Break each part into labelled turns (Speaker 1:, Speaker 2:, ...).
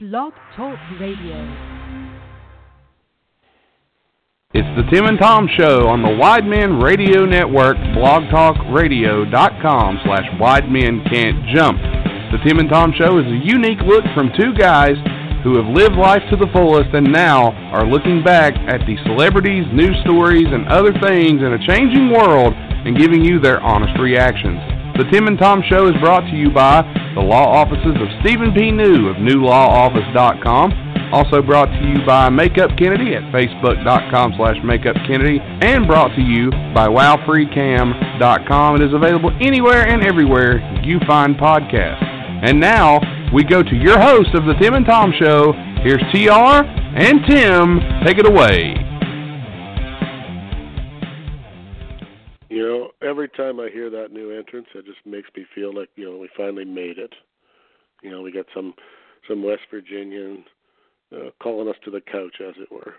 Speaker 1: Blog Talk Radio.
Speaker 2: It's the Tim and Tom Show on the Wide Men Radio Network, blogtalkradio.com slash Wide Men Can't Jump. The Tim and Tom Show is a unique look from two guys who have lived life to the fullest and now are looking back at the celebrities, news stories, and other things in a changing world and giving you their honest reactions. The Tim and Tom Show is brought to you by the law offices of Stephen P. New of newlawoffice.com. Also brought to you by Makeup Kennedy at facebook.com slash makeupkennedy and brought to you by wowfreecam.com. It is available anywhere and everywhere you find podcasts. And now we go to your host of the Tim and Tom Show. Here's TR and Tim. Take it away.
Speaker 3: You know, every time I hear that new entrance, it just makes me feel like you know we finally made it. You know, we got some some West Virginian uh, calling us to the couch, as it were.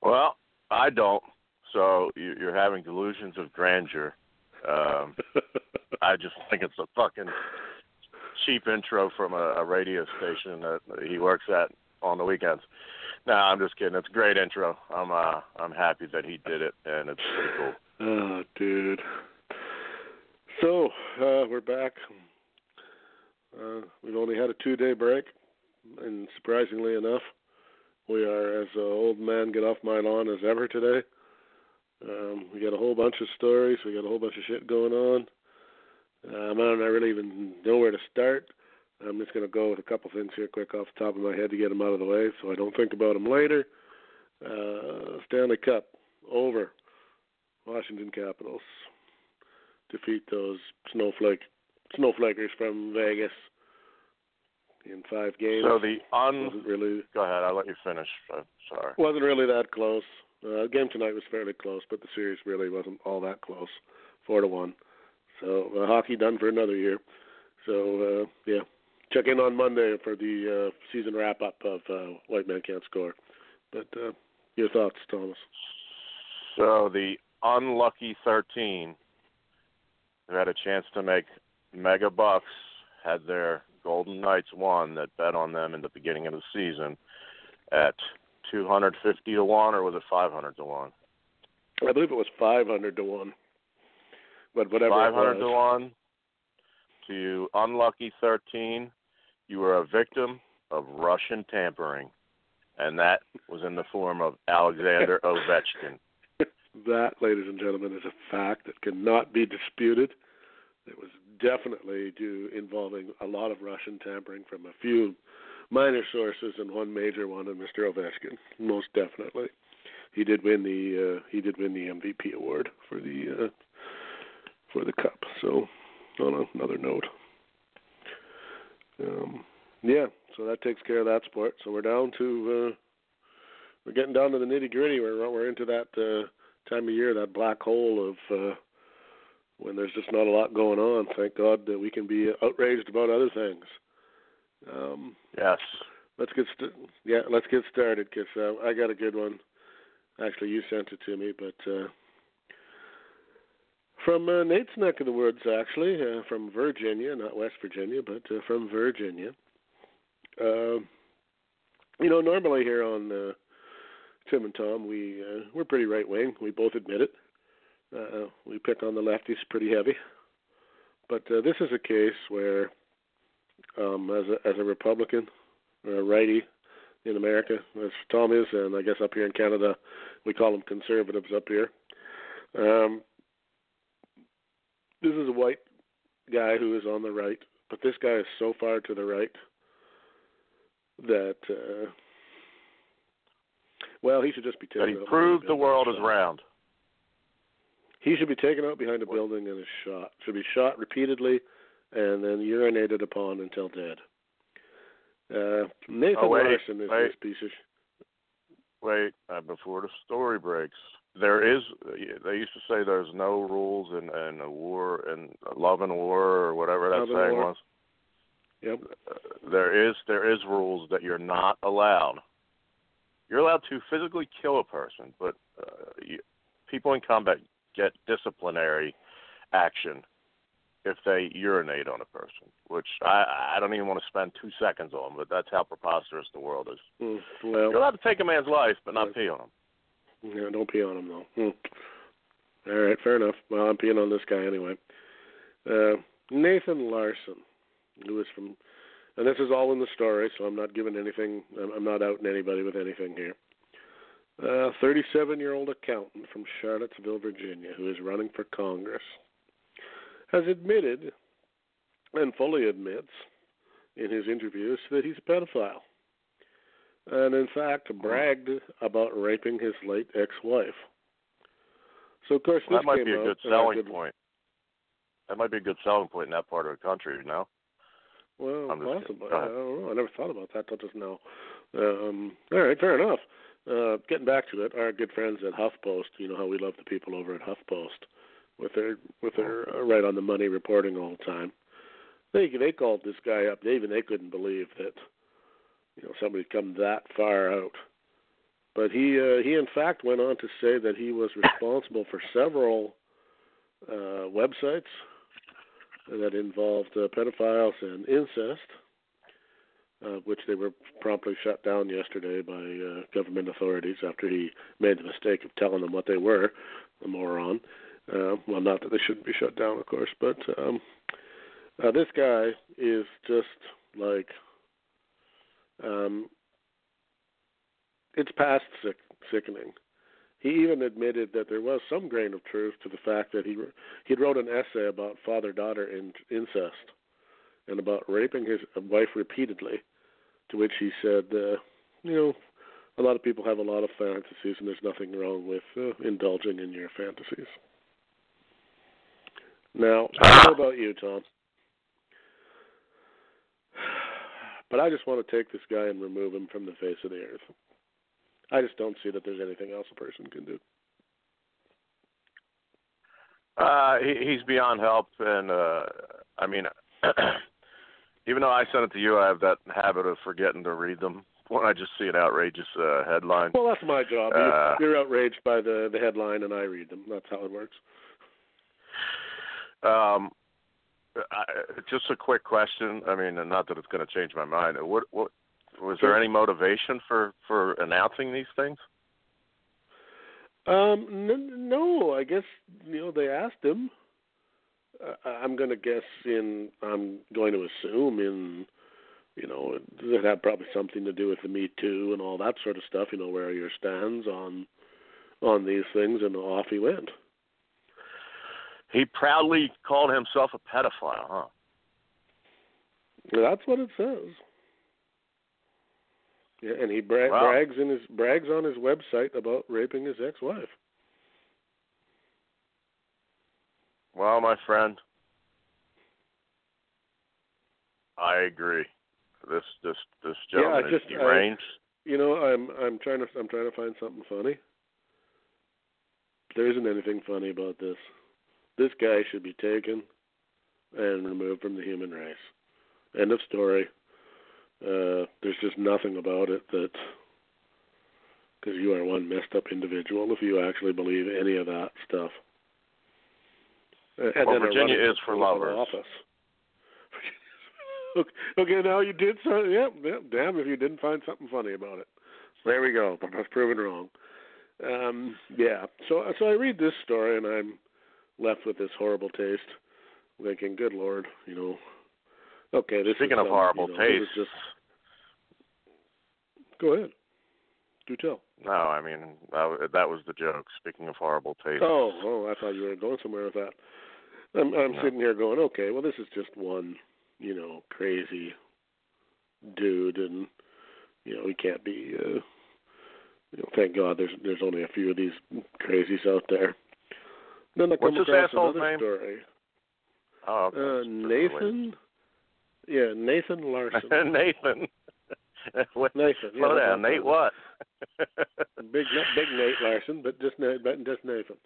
Speaker 4: Well, I don't. So you- you're having delusions of grandeur. Um, I just think it's a fucking cheap intro from a, a radio station that he works at on the weekends. No, I'm just kidding. It's a great intro. I'm uh I'm happy that he did it and it's pretty cool.
Speaker 3: oh, dude. So uh, we're back. Uh, we've only had a two-day break, and surprisingly enough, we are as uh, old man get off my lawn as ever today. Um, we got a whole bunch of stories. We got a whole bunch of shit going on. Um, I don't really even know where to start. I'm just going to go with a couple things here quick off the top of my head to get them out of the way so I don't think about them later. Uh, Stanley Cup over. Washington Capitals defeat those snowflake snowflakers from Vegas in five games.
Speaker 4: So the un
Speaker 3: wasn't really
Speaker 4: go ahead, I'll let you finish. I'm sorry.
Speaker 3: wasn't really that close. Uh, game tonight was fairly close, but the series really wasn't all that close, four to one. So uh, hockey done for another year. So uh, yeah, check in on Monday for the uh, season wrap up of uh, White Man Can't Score. But uh, your thoughts, Thomas?
Speaker 4: So the unlucky 13 who had a chance to make mega bucks had their Golden Knights won that bet on them in the beginning of the season at 250 to 1 or was it 500 to 1?
Speaker 3: I believe it was five hundred to one. But whatever. it
Speaker 4: 500 to 1 to unlucky 13 you were a victim of Russian tampering and that was in the form of Alexander Ovechkin.
Speaker 3: That, ladies and gentlemen, is a fact that cannot be disputed. It was definitely due involving a lot of Russian tampering from a few minor sources and one major one in Mr. Ovechkin. Most definitely, he did win the uh, he did win the MVP award for the uh, for the cup. So, on another note, um, yeah. So that takes care of that sport. So we're down to uh, we're getting down to the nitty gritty. We're we're into that. Uh, time of year, that black hole of uh, when there's just not a lot going on. Thank God that we can be outraged about other things. Um,
Speaker 4: Yes.
Speaker 3: let's get st- yeah, let's get started because uh, I got a good one. Actually, you sent it to me, but uh, from uh, Nate's neck of the woods, actually, uh, from Virginia, not West Virginia, but uh, from Virginia. Uh, you know, normally here on uh, Tim and Tom, we uh, we're pretty right wing. We both admit it. Uh, we pick on the lefties pretty heavy, but uh, this is a case where, um, as a as a Republican or a righty in America, as Tom is, and I guess up here in Canada, we call them conservatives up here. Um, this is a white guy who is on the right, but this guy is so far to the right that. Uh, well, he should just be taken.
Speaker 4: That he
Speaker 3: out
Speaker 4: proved the world is round.
Speaker 3: He should be taken out behind a building and is shot. Should be shot repeatedly, and then urinated upon until dead. Uh, Nathan
Speaker 4: Oh, wait,
Speaker 3: Larson is
Speaker 4: wait.
Speaker 3: this piece of. Sh-
Speaker 4: Wait, uh, before the story breaks, there is. They used to say there's no rules in in a war in love and war or whatever that
Speaker 3: Love
Speaker 4: saying was.
Speaker 3: Yep.
Speaker 4: Uh, there is there is rules that you're not allowed. You're allowed to physically kill a person, but uh, you, people in combat get disciplinary action if they urinate on a person, which I I don't even want to spend two seconds on, but that's how preposterous the world is.
Speaker 3: Mm,
Speaker 4: You're allowed to take a man's life, but not pee on him.
Speaker 3: Yeah, don't pee on him though. Hmm. All right, fair enough. Well, I'm peeing on this guy anyway. Uh, Nathan Larson, who is from, and this is all in the story, so I'm not giving anything. I'm not outing anybody with anything here. Uh, 37-year-old accountant from Charlottesville, Virginia, who is running for Congress, has admitted, and fully admits, in his interviews that he's a pedophile, and in fact bragged about raping his late ex-wife. So of course this
Speaker 4: that might be a good selling point. That might be a good selling point in that part of the country, you know.
Speaker 3: Well,
Speaker 4: I'm just kidding.
Speaker 3: possibly. I don't know. I never thought about that till just now. Um, all right, fair enough. Uh, getting back to it, our good friends at HuffPost. You know how we love the people over at HuffPost with their with their uh, right on the money reporting all the time. They they called this guy up. They even they couldn't believe that you know somebody'd come that far out. But he uh, he in fact went on to say that he was responsible for several uh, websites that involved uh, pedophiles and incest, uh, which they were promptly shut down yesterday by uh, government authorities after he made the mistake of telling them what they were, the moron. Uh, well, not that they shouldn't be shut down, of course, but um, uh, this guy is just like um, it's past sick, sickening. He even admitted that there was some grain of truth to the fact that he he wrote an essay about father-daughter in, incest and about raping his wife repeatedly. To which he said, uh, you know, a lot of people have a lot of fantasies, and there's nothing wrong with uh, indulging in your fantasies. Now, know about you, Tom, but I just want to take this guy and remove him from the face of the earth. I just don't see that there's anything else a person can do.
Speaker 4: Uh, he, he's beyond help, and uh, I mean, even though I sent it to you, I have that habit of forgetting to read them when I just see an outrageous uh, headline.
Speaker 3: Well, that's my job.
Speaker 4: Uh,
Speaker 3: you're, you're outraged by the the headline, and I read them. That's how it works.
Speaker 4: Um, I, just a quick question. I mean, not that it's going to change my mind. What what was there any motivation for for announcing these things?
Speaker 3: Um, n- no, I guess you know they asked him. Uh, I'm going to guess in. I'm going to assume in. You know, it had probably something to do with the Me Too and all that sort of stuff. You know, where your stands on on these things, and off he went.
Speaker 4: He proudly called himself a pedophile, huh?
Speaker 3: That's what it says. Yeah, and he bra-
Speaker 4: Wow.
Speaker 3: brags in his brags on his website about raping his ex-wife.
Speaker 4: Well, my friend, I agree. This this this
Speaker 3: Yeah,
Speaker 4: gentleman
Speaker 3: just-
Speaker 4: is
Speaker 3: I-
Speaker 4: deranged.
Speaker 3: You know, I'm I'm trying to I'm trying to find something funny. There isn't anything funny about this. This guy should be taken and removed from the human race. End of story. Uh, there's just nothing about it that because you are one messed up individual if you actually believe any of that stuff. And
Speaker 4: Well, Virginia is for lovers.
Speaker 3: Okay, okay, now you did so. Yep, yep. Damn, if you didn't find something funny about it. There we go. I was proven wrong. Um, yeah. So, so I read this story and I'm left with this horrible taste, thinking, "Good Lord, you know." Okay, this
Speaker 4: Speaking
Speaker 3: is
Speaker 4: of horrible
Speaker 3: you know,
Speaker 4: taste,
Speaker 3: just go ahead. Do tell.
Speaker 4: no, I mean that, that was the joke. Speaking of horrible taste,
Speaker 3: Oh, oh, I thought you were going somewhere with that. I'm, I'm
Speaker 4: No.
Speaker 3: sitting here going, okay, well, this is just one, you know, crazy dude, and you know, he can't be. Uh, you know, thank God, there's there's only a few of these crazies out there. Then I
Speaker 4: What's this asshole's name?
Speaker 3: story.
Speaker 4: oh.
Speaker 3: Uh, Nathan. Yeah, Nathan Larson.
Speaker 4: Nathan. Wait,
Speaker 3: Nathan.
Speaker 4: Slow
Speaker 3: that's
Speaker 4: down, Nate. What?
Speaker 3: big not big Nate Larson, but just but just Nathan.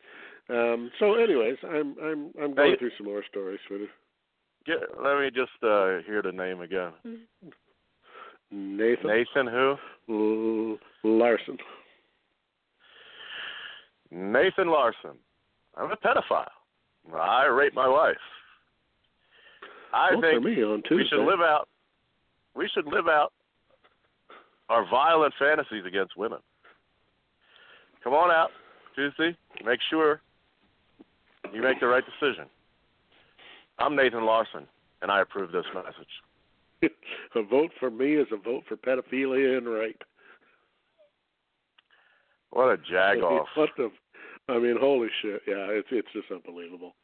Speaker 3: Um, so, anyways, I'm I'm I'm going
Speaker 4: Hey.
Speaker 3: through some more stories for this.
Speaker 4: Get, let me just uh hear the name again.
Speaker 3: Nathan
Speaker 4: Nathan who?
Speaker 3: L- Larson.
Speaker 4: Nathan Larson. I'm a pedophile. I rape my wife. I think
Speaker 3: for me on Tuesday.
Speaker 4: we should live out. We should live out our violent fantasies against women. Come on out Tuesday. Make sure you make the right decision. I'm Nathan Larson, and I approve this message.
Speaker 3: a vote for me is a vote for pedophilia and rape.
Speaker 4: What a jag off.
Speaker 3: What the? I mean, holy shit! Yeah, it's it's just unbelievable.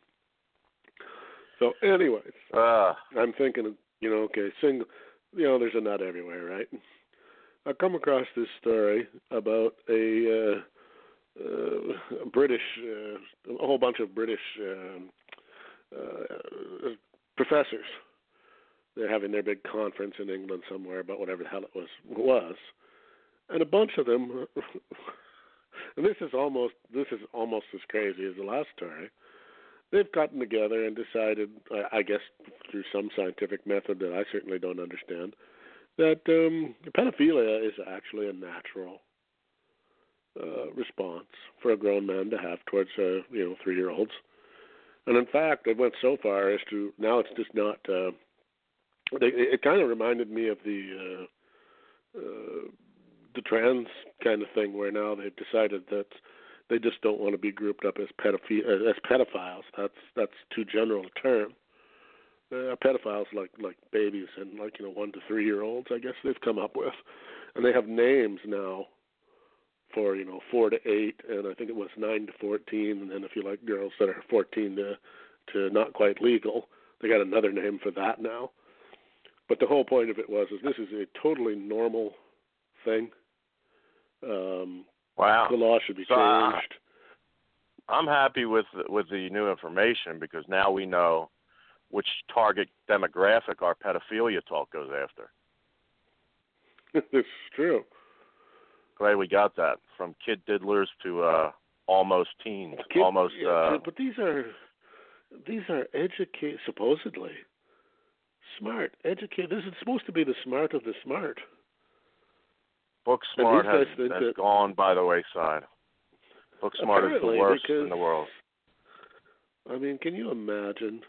Speaker 3: So, anyways,
Speaker 4: Uh,
Speaker 3: I'm thinking, you know, okay, single, you know, there's a nut everywhere, right? I come across this story about a, uh, uh, British, uh, a whole bunch of British um, uh, professors. They're having their big conference in England somewhere about whatever the hell it was was, and a bunch of them. And this is almost this is almost as crazy as the last story they've gotten together and decided, I guess through some scientific method that I certainly don't understand, that um, pedophilia is actually a natural uh, response for a grown man to have towards uh, you know three year olds. And in fact, it went so far as to now it's just not. Uh, they, it kind of reminded me of the uh, uh, the trans kind of thing, where now they've decided that they just don't want to be grouped up as pedophi- uh, as pedophiles. That's that's too general a term. Uh, pedophiles like like babies and like you know one to three year olds. I guess they've come up with, and they have names now for you know four to eight, and I think it was nine to fourteen, and then if you like girls that are fourteen to to not quite legal, they got another name for that now. But the whole point of it was is this is a totally normal thing. Um,
Speaker 4: wow.
Speaker 3: the law should be
Speaker 4: So, uh,
Speaker 3: changed.
Speaker 4: I'm happy with with the new information because now we know which target demographic our pedophilia talk goes after.
Speaker 3: it's true.
Speaker 4: Glad we got that from kid diddlers to uh almost teens,
Speaker 3: Kid-
Speaker 4: almost
Speaker 3: yeah,
Speaker 4: uh
Speaker 3: but these are these are educate supposedly smart, educate. This is supposed to be the smart of the smart.
Speaker 4: Book
Speaker 3: and
Speaker 4: smart
Speaker 3: these
Speaker 4: has,
Speaker 3: that-
Speaker 4: gone by the wayside. Booksmart is the worst
Speaker 3: because-
Speaker 4: in the world.
Speaker 3: I mean, can you imagine?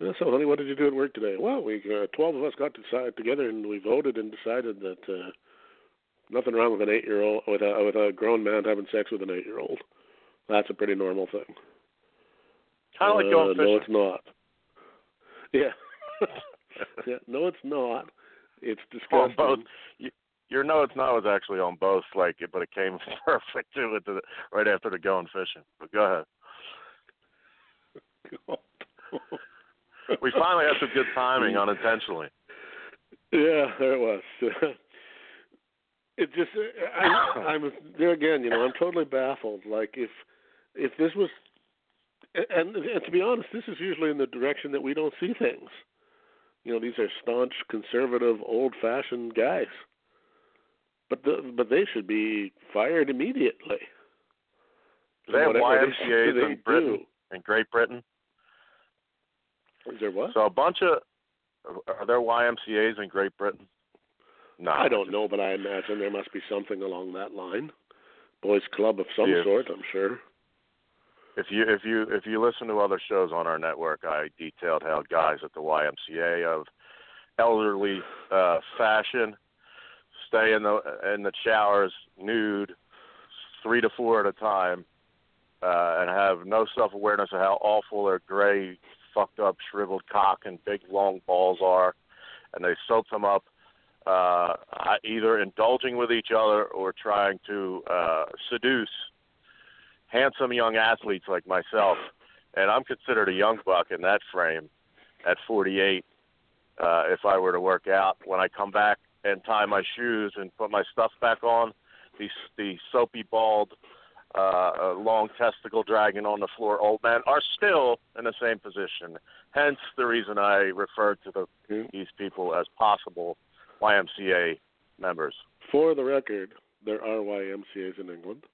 Speaker 3: So, honey, what did you do at work today? Well, we uh, twelve of us got to decide together and we voted and decided that uh, nothing wrong with an eight-year-old with a with a grown man having sex with an eight-year-old. That's a pretty normal thing.
Speaker 4: Kind of like
Speaker 3: Uh,
Speaker 4: going
Speaker 3: No, it's not. Yeah. yeah. No, it's not. It's disgusting.
Speaker 4: both. Your no, it's not was actually on both, like, but it came perfect with the right after the going fishing. But go ahead. We finally had some good timing unintentionally.
Speaker 3: Yeah, there it was. it just, I, I'm there again. You know, I'm totally baffled. Like if, if this was, and, and to be honest, this is usually in the direction that we don't see things. You know, these are staunch, conservative, old-fashioned guys. But the, but they should be fired immediately.
Speaker 4: Do they have YMCA's
Speaker 3: they
Speaker 4: in Britain,
Speaker 3: do.
Speaker 4: in Great Britain?
Speaker 3: Is there what?
Speaker 4: So a bunch of are there YMCA's in Great Britain? No,
Speaker 3: I don't know, but I imagine there must be something along that line. Boys' club of some
Speaker 4: Yeah.
Speaker 3: sort, I'm sure.
Speaker 4: If you if you if you listen to other shows on our network, I detailed how guys at the YMCA of elderly uh, fashion stay in the in the showers nude, three to four at a time, uh, and have no self awareness of how awful their gray, fucked up, shriveled cock and big long balls are, and they soak them up, uh, either indulging with each other or trying to uh, seduce handsome young athletes like myself, and I'm considered a young buck in that frame at 48. Uh, if I were to work out, when I come back and tie my shoes and put my stuff back on, the the soapy bald, uh, uh, long testicle dragging on the floor old men are still in the same position. Hence the reason I refer to the,
Speaker 3: Hmm.
Speaker 4: these people as possible YMCA members.
Speaker 3: For the record, there are YMCA's in England.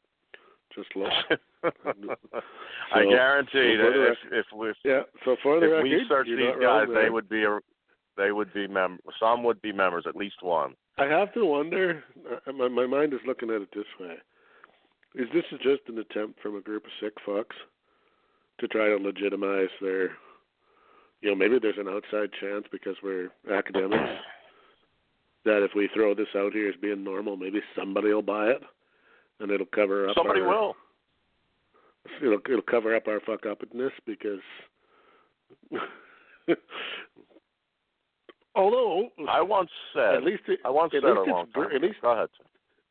Speaker 3: Just look.
Speaker 4: I guarantee
Speaker 3: so
Speaker 4: that if if we
Speaker 3: yeah. So for the
Speaker 4: if
Speaker 3: record,
Speaker 4: we search these guys,
Speaker 3: wrong
Speaker 4: they would be a, they would be mem some would be members, at least one.
Speaker 3: I have to wonder. Uh, my my mind is looking at it this way: Is this just an attempt from a group of sick fucks to try to legitimize their, you know, maybe there's an outside chance because we're academics that if we throw this out here as being normal, maybe somebody will buy it, and it'll cover up.
Speaker 4: Somebody
Speaker 3: our,
Speaker 4: will.
Speaker 3: It'll it'll cover up our fuck upness because. Although
Speaker 4: I once said,
Speaker 3: at least it,
Speaker 4: I once said a long time.
Speaker 3: at least
Speaker 4: Go ahead.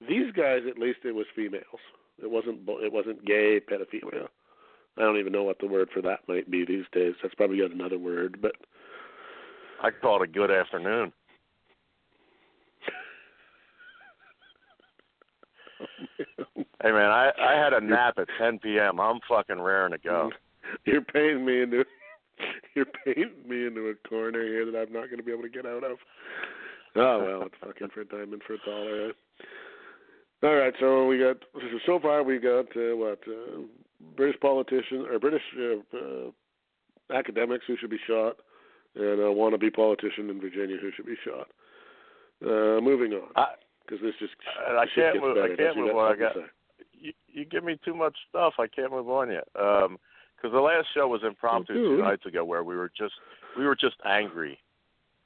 Speaker 3: these guys at least it was females. It wasn't it wasn't gay pedophilia. I don't even know what the word for that might be these days. That's probably got another word, but
Speaker 4: I call it a good afternoon. Hey man, I I had a nap at 10 p.m. I'm fucking raring to go.
Speaker 3: you're paying me into you're painting me into a corner here that I'm not going to be able to get out of. Oh well, it's fucking for a diamond for a dollar. All right, so we got so far we got uh, what uh, British politicians or British uh, uh, academics who should be shot, and a wannabe politician in Virginia who should be shot. Uh, moving on, because this just
Speaker 4: I can't move. I can't move on. I got you, you give me too much stuff. I can't move on yet. Um 'cause the last show was impromptu two nights ago, where we were just we were just angry,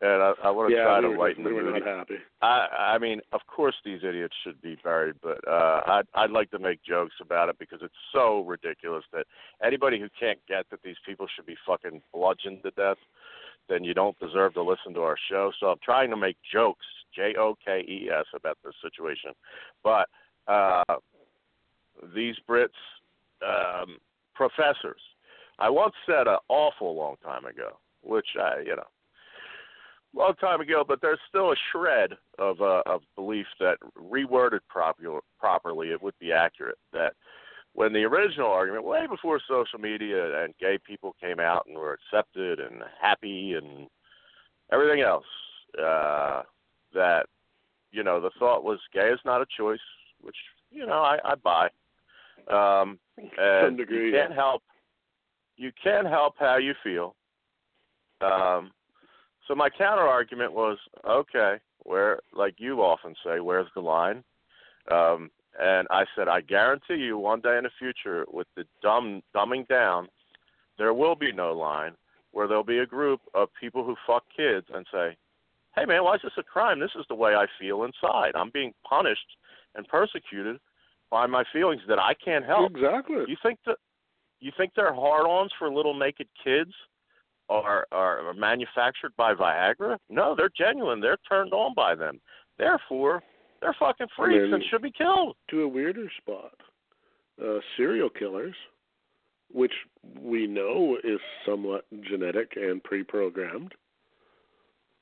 Speaker 4: and I, I want to
Speaker 3: Yeah,
Speaker 4: try
Speaker 3: we
Speaker 4: to lighten
Speaker 3: we
Speaker 4: the mood.
Speaker 3: not happy.
Speaker 4: I I mean, of course these idiots should be buried, but uh I'd I'd like to make jokes about it because it's so ridiculous that anybody who can't get that these people should be fucking bludgeoned to death, then you don't deserve to listen to our show. So I'm trying to make jokes, J O K E S, about this situation. But uh these Brits um professors. I once said an awful long time ago, which I, you know, long time ago, but there's still a shred of uh, of belief that reworded proper, properly, it would be accurate. That when the original argument, way before social media and gay people came out and were accepted and happy and everything else, uh, that you know the thought was gay is not a choice, which you know I, I buy. Um, and
Speaker 3: degree,
Speaker 4: you can't help you can't help how you feel. Um, so my counter argument was, okay, where like you often say, where's the line? Um, and I said, I guarantee you, one day in the future, with the dumb dumbing down, there will be no line where there'll be a group of people who fuck kids and say, "Hey, man, why is this a crime? This is the way I feel inside. I'm being punished and persecuted by my feelings that I can't help."
Speaker 3: Exactly.
Speaker 4: You think that you think their hard-ons for little naked kids are, are are manufactured by Viagra? No, they're genuine. They're turned on by them. Therefore, they're fucking freaks
Speaker 3: then-
Speaker 4: and should be killed.
Speaker 3: to a weirder spot. Uh, serial killers, which we know is somewhat genetic and pre-programmed,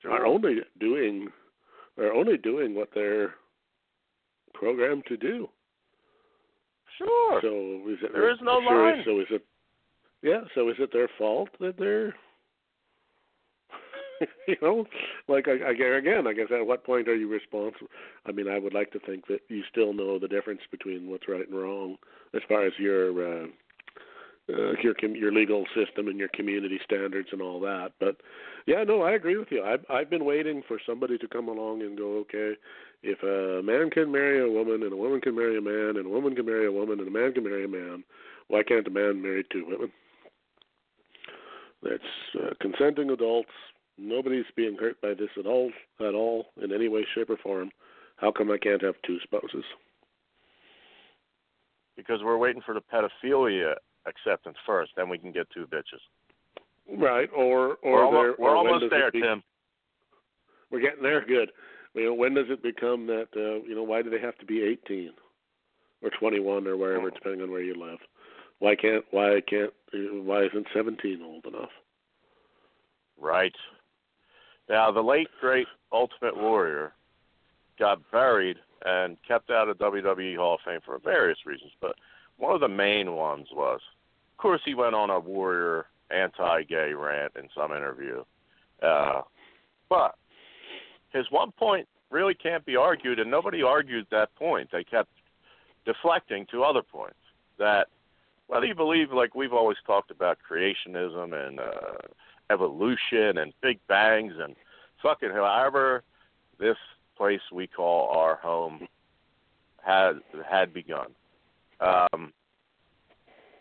Speaker 3: are only doing are only doing what they're programmed to do.
Speaker 4: Sure.
Speaker 3: So is it
Speaker 4: There is no
Speaker 3: sure,
Speaker 4: line.
Speaker 3: So is it? Yeah. So is it their fault that they're? you know, like I, I again, I guess at what point are you responsible? I mean, I would like to think that you still know the difference between what's right and wrong as far as your uh, uh, your your legal system and your community standards and all that. But yeah, no, I agree with you. I've I've been waiting for somebody to come along and go, okay, if a man can marry a woman and a woman can marry a man and a woman can marry a woman and a man can marry a man, why can't a man marry two women? That's uh, consenting adults. Nobody's being hurt by this at all, at all, in any way, shape, or form. How come I can't have two spouses?
Speaker 4: Because we're waiting for the pedophilia acceptance first, then we can get two bitches.
Speaker 3: Right, or or
Speaker 4: we're almost,
Speaker 3: there,
Speaker 4: we're
Speaker 3: or
Speaker 4: almost there,
Speaker 3: be,
Speaker 4: Tim.
Speaker 3: We're getting there. Good. You know, when does it become that? Uh, you know, why do they have to be 18 or 21 or wherever,
Speaker 4: Oh.
Speaker 3: depending on where you live? Why can't? Why can't? Why isn't 17 old enough?
Speaker 4: Right. Now, the late great Ultimate Warrior got buried and kept out of WWE Hall of Fame for various reasons, but one of the main ones was, of course, he went on a Warrior anti-gay rant in some interview, uh, but his one point really can't be argued, and nobody argued that point. They kept deflecting to other points that whether you believe, like we've always talked about, creationism and uh, evolution and big bangs and fucking however this place we call our home had had begun. Um,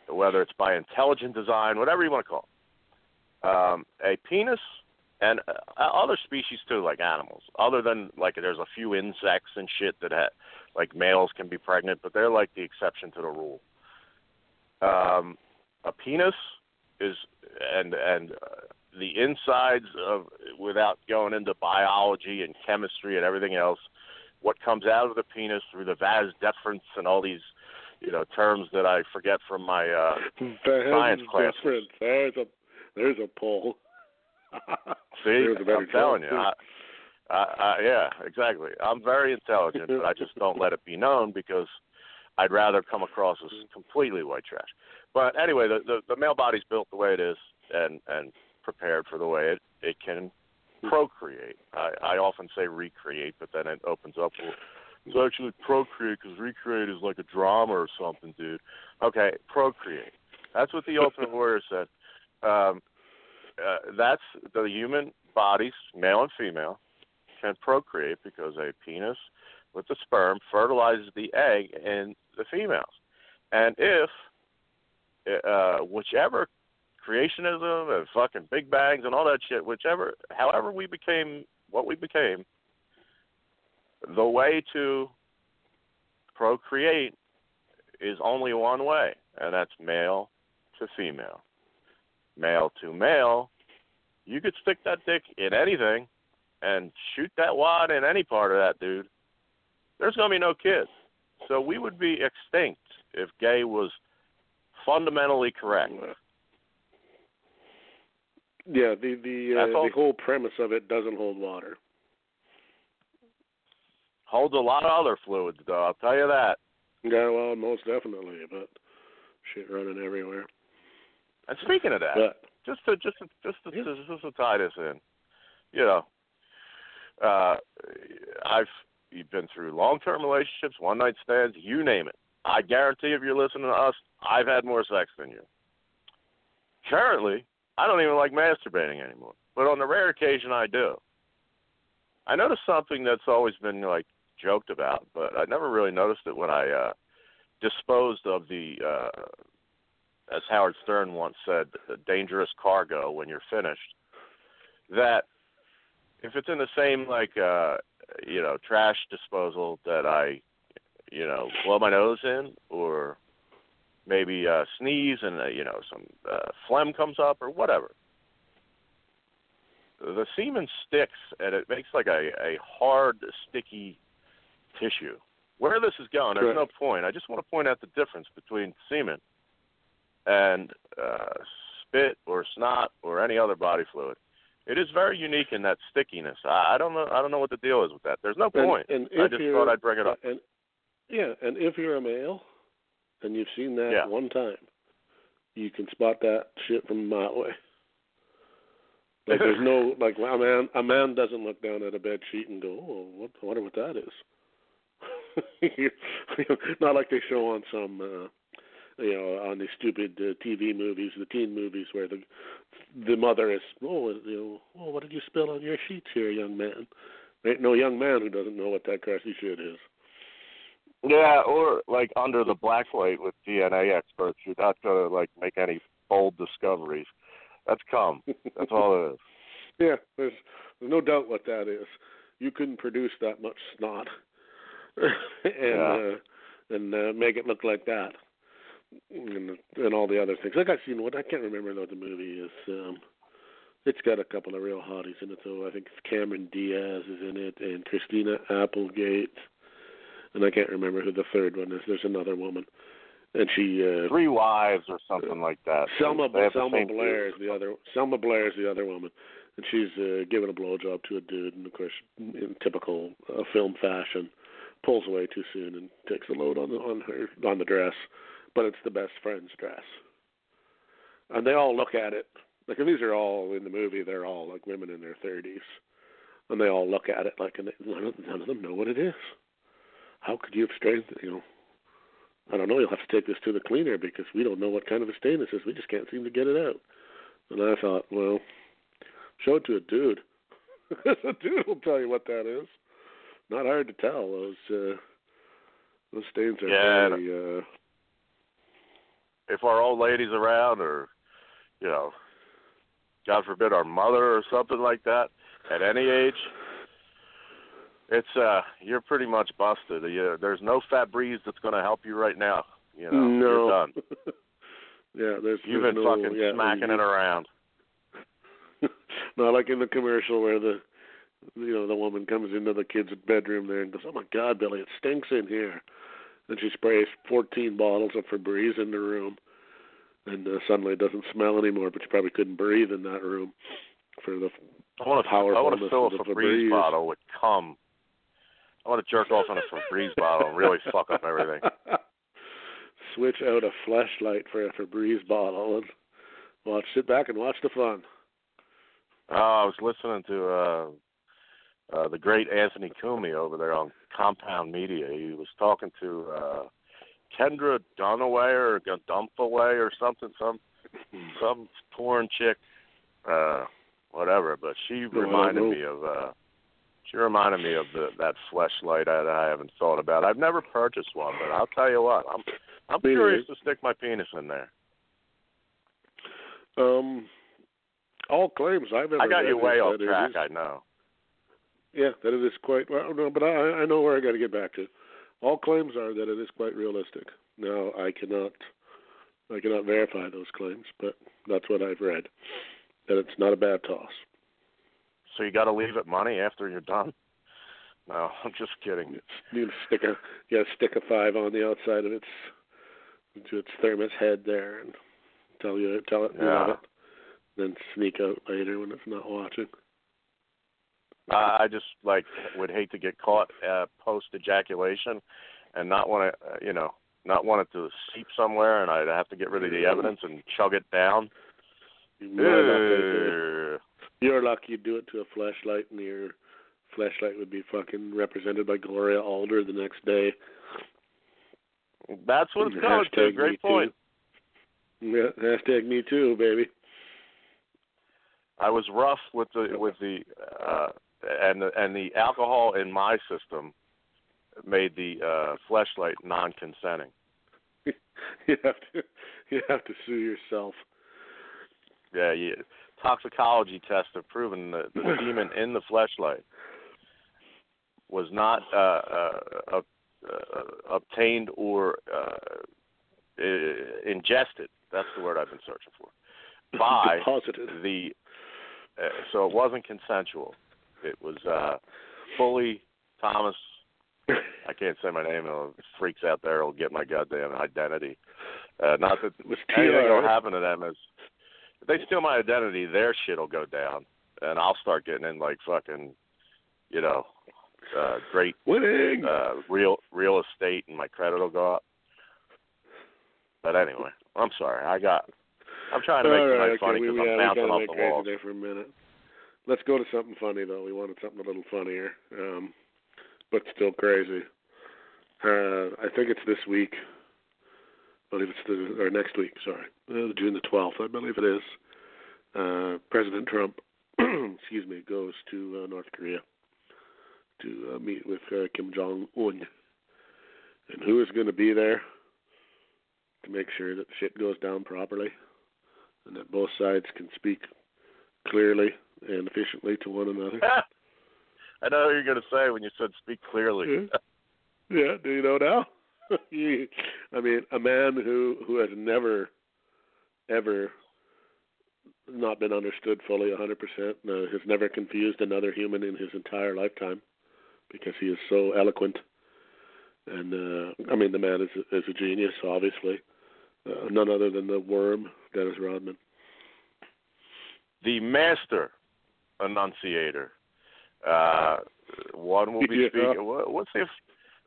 Speaker 4: whether it's by intelligent design, whatever you want to call it. Um, a penis and uh, other species too, like animals. Other than like there's a few insects and shit that ha- like males can be pregnant, but they're like the exception to the rule. Um, a penis is and and uh, the insides of without going into biology and chemistry and everything else, what comes out of the penis through the vas deferens and all these you know terms that I forget from my uh, science class.
Speaker 3: There's a there's a poll.
Speaker 4: See, I'm telling you. I, I, I, yeah, exactly. I'm very intelligent, but I just don't let it be known because I'd rather come across as completely white trash. But anyway, the, the the male body's built the way it is, and and prepared for the way it it can procreate. I, I often say recreate, but then it opens up. It's actually procreate because recreate is like a drama or something, dude. Okay, procreate. That's what the Ultimate Warrior said. Um, uh, that's the human bodies, male and female, can procreate because a penis with the sperm fertilizes the egg in the females. And if uh, whichever creationism and fucking big bangs and all that shit, whichever, however we became what we became, the way to procreate is only one way, and that's male to female. Male to male, you could stick that dick in anything and shoot that wad in any part of that dude. There's going to be no kids. So we would be extinct if gay was fundamentally correct.
Speaker 3: Yeah, the the uh, the whole premise of it doesn't hold water.
Speaker 4: Holds a lot of other fluids, though. I'll tell you that.
Speaker 3: Yeah, well, most definitely, but shit running everywhere.
Speaker 4: And speaking of that,
Speaker 3: but,
Speaker 4: just to just to, just to, yeah. just to tie this in, you know, uh, I've you've been through long-term relationships, one-night stands, you name it. I guarantee if you're listening to us, I've had more sex than you. Currently, I don't even like masturbating anymore, but on the rare occasion I do. I noticed something that's always been like joked about, but I never really noticed it when I uh, disposed of the, uh, as Howard Stern once said, dangerous cargo when you're finished. That if it's in the same like uh, you know trash disposal that I, you know, blow my nose in, or maybe uh, sneeze and uh, you know some uh, phlegm comes up or whatever. The semen sticks and it makes like a, a hard, sticky tissue. Where this is going, there's no point. I just want to point out the difference between semen and uh, spit or snot or any other body fluid. It is very unique in that stickiness. I, I don't know. I don't know what the deal is with that. There's no point.
Speaker 3: And,
Speaker 4: and I just thought I'd bring it up.
Speaker 3: And, yeah, and if you're a male, and you've seen that
Speaker 4: yeah.
Speaker 3: one time, you can spot that shit from a mile away. Like there's no like a man a man doesn't look down at a bed sheet and go, oh, what I wonder what that is. Not like they show on some uh, you know on these stupid uh, TV movies, the teen movies where the the mother is, oh, you know, oh, what did you spill on your sheets here, young man? There ain't no young man who doesn't know what that grassy shit is.
Speaker 4: Yeah, or like under the blacklight with DNA experts, you're not gonna like make any bold discoveries. That's come. That's all it is.
Speaker 3: Yeah, there's there's no doubt what that is. You couldn't produce that much snot and
Speaker 4: yeah.
Speaker 3: uh, and uh, make it look like that, and and all the other things. Like I've seen what I can't remember what the movie is. Um, it's got a couple of real hotties in it, So I think Cameron Diaz is in it, and Christina Applegate and I can't remember who the third one is. There's another woman, and she uh,
Speaker 4: three wives or something like that.
Speaker 3: Selma Selma Blair is the other. Selma Blair is the other woman, and she's uh, giving a blowjob to a dude, and of course, in typical uh, film fashion, pulls away too soon and takes a load on the, on her on the dress, but it's the best friend's dress, and they all look at it. Like and these are all in the movie. They're all like women in their thirties, and they all look at it like, and they, none of, none of them know what it is how could you have strained, you know, I don't know, you'll have to take this to the cleaner because we don't know what kind of a stain this is. We just can't seem to get it out. And I thought, well, show it to a dude. a dude will tell you what that is. Not hard to tell. Those uh, those stains are
Speaker 4: yeah,
Speaker 3: very. Uh,
Speaker 4: if our old ladies around, or you know, God forbid, our mother or something like that at any age, it's uh you're pretty much busted. You, there's no Febreze that's going to help you right now. You know,
Speaker 3: no.
Speaker 4: you're done.
Speaker 3: yeah, there's
Speaker 4: You've
Speaker 3: there's
Speaker 4: been
Speaker 3: no,
Speaker 4: fucking
Speaker 3: yeah,
Speaker 4: smacking it around.
Speaker 3: Not like in the commercial where the you know the woman comes into the kid's bedroom there and goes, "Oh my God, Billy, it stinks in here," and she sprays 14 bottles of Febreze in the room, and uh, suddenly it doesn't smell anymore. But you probably couldn't breathe in that room for the
Speaker 4: I want to I want to fill a Febreze
Speaker 3: Febreze.
Speaker 4: bottle with cum. I want to jerk off on a Febreze bottle and really fuck up everything.
Speaker 3: Switch out a flashlight for a Febreze bottle and watch. Sit back and watch the fun.
Speaker 4: Oh, I was listening to uh uh the great Anthony Cumia over there on Compound Media. He was talking to uh Kendra Dunaway or Dumpaway or something, some some porn chick, uh whatever, but she reminded me of uh she reminded me of the that fleshlight that I haven't thought about. I've never purchased one, but I'll tell you what, I'm I'm curious to stick my penis in there.
Speaker 3: Um, all claims I've ever
Speaker 4: I got you way off track,
Speaker 3: is-
Speaker 4: I know.
Speaker 3: Yeah, that it is quite well. No, but I, I know where I got to get back to. All claims are that it is quite realistic. Now, I cannot, I cannot verify those claims, but that's what I've read. That it's not a bad toss.
Speaker 4: So you got to leave it money after you're done. No, I'm just kidding.
Speaker 3: You stick a, you got to stick a five on the outside of its, to its thermos head there, and tell you, tell it you love
Speaker 4: Yeah.
Speaker 3: it. Then sneak out later when it's not watching.
Speaker 4: I I just like would hate to get caught uh, post ejaculation, and not want to, uh, you know, not want it to seep somewhere, and I'd have to get rid of the evidence and chug it down.
Speaker 3: You might not take it.
Speaker 4: Ugh.
Speaker 3: You're lucky you do it to a flashlight, and your flashlight would be fucking represented by Gloria Allred the next day.
Speaker 4: That's what it's coming to. Great point.
Speaker 3: Too. Yeah, hashtag me too, baby.
Speaker 4: I was rough with the with the uh, and the, and the alcohol in my system made the uh, fleshlight non-consenting.
Speaker 3: You have to, you have to sue yourself.
Speaker 4: Yeah, yeah. Toxicology tests have proven that the semen in the fleshlight was not uh, uh, uh, uh, obtained or uh, uh, ingested. That's the word I've been searching for. By
Speaker 3: Deposited.
Speaker 4: the uh, so it wasn't consensual. It was uh, fully Thomas. I can't say my name. Or if freaks out there will get my goddamn identity. Uh, not that
Speaker 3: It was
Speaker 4: anything will happen to them is if they steal my identity, their shit'll go down, and I'll start getting in like fucking, you know, uh, great
Speaker 3: Winning.
Speaker 4: uh, real real estate, and my credit will go up. But anyway, I'm sorry. I got. I'm trying to make
Speaker 3: All right, okay,
Speaker 4: funny because I'm bouncing off the
Speaker 3: there for a minute. Let's go to something funny though. We wanted something a little funnier, um, but still crazy. Uh, I think it's this week. I believe it's the or next week. Sorry, uh, June the twelfth. I believe it is. Uh, President Trump, excuse me, goes to uh, North Korea to uh, meet with uh, Kim Jong Un. And who is going to be there to make sure that shit goes down properly, and that both sides can speak clearly and efficiently to one another?
Speaker 4: I know what you're going to say when you said speak clearly.
Speaker 3: Yeah, yeah, do you know now? I mean, a man who who has never, ever not been understood fully 100%, uh, has never confused another human in his entire lifetime because he is so eloquent. And, uh, I mean, the man is, is a genius, obviously. Uh, none other than the worm, Dennis Rodman.
Speaker 4: The master annunciator. Uh, one will be
Speaker 3: Yeah.
Speaker 4: speaking. What, what's the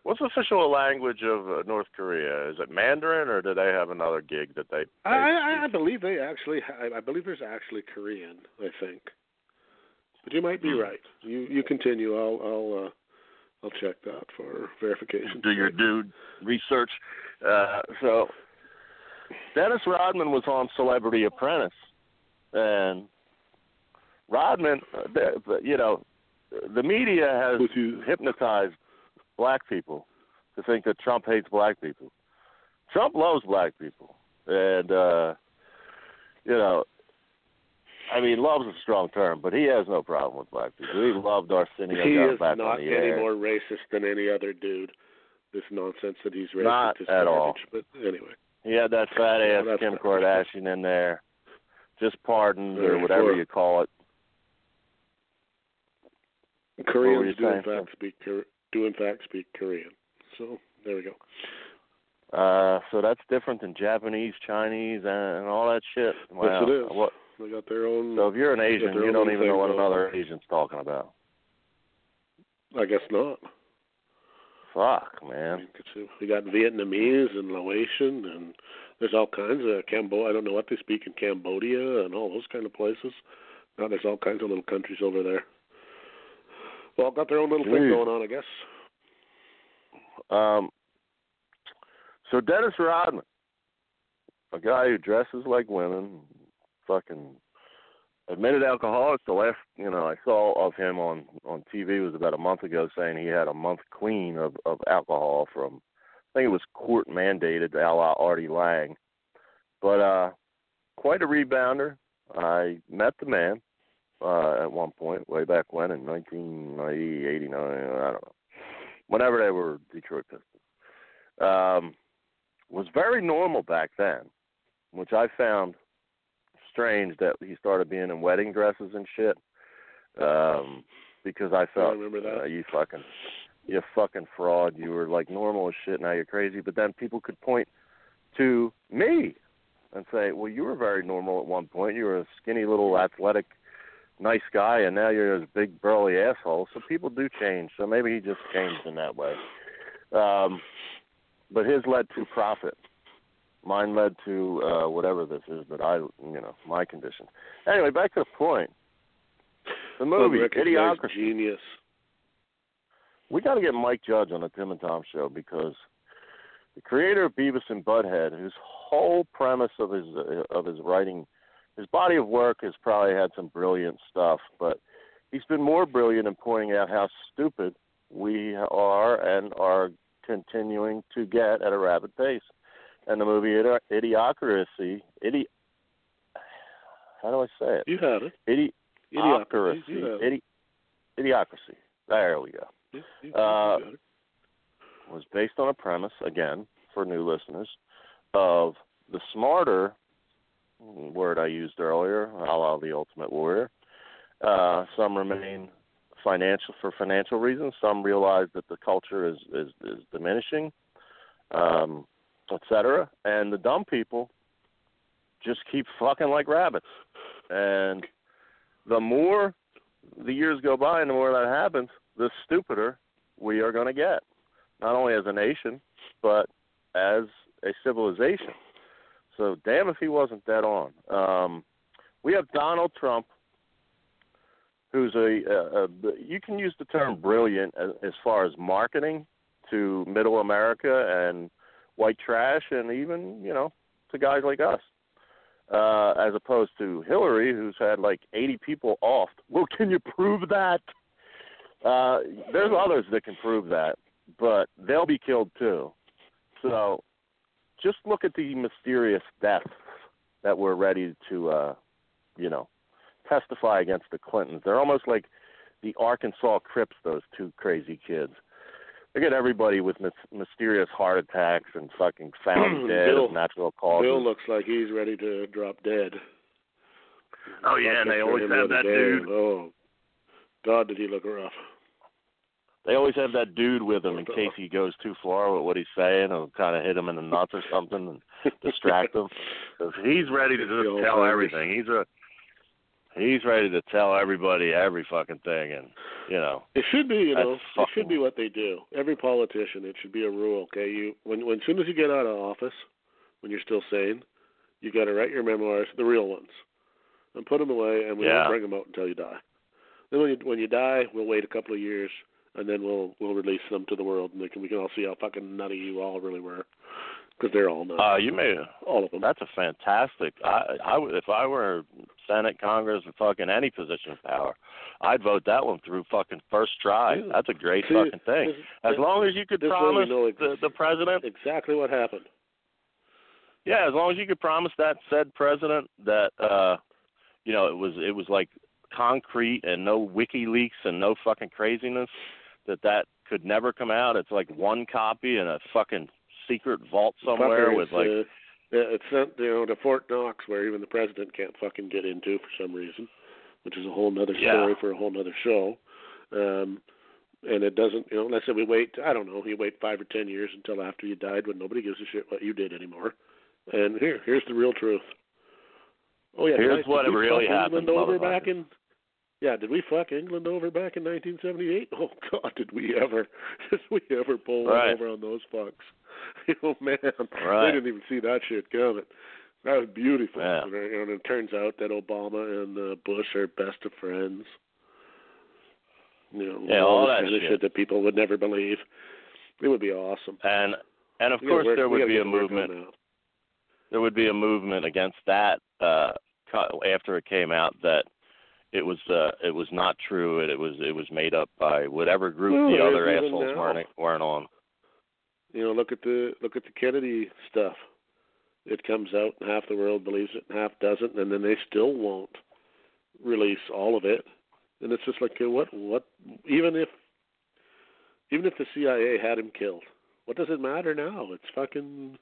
Speaker 4: what's the official language of uh, North Korea? Is it Mandarin, or do they have another gig that they?
Speaker 3: I,
Speaker 4: they
Speaker 3: I, I
Speaker 4: speak?
Speaker 3: believe they actually. I, I believe there's actually Korean. I think, but you might be
Speaker 4: Hmm.
Speaker 3: right. You you continue. I'll I'll uh, I'll check that for verification.
Speaker 4: do your dude research. Uh, so Dennis Rodman was on Celebrity Apprentice, and Rodman, uh, you know, the media has hypnotized black people to think that Trump hates black people. Trump loves black people, and uh, you know, I mean, love's a strong term, but he has no problem with black people. He loved Arsenio.
Speaker 3: he is
Speaker 4: back
Speaker 3: not any
Speaker 4: air.
Speaker 3: more racist than any other dude. This nonsense that he's racist
Speaker 4: Not
Speaker 3: is
Speaker 4: at all.
Speaker 3: But anyway,
Speaker 4: He had that fat ass
Speaker 3: that's
Speaker 4: Kim Kardashian in there, just pardoned or whatever you call it.
Speaker 3: Koreans do in fact speak do in fact speak Korean. So there we go.
Speaker 4: Uh, so that's different than Japanese, Chinese, and, and all that shit. Wow.
Speaker 3: Yes, it is.
Speaker 4: What?
Speaker 3: They got their own.
Speaker 4: So if you're an Asian, you don't even know what another
Speaker 3: on.
Speaker 4: Asian's talking about.
Speaker 3: I guess not.
Speaker 4: Fuck, man.
Speaker 3: we got Vietnamese and Laotian, and there's all kinds of Cambodia. I don't know what they speak in Cambodia and all those kind of places. Now there's all kinds of little countries over there. Well, got their own little thing going on, I guess.
Speaker 4: Um, so Dennis Rodman, a guy who dresses like women, fucking admitted alcoholic. The last you know I saw of him on on TV was about a month ago, saying he had a month clean of of alcohol from I think it was court mandated, a la Artie Lange. But uh, quite a rebounder. I met the man uh, at one point, way back when in 1990, 89, I don't know, whenever they were Detroit Pistons. Um, was very normal back then, which I found strange that he started being in wedding dresses and shit. Um, because I felt
Speaker 3: remember that.
Speaker 4: uh, you fucking you fucking fraud. You were like normal as shit. Now you're crazy. But then people could point to me and say, "Well, you were very normal at one point. You were a skinny little athletic, nice guy, and now you're this big burly asshole." So people do change. So maybe he just changed in that way. Um, but his led to profit. Mine led to uh, whatever this is that I, you know, my condition. Anyway, back to the point. The movie, Idiocracy.
Speaker 3: genius.
Speaker 4: We got to get Mike Judge on the Tim and Tom show because the creator of Beavis and Butthead, whose whole premise of his uh, of his writing, his body of work has probably had some brilliant stuff, but he's been more brilliant in pointing out how stupid we are and are continuing to get at a rapid pace. And the movie Idi- Idiocracy, Idi, how do I say it?
Speaker 3: You had it.
Speaker 4: Idi,
Speaker 3: Idiocracy.
Speaker 4: Idiocracy.
Speaker 3: You had it.
Speaker 4: Idi, Idiocracy. There we go.
Speaker 3: You- you- you
Speaker 4: Uh, was based on a premise, again, for new listeners, of the smarter word I used earlier, a la the Ultimate Warrior. Uh, some remain financial for financial reasons. Some realize that the culture is is, is diminishing, um, et cetera. And the dumb people just keep fucking like rabbits. And the more the years go by and the more that happens, the stupider we are going to get not only as a nation, but as a civilization. So damn if he wasn't dead on. Um, we have Donald Trump, who's a, a, a you can use the term brilliant as, as far as marketing to middle America and white trash, and even you know to guys like us. Uh, as opposed to Hillary, who's had like 80 people offed. Well, can you prove that? Uh, there's others that can prove that but they'll be killed too. So just look at the mysterious deaths that were ready to, uh, you know, testify against the Clintons. They're almost like the Arkansas Crips, those two crazy kids. They get everybody with mis- mysterious heart attacks and fucking found dead
Speaker 3: Bill-
Speaker 4: of natural causes.
Speaker 3: Bill looks like he's ready to drop dead.
Speaker 4: oh yeah, and they always have that
Speaker 3: day,
Speaker 4: dude.
Speaker 3: Oh, God, did he look rough?
Speaker 4: They always have that dude with him in uh-huh. case he goes too far with what he's saying, or kind of hit him in the nuts or something and distract him. 'Cause he's ready to
Speaker 3: The
Speaker 4: just tell everything. He's a he's ready to tell everybody every fucking thing, and you know.
Speaker 3: It should be, you
Speaker 4: That's
Speaker 3: know, it should be what they do. Every politician, it should be a rule. Okay, you when when as soon as you get out of office, when you're still sane, you got to write your memoirs, the real ones, and put them away, and we
Speaker 4: Yeah.
Speaker 3: won't bring them out until you die. Then when you when you die, we'll wait a couple of years, and then we'll we'll release them to the world, and they can, we can all see how fucking nutty you all really were, because they're all nuts,
Speaker 4: Uh, you may
Speaker 3: all of them.
Speaker 4: that's a fantastic. I I if I were Senate, Congress, or fucking any position of power, I'd vote that one through fucking first try.
Speaker 3: Yeah.
Speaker 4: That's a great
Speaker 3: See,
Speaker 4: fucking thing.
Speaker 3: this-
Speaker 4: As long as you could
Speaker 3: this
Speaker 4: promise
Speaker 3: know
Speaker 4: the the president
Speaker 3: exactly what happened.
Speaker 4: Yeah, as long as you could promise that said president that uh you know, it was it was like concrete and no WikiLeaks and no fucking craziness that that could never come out. It's like one copy in a fucking secret vault somewhere with like
Speaker 3: uh, it's sent you know to Fort Knox where even the president can't fucking get into for some reason, which is a whole nother
Speaker 4: Yeah.
Speaker 3: story for a whole nother show. Um, and it doesn't, you know, let's say we wait. I don't know. You wait five or ten years until after you died, when nobody gives a shit what you did anymore. And here, here's the real truth. Oh yeah,
Speaker 4: Here's what really happened,
Speaker 3: over back in. Yeah, did we fuck England over back in 1978? Oh God, did we ever? Did we ever pull
Speaker 4: Right.
Speaker 3: over on those fucks? oh man,
Speaker 4: Right.
Speaker 3: they didn't even see that shit coming. That was beautiful.
Speaker 4: Yeah.
Speaker 3: And, it- and it turns out that Obama and uh, Bush are best of friends. You know,
Speaker 4: Yeah, all
Speaker 3: this
Speaker 4: that
Speaker 3: kind of
Speaker 4: shit.
Speaker 3: shit that people would never believe. It would be awesome.
Speaker 4: and and of
Speaker 3: We
Speaker 4: course
Speaker 3: work-
Speaker 4: there would be a
Speaker 3: to work on
Speaker 4: movement there would be a movement against that uh after it came out that it was uh it was not true and it was it was made up by whatever group
Speaker 3: Well,
Speaker 4: the other assholes
Speaker 3: now.
Speaker 4: weren't weren't on.
Speaker 3: You know, look at the look at the Kennedy stuff. It comes out and half the world believes it and half doesn't, and then they still won't release all of it. And it's just like, okay, what what even if even if the CIA had him killed, what does it matter now? It's fucking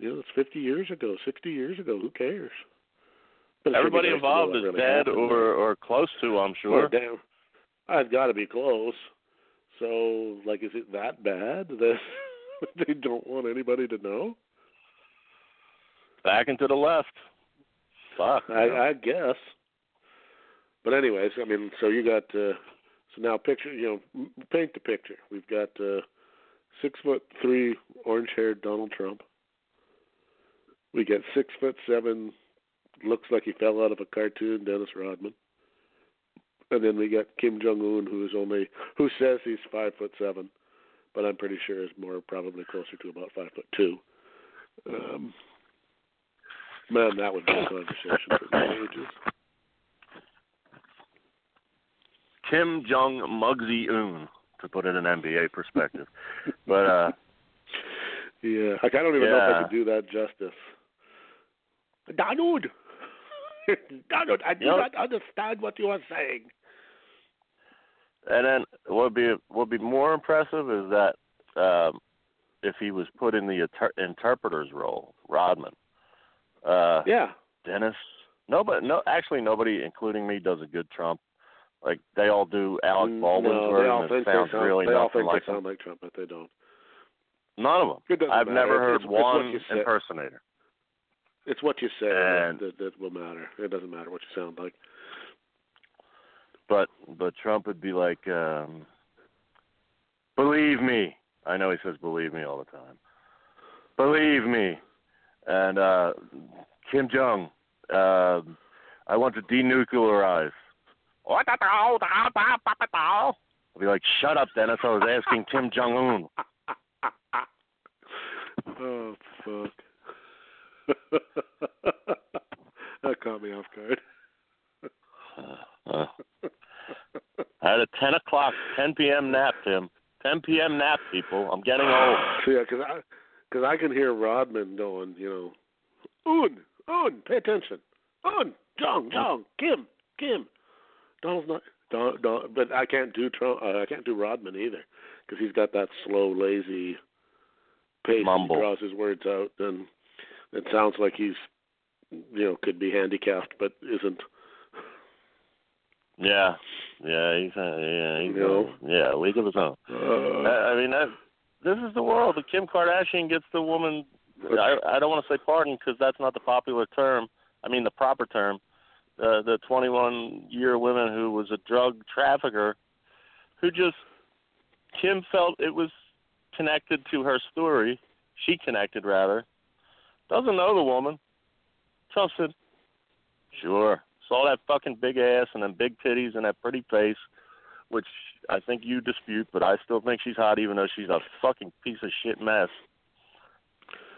Speaker 3: you know, it's fifty years ago, sixty years ago, who cares? But it sure be
Speaker 4: Everybody
Speaker 3: nice to know
Speaker 4: involved is
Speaker 3: really
Speaker 4: dead
Speaker 3: happened.
Speaker 4: or or close to, I'm
Speaker 3: Or
Speaker 4: sure.
Speaker 3: damn, I've got to be close. So, like, is it that bad that they don't want anybody to know?
Speaker 4: Back and to the left. Fuck.
Speaker 3: I, I guess. But anyways, I mean, so you got uh, so now picture, you know, paint the picture. We've got uh, six foot three, orange haired Donald Trump. We get six foot seven, looks like he fell out of a cartoon, Dennis Rodman. And then we got Kim Jong Un, who is only who says he's five foot seven, but I'm pretty sure is more probably closer to about five foot two. Um, man, that would be a conversation for the ages.
Speaker 4: Kim Jong Muggsy Un, to put it in NBA perspective. but uh
Speaker 3: Yeah, like I don't even know if I could do that justice. Donald, Donald, I do
Speaker 4: know-
Speaker 3: not understand what you are saying.
Speaker 4: And then what would be what would be more impressive is that um, if he was put in the inter- interpreter's role, Rodman. Uh,
Speaker 3: Yeah,
Speaker 4: Dennis. Nobody, no, actually nobody, including me, does a good Trump. Like they all do Alec
Speaker 3: Mm,
Speaker 4: Baldwin's
Speaker 3: no, they all think
Speaker 4: sounds
Speaker 3: sound,
Speaker 4: really
Speaker 3: they all
Speaker 4: nothing
Speaker 3: think
Speaker 4: like
Speaker 3: they sound like Trump, but they don't.
Speaker 4: None of them. I've
Speaker 3: matter.
Speaker 4: never heard
Speaker 3: It's- it's
Speaker 4: one
Speaker 3: say.
Speaker 4: impersonator.
Speaker 3: It's what you say
Speaker 4: And-
Speaker 3: that, that will matter. It doesn't matter what you sound like.
Speaker 4: But but Trump would be like, um, believe me. I know he says believe me all the time. Believe me. And uh Kim Jong, uh, I want to denuclearize. I'll be like, shut up, Dennis. I was asking Kim Jong Un.
Speaker 3: oh fuck! that caught me off guard.
Speaker 4: Uh, I had a 10 o'clock, 10 p.m. nap, Tim. 10 p.m. nap, people. I'm getting old.
Speaker 3: So, yeah, because I, cause I can hear Rodman going, you know, Un, Un, pay attention. Un, Jong, Jong, Kim, Kim. Donald's not, Don, Don, but I can't do Trump. Uh, I can't do Rodman either because he's got that slow, lazy pace.
Speaker 4: Mumble.
Speaker 3: He draws his words out, and it sounds like he's, you know, could be handicapped, but isn't.
Speaker 4: Yeah, yeah, he's uh, yeah, he's
Speaker 3: No.
Speaker 4: uh, yeah, league of his own.
Speaker 3: Uh,
Speaker 4: I, I mean, that, this is the world. The Kim Kardashian gets the woman. I I don't want to say pardon because that's not the popular term. I mean the proper term. Uh, the 21 year woman who was a drug trafficker, who just Kim felt it was connected to her story. She connected rather. Doesn't know the woman. Trump said, "Sure." Saw that fucking big ass and them big titties and that pretty face, which I think you dispute, but I still think she's hot, even though she's a fucking piece of shit mess.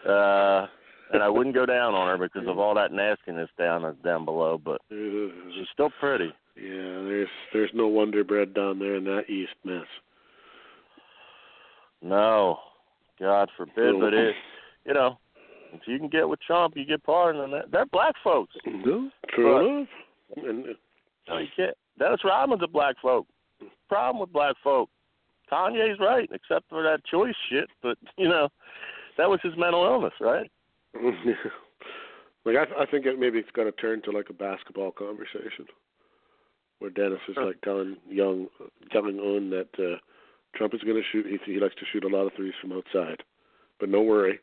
Speaker 4: Uh, and I wouldn't go down on her because of all that nastiness down down below, but she's still pretty.
Speaker 3: Yeah, there's there's no Wonder Bread down there in that East mess.
Speaker 4: No, God forbid, but it, you know, If you can get with Trump, you get pardoned. And that, they're black folks.
Speaker 3: No, true enough. And
Speaker 4: No, you can't. Dennis Rodman's a black folk. Problem with black folk. Kanye's right, except for that choice shit. But you know, that was his mental illness, right?
Speaker 3: like I, I think it, maybe it's going to turn to like a basketball conversation, where Dennis is like telling young telling Un that uh, Trump is going to shoot. He, he likes to shoot a lot of threes from outside, but no worry,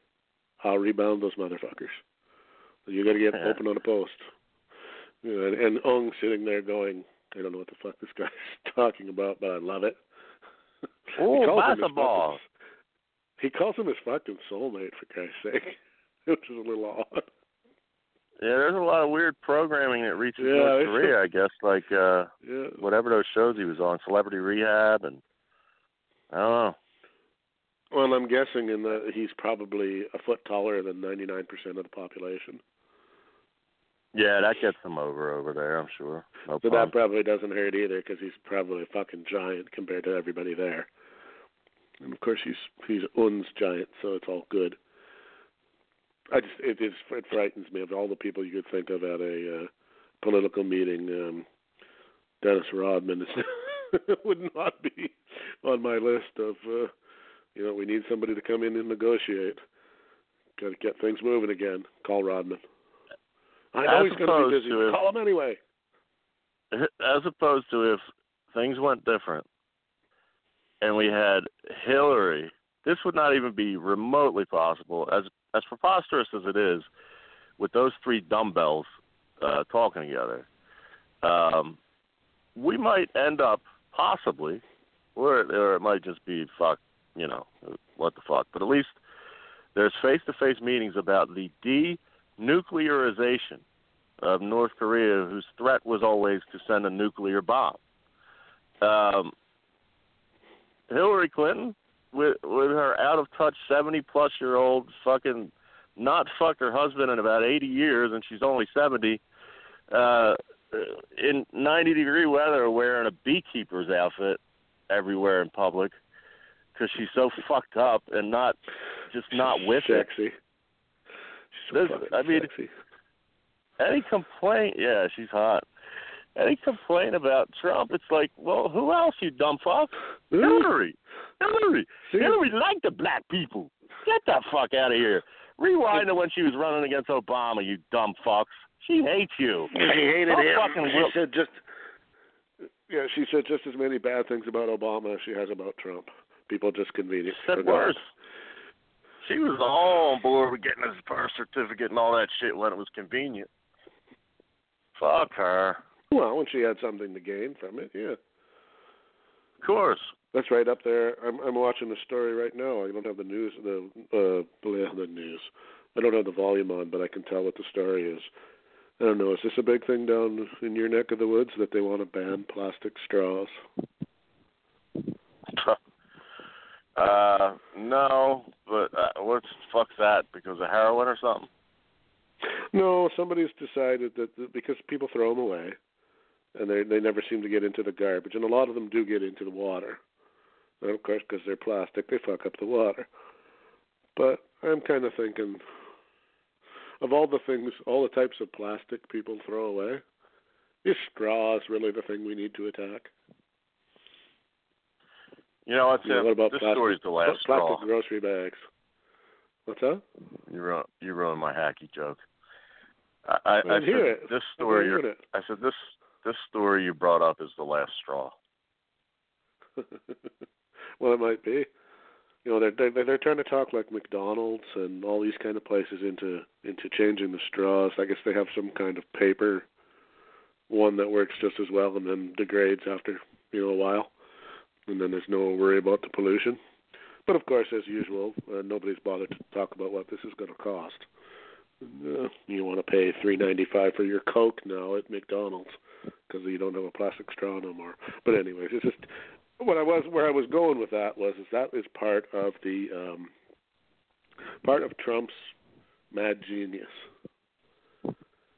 Speaker 3: I'll rebound those motherfuckers. You got to get
Speaker 4: Yeah.
Speaker 3: open on the post. And, and Ung sitting there going, I don't know what the fuck this guy's talking about, but I love it.
Speaker 4: Oh,
Speaker 3: He calls him his
Speaker 4: basketball.
Speaker 3: fucking- He calls him his fucking soulmate for Christ's sake, which is a little odd.
Speaker 4: Yeah, there's a lot of weird programming that reaches
Speaker 3: Yeah,
Speaker 4: North Korea. I guess like uh
Speaker 3: Yeah.
Speaker 4: whatever those shows he was on, Celebrity Rehab, and I don't know.
Speaker 3: Well, I'm guessing in that he's probably a foot taller than 99% of the population.
Speaker 4: Yeah, that gets him over over there. I'm sure. No
Speaker 3: So
Speaker 4: problem.
Speaker 3: that probably doesn't hurt either because he's probably a fucking giant compared to everybody there. And of course he's he's Un's giant, so it's all good. I just it is it frightens me of all the people you could think of at a uh, political meeting. Um, Dennis Rodman is would not be on my list of uh, you know we need somebody to come in and negotiate. Got to get things moving again. Call Rodman. I know
Speaker 4: As
Speaker 3: he's going to be busy.
Speaker 4: to if-
Speaker 3: Call him anyway.
Speaker 4: as opposed to if things went different and we had Hillary, this would not even be remotely possible. As as preposterous as it is, with those three dumbbells uh, talking together, um, we might end up possibly, or or it might just be fuck, you know, what the fuck. But at least there's face-to-face meetings about the denuclearization of North Korea, whose threat was always to send a nuclear bomb. Um, Hillary Clinton, with with her out of touch seventy plus year old fucking not fucked her husband in about eighty years, and she's only seventy. Uh, in ninety degree weather, wearing a beekeeper's outfit everywhere in public because she's so fucked up and not just not with it.
Speaker 3: sexy. She's so
Speaker 4: This- I mean,
Speaker 3: sexy.
Speaker 4: any complaint yeah she's hot any complaint about trump it's like well who else you dumb fuck hillary hillary
Speaker 3: See?
Speaker 4: hillary liked the black people get the fuck out of here rewind to when she was running against obama you dumb fucks she hates you
Speaker 3: She hated
Speaker 4: Don't
Speaker 3: him.
Speaker 4: fucking
Speaker 3: She
Speaker 4: will-
Speaker 3: said just yeah, she said just as many bad things about Obama as she has about Trump. People just convenient.
Speaker 4: said
Speaker 3: forgot.
Speaker 4: worse she was all on board with getting his birth certificate and all that shit when it was convenient fuck her
Speaker 3: Well, when she had something to gain from it, yeah.
Speaker 4: of course
Speaker 3: That's right up there. I'm I'm watching the story right now. I don't have the news the uh blah, the news. I don't have the volume on, but I can tell what the story is. I don't know. Is this a big thing down in your neck of the woods that they want to ban plastic straws?
Speaker 4: Uh, no, but uh, what's fuck's that? Because of heroin or something?
Speaker 3: No, somebody's decided that that because people throw them away, and they they never seem to get into the garbage, and a lot of them do get into the water. And of course, because they're plastic, they fuck up the water. But I'm kind of thinking, of all the things, all the types of plastic people throw away, is straws really the thing we need to attack?
Speaker 4: You know what's
Speaker 3: Yeah, what about
Speaker 4: this
Speaker 3: plastic-
Speaker 4: story's the last
Speaker 3: plastic
Speaker 4: straw.
Speaker 3: grocery bags. What's that?
Speaker 4: You ruined you ruined my hacky joke. I, I,
Speaker 3: I
Speaker 4: I said
Speaker 3: hear it.
Speaker 4: this story.
Speaker 3: it.
Speaker 4: I said this this story you brought up is the last straw.
Speaker 3: well, it might be. You know, they're they're they're trying to talk like McDonald's and all these kind of places into into changing the straws. I guess they have some kind of paper one that works just as well and then degrades after you know a while, and then there's no worry about the pollution. But of course, as usual, uh, nobody's bothered to talk about what this is going to cost. Uh, you want to pay three ninety five for your Coke now at McDonald's because you don't have a plastic straw no more. But anyways, it's just what I was where I was going with that was is that is part of the um part of Trump's mad genius.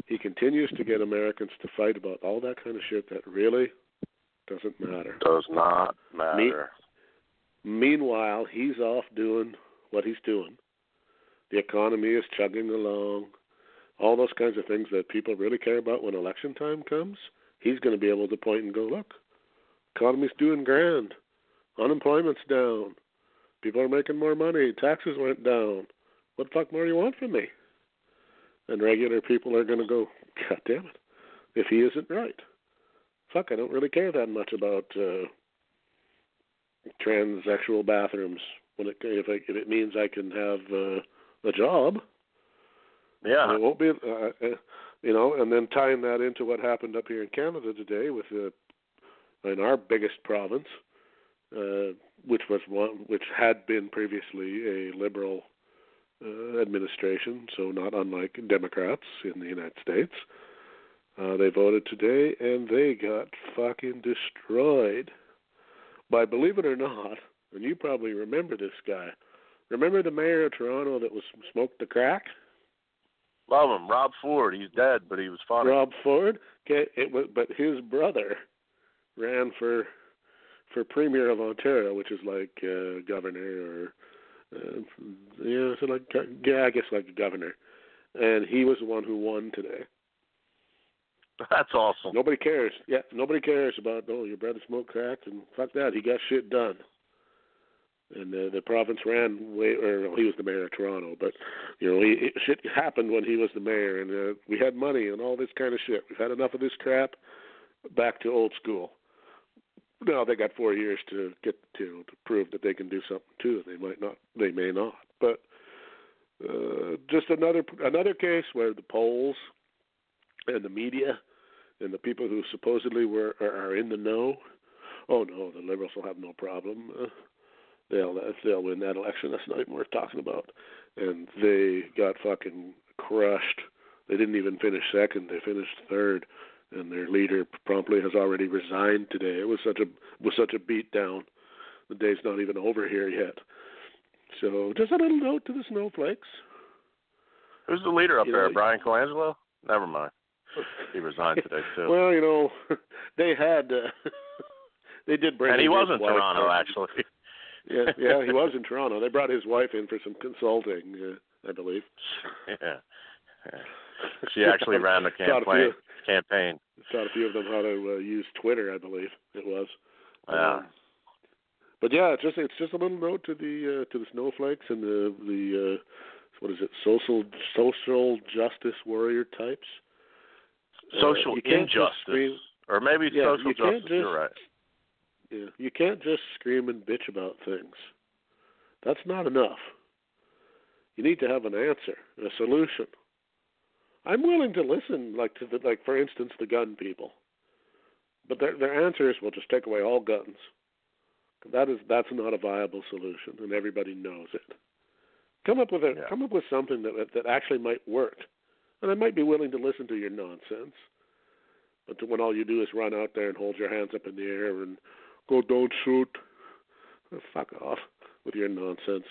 Speaker 3: He continues to get Americans to fight about all that kind of shit that really doesn't matter.
Speaker 4: Does not matter.
Speaker 3: Meanwhile, he's off doing what he's doing, the economy is chugging along, all those kinds of things that people really care about when election time comes, he's going to be able to point and go, look, economy's doing grand, unemployment's down, people are making more money, taxes went down. What the fuck more do you want from me? And regular people are going to go, God damn it, if he isn't right. Fuck, I don't really care that much about uh, transsexual bathrooms when it if, I, if it means I can have uh, a job.
Speaker 4: Yeah.
Speaker 3: It won't be, uh, uh, you know, and then tying that into what happened up here in Canada today with the in our biggest province, uh, which was one which had been previously a liberal uh, administration, so not unlike Democrats in the United States. Uh, they voted today, and they got fucking destroyed by, believe it or not, and you probably remember this guy. Remember the mayor of Toronto that was smoked the crack?
Speaker 4: Love him, Rob Ford. He's dead, but he was funny.
Speaker 3: Rob Ford. Okay, it was, but his brother ran for for premier of Ontario, which is like uh, governor or uh, yeah, so like yeah, I guess like a governor, and he was the one who won today.
Speaker 4: That's awesome.
Speaker 3: Nobody cares. Yeah, nobody cares about oh your brother smoked crack and fuck that. He got shit done. And uh, the province ran way, or well, he was the mayor of Toronto, but you know, he, it, shit happened when he was the mayor, and uh, we had money and all this kind of shit. We've had enough of this crap. Back to old school. Now they got four years to get to to prove that they can do something too. They might not. They may not. But uh, just another another case where the polls and the media and the people who supposedly were are, are in the know. Oh no, the liberals will have no problem. Uh, they'll they'll win that election. That's not even worth talking about. And they got fucking crushed. They didn't even finish second. They finished third and their leader promptly has already resigned today. It was such a was such a beat down. The day's not even over here yet. So just a little note to the snowflakes.
Speaker 4: Who's the leader up
Speaker 3: You
Speaker 4: there?
Speaker 3: know,
Speaker 4: Bryan Colangelo? Never mind. He resigned today too.
Speaker 3: well, you know, they had uh, they did bring
Speaker 4: and he was in
Speaker 3: wife
Speaker 4: Toronto
Speaker 3: in.
Speaker 4: actually.
Speaker 3: Yeah, yeah, he was in Toronto. They brought his wife in for some consulting, uh, I believe.
Speaker 4: yeah. yeah. She actually ran the campaign.
Speaker 3: few,
Speaker 4: Campaign.
Speaker 3: taught a few of them how to uh, use Twitter, I believe it was.
Speaker 4: Yeah.
Speaker 3: Um, but yeah, it's just it's just a little note to the uh, to the snowflakes and the the uh, what is it social social justice warrior types. Uh,
Speaker 4: Social
Speaker 3: you
Speaker 4: injustice. Or maybe
Speaker 3: Yeah,
Speaker 4: social
Speaker 3: you
Speaker 4: justice.
Speaker 3: just-
Speaker 4: You're right.
Speaker 3: Yeah, you can't just scream and bitch about things. That's not enough. You need to have an answer, a solution. I'm willing to listen, like to the, like for instance, the gun people. But their their answer is, well, just take away all guns. That is that's not a viable solution, and everybody knows it. Come up with a
Speaker 4: Yeah.
Speaker 3: come up with something that that actually might work, and I might be willing to listen to your nonsense. But when all you do is run out there and hold your hands up in the air and go, don't shoot, Oh, fuck off with your nonsense.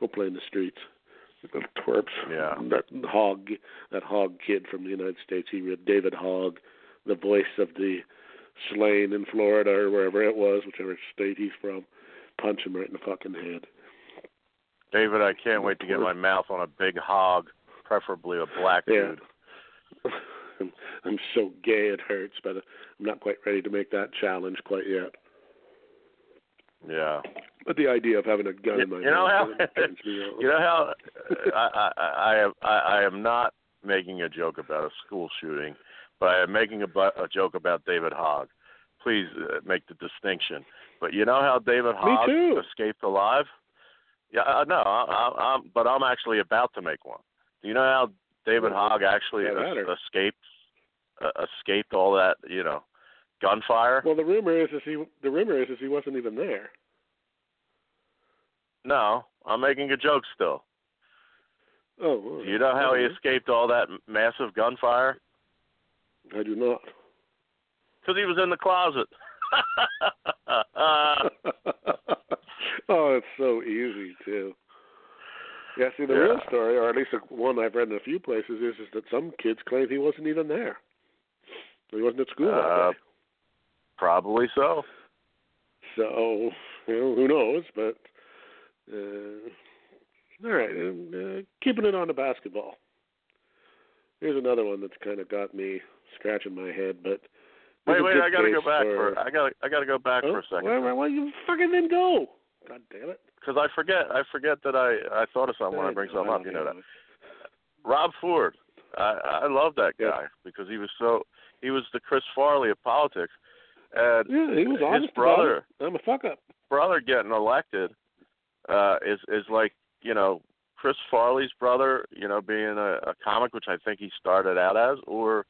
Speaker 3: Go play in the streets. You little twerps.
Speaker 4: Yeah.
Speaker 3: That Hogg, that Hogg kid from the United States. He read David Hogg, the voice of the slain in Florida or wherever it was, whichever state he's from. Punch him right in the fucking head.
Speaker 4: David, I can't wait to get my mouth on a big hog, preferably a black
Speaker 3: Yeah.
Speaker 4: dude.
Speaker 3: I'm, I'm so gay it hurts, but I'm not quite ready to make that challenge quite yet.
Speaker 4: Yeah.
Speaker 3: But the idea of having a gun in my
Speaker 4: you know how-. You know how I, I, I am I, I am not making a joke about a school shooting, but I am making a, a joke about David Hogg. Please uh, make the distinction. But you know how David Hogg escaped alive? Yeah, I know. I, I, I'm, but I'm actually about to make one. Do you know how David Hogg actually es- escaped uh, escaped all that you know gunfire?
Speaker 3: Well, the rumor is, is he the rumor is, is he wasn't even there.
Speaker 4: No, I'm making a joke still.
Speaker 3: Oh, well,
Speaker 4: Do you know how he escaped all that massive gunfire?
Speaker 3: I do not.
Speaker 4: Because he was in the closet.
Speaker 3: oh, it's so easy too. Yeah, see, the real story, or at least one I've read in a few places, is is that some kids claim he wasn't even there. He wasn't at school that
Speaker 4: Uh,
Speaker 3: day.
Speaker 4: Probably so.
Speaker 3: So, you know, who knows? But uh, All right, and uh, keeping it on the basketball. Here's another one that's kind of got me scratching my head, but
Speaker 4: Wait, wait, I gotta go back
Speaker 3: for.
Speaker 4: for I gotta I gotta go back
Speaker 3: Huh?
Speaker 4: for a second.
Speaker 3: Why, why, why you fucking then go? God damn it!
Speaker 4: because I forget. I forget that I I thought of something when I bring something up. You know that. Rob Ford. I I love that
Speaker 3: Yeah.
Speaker 4: guy because he was so he was the Chris Farley of politics, and
Speaker 3: Yeah, he was
Speaker 4: his brother.
Speaker 3: I'm a fuck up.
Speaker 4: brother getting elected uh is is like you know Chris Farley's brother, you know, being a, a comic, which I think he started out as, or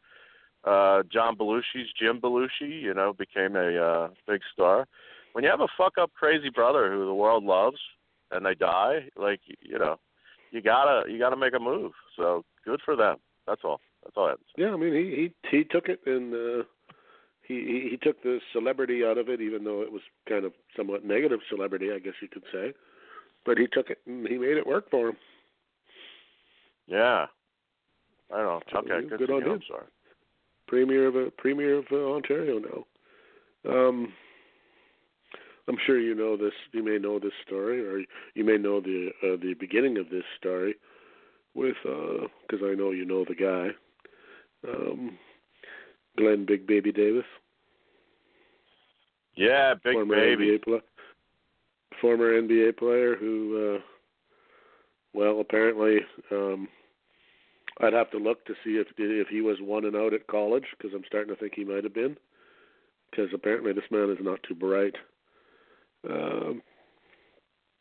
Speaker 4: uh John Belushi's Jim Belushi, you know, became a uh big star. When you have a fuck up crazy brother who the world loves and they die, like you know, you gotta you gotta make a move. So good for them. That's all. That's all I have to say.
Speaker 3: Yeah, I mean he he he took it and uh, he he he took the celebrity out of it, even though it was kind of somewhat negative celebrity, I guess you could say. But he took it and he made it work for him.
Speaker 4: Yeah. I don't know.
Speaker 3: So,
Speaker 4: Okay,
Speaker 3: good
Speaker 4: good,
Speaker 3: on
Speaker 4: you.
Speaker 3: him.
Speaker 4: I'm sorry.
Speaker 3: Premier of a Premier of uh, Ontario now. Um, I'm sure you know this. You may know this story, or you may know the uh, the beginning of this story, with because I know you know the guy, um, Glen Big Baby Davis.
Speaker 4: Yeah, big
Speaker 3: former
Speaker 4: baby.
Speaker 3: NBA pla- former NBA player who, uh, well, apparently, um, I'd have to look to see if if he was one and out at college because I'm starting to think he might have been. Because apparently this man is not too bright. Um,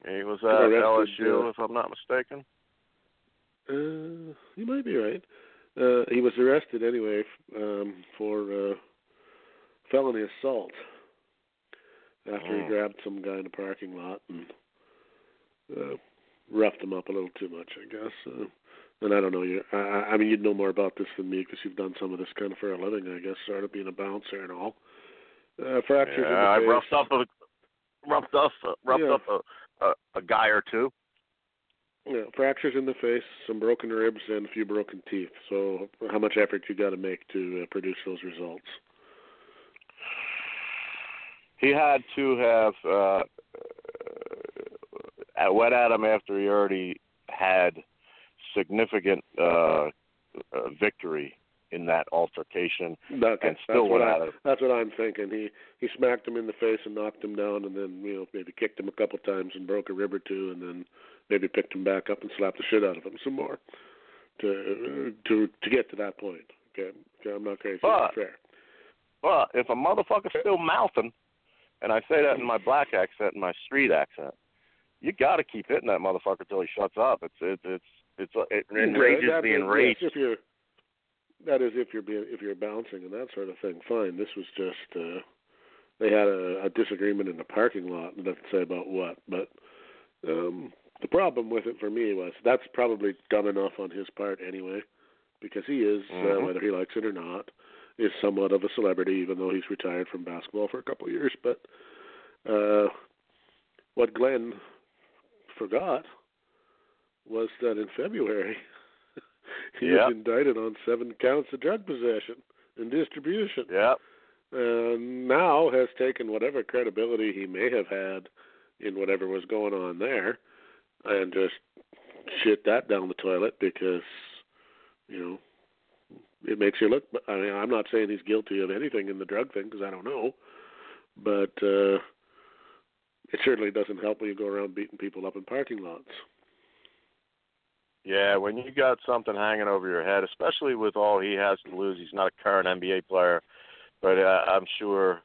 Speaker 4: He was at LSU,
Speaker 3: uh,
Speaker 4: if I'm not mistaken.
Speaker 3: uh, you might be right. Uh, he was arrested anyway um, for uh, felony assault after
Speaker 4: Mm.
Speaker 3: he grabbed some guy in a parking lot and uh, roughed him up a little too much, I guess. Uh, and I don't know you. I, I mean, you'd know more about this than me because you've done some of this kind of for a living, I guess, sort of being a bouncer and all. Uh, fractures in the
Speaker 4: Yeah, I
Speaker 3: face.
Speaker 4: roughed up a roughed up a, roughed
Speaker 3: Yeah.
Speaker 4: up a, a a guy or two.
Speaker 3: Yeah, fractures in the face, some broken ribs, and a few broken teeth. So, how much effort you got to make to uh, produce those results?
Speaker 4: He had to have uh, uh went at him after he already had significant uh, uh victory in that altercation
Speaker 3: That,
Speaker 4: and
Speaker 3: that's
Speaker 4: still
Speaker 3: what
Speaker 4: went
Speaker 3: I. That's what I'm thinking. He he smacked him in the face and knocked him down, and then you know maybe kicked him a couple times and broke a rib or two, and then maybe picked him back up and slapped the shit out of him some more to to to get to that point. Okay, okay I'm not crazy.
Speaker 4: But-
Speaker 3: fair.
Speaker 4: But if a motherfucker's still mouthing, and I say that in my black accent and my street accent, you got to keep hitting that motherfucker till he shuts up. It's it's it's it's it enrages
Speaker 3: Yeah,
Speaker 4: the enraged.
Speaker 3: if you're that is if you're being if you're bouncing and that sort of thing. Fine. This was just uh they had a, a disagreement in the parking lot. and doesn't say about what, but um the problem with it for me was that's probably dumb enough on his part anyway, because he is uh,
Speaker 4: Mhm.
Speaker 3: whether he likes it or not is somewhat of a celebrity, even though he's retired from basketball for a couple of years. But uh what Glen forgot was that in February he
Speaker 4: Yeah.
Speaker 3: was indicted on seven counts of drug possession and distribution.
Speaker 4: Yeah.
Speaker 3: And now has taken whatever credibility he may have had in whatever was going on there and just shit that down the toilet because, you know, it makes you look. I mean, I'm not saying he's guilty of anything in the drug thing because I don't know, but uh, it certainly doesn't help when you go around beating people up in parking lots.
Speaker 4: Yeah, when you got something hanging over your head, especially with all he has to lose, he's not a current NBA player, but uh, I'm sure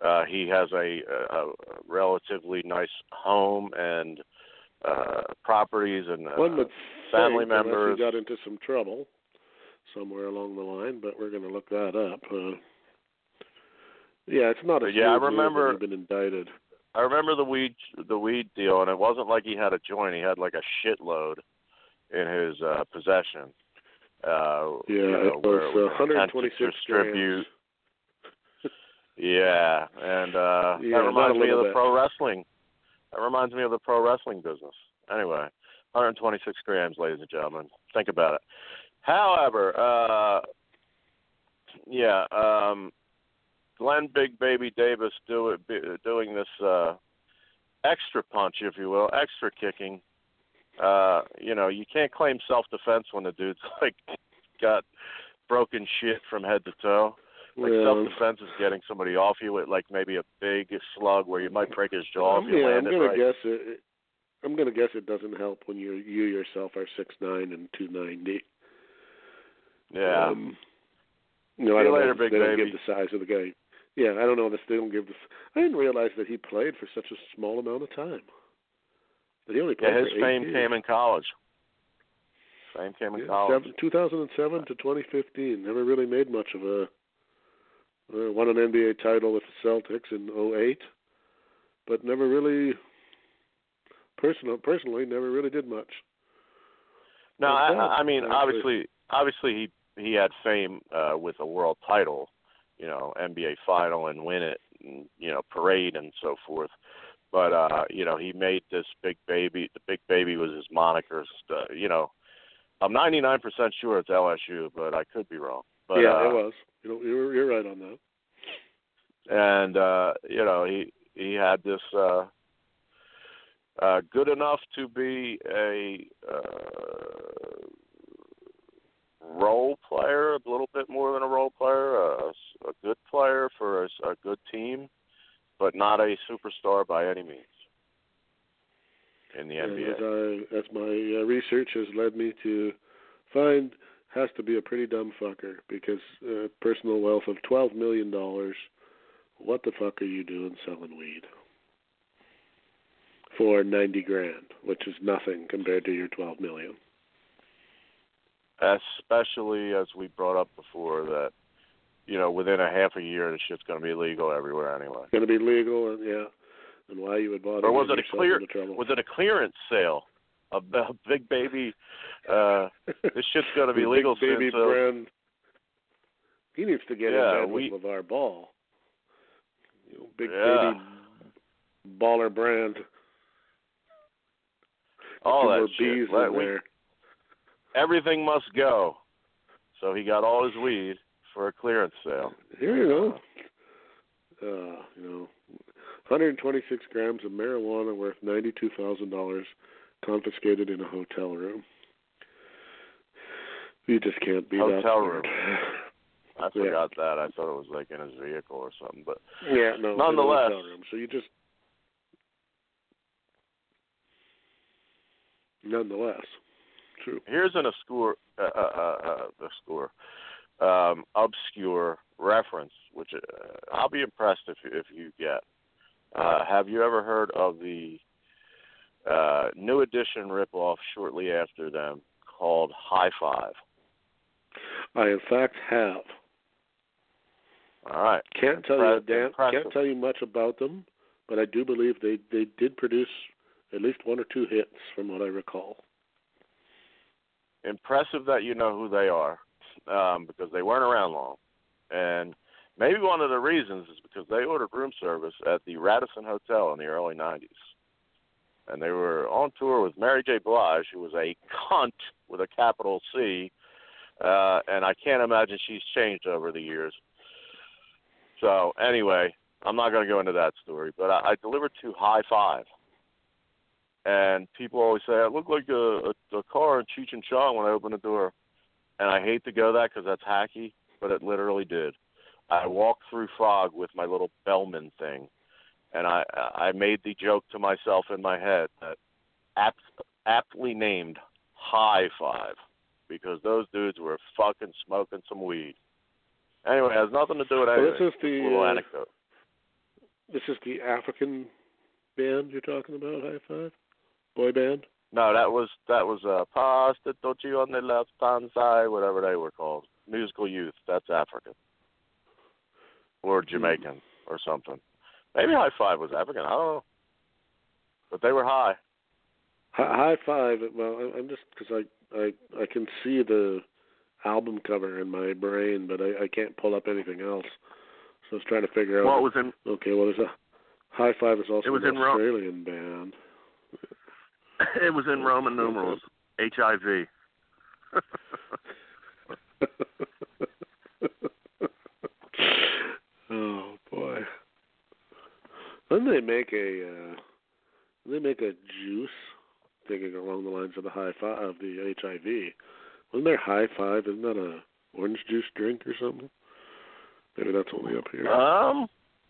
Speaker 4: uh, he has a, a, a relatively nice home and uh, properties and uh,
Speaker 3: One would
Speaker 4: family
Speaker 3: think,
Speaker 4: members.
Speaker 3: he got into some trouble somewhere along the line, but we're going to look that up. Uh, yeah, it's not a
Speaker 4: yeah, I remember-
Speaker 3: been indicted.
Speaker 4: I remember the weed the weed deal, and it wasn't like he had a joint; he had like a shitload in his uh, possession. Uh,
Speaker 3: Yeah,
Speaker 4: you know,
Speaker 3: it was
Speaker 4: with
Speaker 3: uh, 126
Speaker 4: distribute.
Speaker 3: grams.
Speaker 4: Yeah, and uh
Speaker 3: Yeah,
Speaker 4: that reminds me of the
Speaker 3: bit.
Speaker 4: pro wrestling. That reminds me of the pro wrestling business. Anyway, 126 grams, ladies and gentlemen. Think about it. However, uh yeah, um Glen Big Baby Davis do it, be- doing this uh extra punch, if you will, extra kicking Uh, you know, you can't claim self defense when the dude's like got broken shit from head to toe. Like
Speaker 3: yeah.
Speaker 4: self defense is getting somebody off you with like maybe a big slug where you might break his jaw
Speaker 3: I'm,
Speaker 4: if you
Speaker 3: yeah, I'm gonna
Speaker 4: right.
Speaker 3: guess it. I'm gonna guess it doesn't help when you you yourself are six nine and two ninety.
Speaker 4: Yeah.
Speaker 3: Um, no,
Speaker 4: See
Speaker 3: I don't
Speaker 4: later,
Speaker 3: know.
Speaker 4: big
Speaker 3: they don't give the size of the guy. Yeah, I don't know if they don't give the. I didn't realize that he played for such a small amount of time. That he only played
Speaker 4: yeah, his fame
Speaker 3: years.
Speaker 4: came in college. Fame came in
Speaker 3: Yeah,
Speaker 4: college.
Speaker 3: seven, 2007 to 2015. Never really made much of a. Uh, won an NBA title with the Celtics in '08, but never really. Personal, personally, never really did much.
Speaker 4: No, I, I mean, obviously, obviously he he had fame uh, with a world title, you know, NBA final and win it, and, you know, parade and so forth. But uh, you know, he made this big baby. The big baby was his moniker. Uh, you know, I'm 99% sure it's LSU, but I could be wrong. But
Speaker 3: yeah,
Speaker 4: uh,
Speaker 3: it was. You know, you're you're right on that.
Speaker 4: and uh you know he he had this uh uh good enough to be a uh role player a little bit more than a role player a, a good player for a, a good team but not a superstar by any means in the
Speaker 3: And
Speaker 4: NBA
Speaker 3: as, I, as my uh, research has led me to find, has to be a pretty dumb fucker because uh, personal wealth of twelve million dollars. What the fuck are you doing selling weed for ninety grand, which is nothing compared to your twelve million?
Speaker 4: especially as we brought up before that you know within a half a year the shit's going to be legal everywhere anyway
Speaker 3: Going to be legal, and yeah, and why you would bother
Speaker 4: Or was it a clear- was it a clearance sale? A, a big baby. Uh, this shit's going to be legal
Speaker 3: big baby brand. He needs to get
Speaker 4: Yeah,
Speaker 3: in bed
Speaker 4: we-
Speaker 3: with LaVar Ball. You know, big
Speaker 4: Yeah.
Speaker 3: baby baller brand.
Speaker 4: all that shit. we- everything must go. So he got all his weed for a clearance sale.
Speaker 3: Here you go. Uh, you know, 126 grams of marijuana worth $92,000 confiscated in a hotel room. You just can't be that
Speaker 4: Hotel
Speaker 3: smart.
Speaker 4: I forgot that. I thought it was like in his vehicle or something. But
Speaker 3: Yeah, no.
Speaker 4: Nonetheless.
Speaker 3: hotel room. So you just. Nonetheless, true.
Speaker 4: here's an obscure, uh, uh, uh, uh, obscure, um, obscure reference, which uh, I'll be impressed if if you get. Uh, have you ever heard of the uh, new edition ripoff shortly after them called High Five?
Speaker 3: I in fact have.
Speaker 4: All right.
Speaker 3: Can't tell you
Speaker 4: Impressive.
Speaker 3: damn,
Speaker 4: Impressive.
Speaker 3: can't tell you much about them, but I do believe they they did produce at least one or two hits from what I recall.
Speaker 4: impressive that you know who they are um, because they weren't around long. And maybe one of the reasons is because they ordered room service at the Radisson Hotel in the early 90s. And they were on tour with Mary J. Blige, who was a cunt with a capital C. Uh, and I can't imagine she's changed over the years. So, anyway, I'm not going to go into that story, but I, I delivered to High Five and people always say I look like a, a, a car in Cheech and Chong when I open the door, and I hate to go that because that's hacky, but it literally did. I walked through fog with my little Bellman thing, and I I made the joke to myself in my head that apt, aptly named High Five because those dudes were fucking smoking some weed. Anyway, it has nothing to do with anything.
Speaker 3: this is the,
Speaker 4: little
Speaker 3: uh,
Speaker 4: anecdote.
Speaker 3: This is the African band you're talking about, High Five? Boy band?
Speaker 4: No, that was that was uh Pass the Dutchie on the left hand side, whatever they were called. Musical youth, that's African. Or Jamaican or something. Maybe High Five was African, I don't know. But they were high.
Speaker 3: High Five. Well, I'm just because I I I can see the album cover in my brain, but I I can't pull up anything else. So I was trying to figure out.
Speaker 4: Well, it was in
Speaker 3: okay, well, there's a High Five is also
Speaker 4: It was
Speaker 3: an
Speaker 4: in Ro-
Speaker 3: Australian band.
Speaker 4: It was in Roman numerals. HIV.
Speaker 3: oh boy. Didn't they make a uh they make a juice thinking along the lines of the high five of the HIV. Wasn't there high five? Isn't that a orange juice drink or something? Maybe that's only up here.
Speaker 4: Um,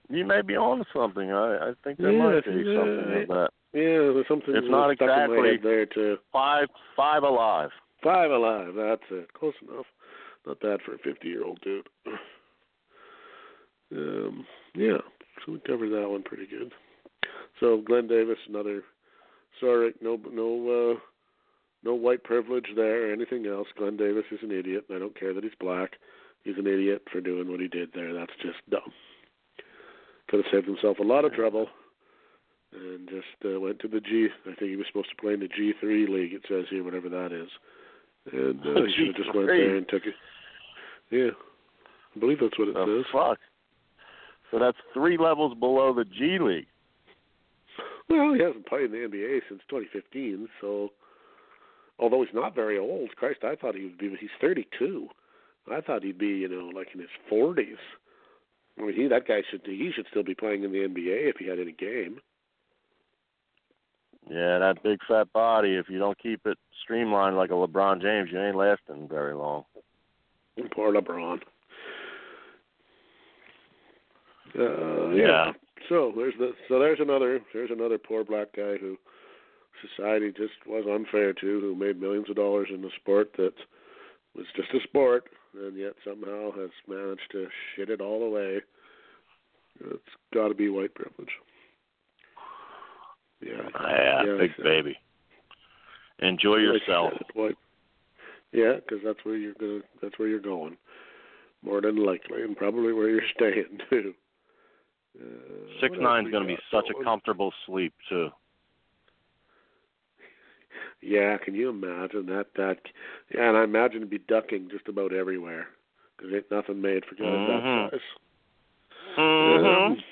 Speaker 4: you may be on something. I I think there
Speaker 3: Yeah,
Speaker 4: might be something of that.
Speaker 3: Yeah, there's something
Speaker 4: It's not
Speaker 3: stuck in my
Speaker 4: exactly-
Speaker 3: head there too.
Speaker 4: Five five alive.
Speaker 3: Five alive. That's it. Close enough. Not bad for a 50 year old dude. Um, yeah, so we covered that one pretty good. So Glen Davis, another. Sorry, no, no, uh, no white privilege there or anything else. Glen Davis is an idiot. I don't care that he's black. He's an idiot for doing what he did there. That's just dumb. Could have saved himself a lot of trouble, and just uh, went to the G. I think he was supposed to play in the G three league. It says here, whatever that is. And uh, he should have just went there and took it. Yeah, I believe that's what it
Speaker 4: The
Speaker 3: says.
Speaker 4: fuck. So that's three levels below the G League.
Speaker 3: Well, he hasn't played in the NBA since 2015, so although he's not very old, Christ, I thought he would be. He's 32. I thought he'd be, you know, like in his 40s. I mean, he that guy should he should still be playing in the NBA if he had any game.
Speaker 4: Yeah, that big fat body. If you don't keep it streamlined like a LeBron James, you ain't lasting very long.
Speaker 3: Poor LeBron. Uh,
Speaker 4: Yeah.
Speaker 3: So there's the so there's another there's another poor black guy who society just was unfair to, who made millions of dollars in a sport that was just a sport, and yet somehow has managed to shit it all away. It's got to be white privilege. Yeah.
Speaker 4: Yeah,
Speaker 3: yeah,
Speaker 4: big
Speaker 3: so-
Speaker 4: baby. Enjoy yourself.
Speaker 3: white- Yeah, because that's where you're gonna. That's where you're going, more than likely, and probably where you're staying too. Uh,
Speaker 4: Six nine's going to be such a comfortable sleep too.
Speaker 3: Yeah, can you imagine that? That yeah, and I imagine it'd be ducking just about everywhere because ain't nothing made for guys
Speaker 4: Mhm.
Speaker 3: that size.
Speaker 4: Mm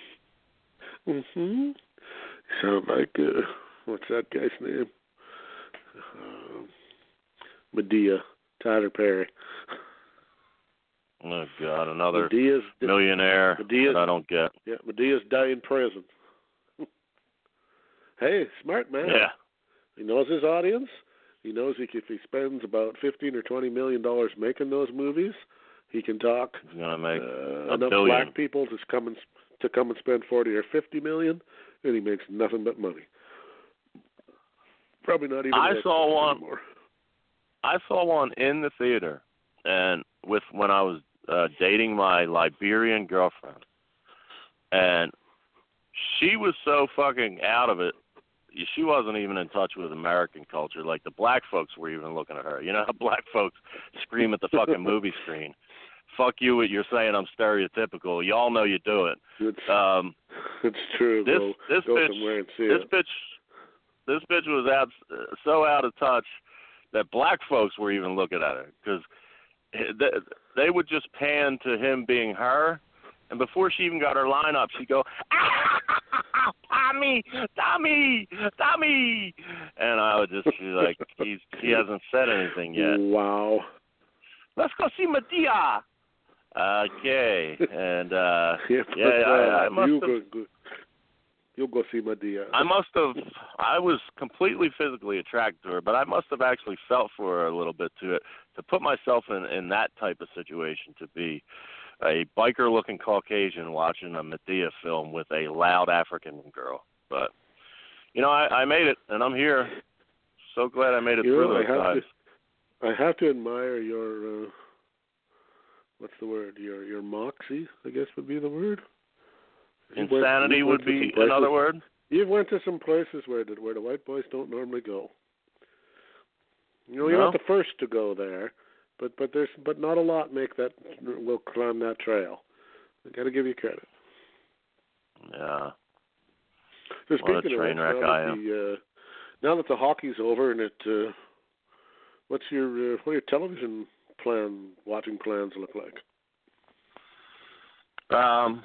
Speaker 3: Mhm. Mhm. Sound like uh, what's that guy's name? Um, Madea, Tyler Perry.
Speaker 4: Oh God, another
Speaker 3: Madea's
Speaker 4: millionaire
Speaker 3: Madea's-
Speaker 4: that I don't get.
Speaker 3: yeah, Madea's dying in prison. hey, smart man.
Speaker 4: Yeah.
Speaker 3: He knows his audience. He knows he, if he spends about fifteen or twenty million dollars making those movies, he can talk
Speaker 4: He's gonna make
Speaker 3: uh,
Speaker 4: a
Speaker 3: enough
Speaker 4: billion.
Speaker 3: black people to come and to come and spend forty or fifty million, and he makes nothing but money. Probably not even.
Speaker 4: I saw one-
Speaker 3: anymore.
Speaker 4: I saw one in the theater, and with when I was uh, dating my Liberian girlfriend, and she was so fucking out of it. She wasn't even in touch with American culture. Like the black folks were even looking at her. You know how black folks scream at the fucking movie screen. Fuck you! What you're saying I'm stereotypical. Y'all know you do it.
Speaker 3: It's,
Speaker 4: Um,
Speaker 3: it's true.
Speaker 4: this
Speaker 3: go
Speaker 4: this
Speaker 3: go
Speaker 4: bitch
Speaker 3: somewhere and see
Speaker 4: this
Speaker 3: it.
Speaker 4: bitch this bitch was out so out of touch that black folks were even looking at her because they, they would just pan to him being her and before she even got her line up she'd go ah, tommy tommy tommy and i would just be like he's he hasn't said anything yet
Speaker 3: Wow.
Speaker 4: let's go see madea okay and uh
Speaker 3: Yeah,
Speaker 4: yeah I, I must
Speaker 3: you
Speaker 4: have
Speaker 3: go, go, you'll go see Madea.
Speaker 4: I must have. I was completely physically attracted to her, but I must have actually felt for her a little bit to it to put myself in in that type of situation to be a biker-looking Caucasian watching a Madea film with a loud African girl. But you know, I, I made it, and I'm here. So glad I made it
Speaker 3: You
Speaker 4: through
Speaker 3: know, I
Speaker 4: those
Speaker 3: have
Speaker 4: times.
Speaker 3: to, I have to admire your, uh, what's the word? Your your moxie, I guess would be the word. You
Speaker 4: Insanity
Speaker 3: you
Speaker 4: would be
Speaker 3: places-
Speaker 4: another word.
Speaker 3: You've went to some places where the, where the white boys don't normally go. You know, you're not the first to go there, but but there's but not a lot make that will climb that trail. I got to give you credit.
Speaker 4: Yeah.
Speaker 3: So
Speaker 4: What a train wreck I am.
Speaker 3: the uh, now that the hockey's over and it, uh, what's your uh, what are your television plan watching plans look like?
Speaker 4: Um,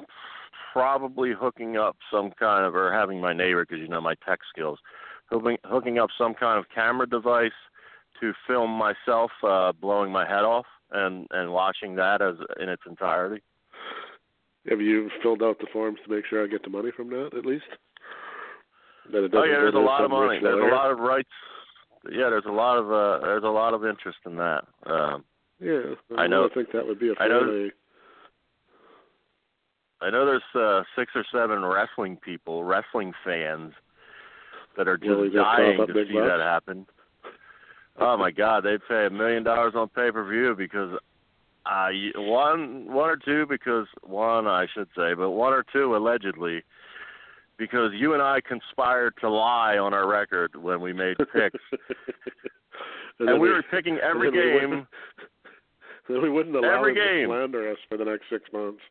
Speaker 4: probably hooking up some kind of, or having my neighbor, because you know my tech skills, hooking hooking up some kind of camera device to film myself uh, blowing my head off and and watching that as in its entirety.
Speaker 3: Have you filled out the forms to make sure I get the money from that at least? That it
Speaker 4: Oh yeah, there's a lot of money. There's
Speaker 3: lawyer?
Speaker 4: a lot of rights. yeah, there's a lot of uh, there's a lot of interest in that. Um,
Speaker 3: Yeah, I,
Speaker 4: I know-
Speaker 3: I think that would be a
Speaker 4: know-
Speaker 3: fairly.
Speaker 4: I know there's uh, six or seven wrestling people, wrestling fans, that are just
Speaker 3: cough
Speaker 4: dying to see
Speaker 3: bucks?
Speaker 4: that happen. Oh my God, they'd pay a million dollars on pay per view because uh, one one or two because one I should say, but one or two allegedly because you and I conspired to lie on our record when we made picks,
Speaker 3: and,
Speaker 4: and
Speaker 3: then
Speaker 4: we were picking every
Speaker 3: we
Speaker 4: game.
Speaker 3: Then we wouldn't allow
Speaker 4: Every
Speaker 3: him
Speaker 4: game.
Speaker 3: to slander us for the next six months.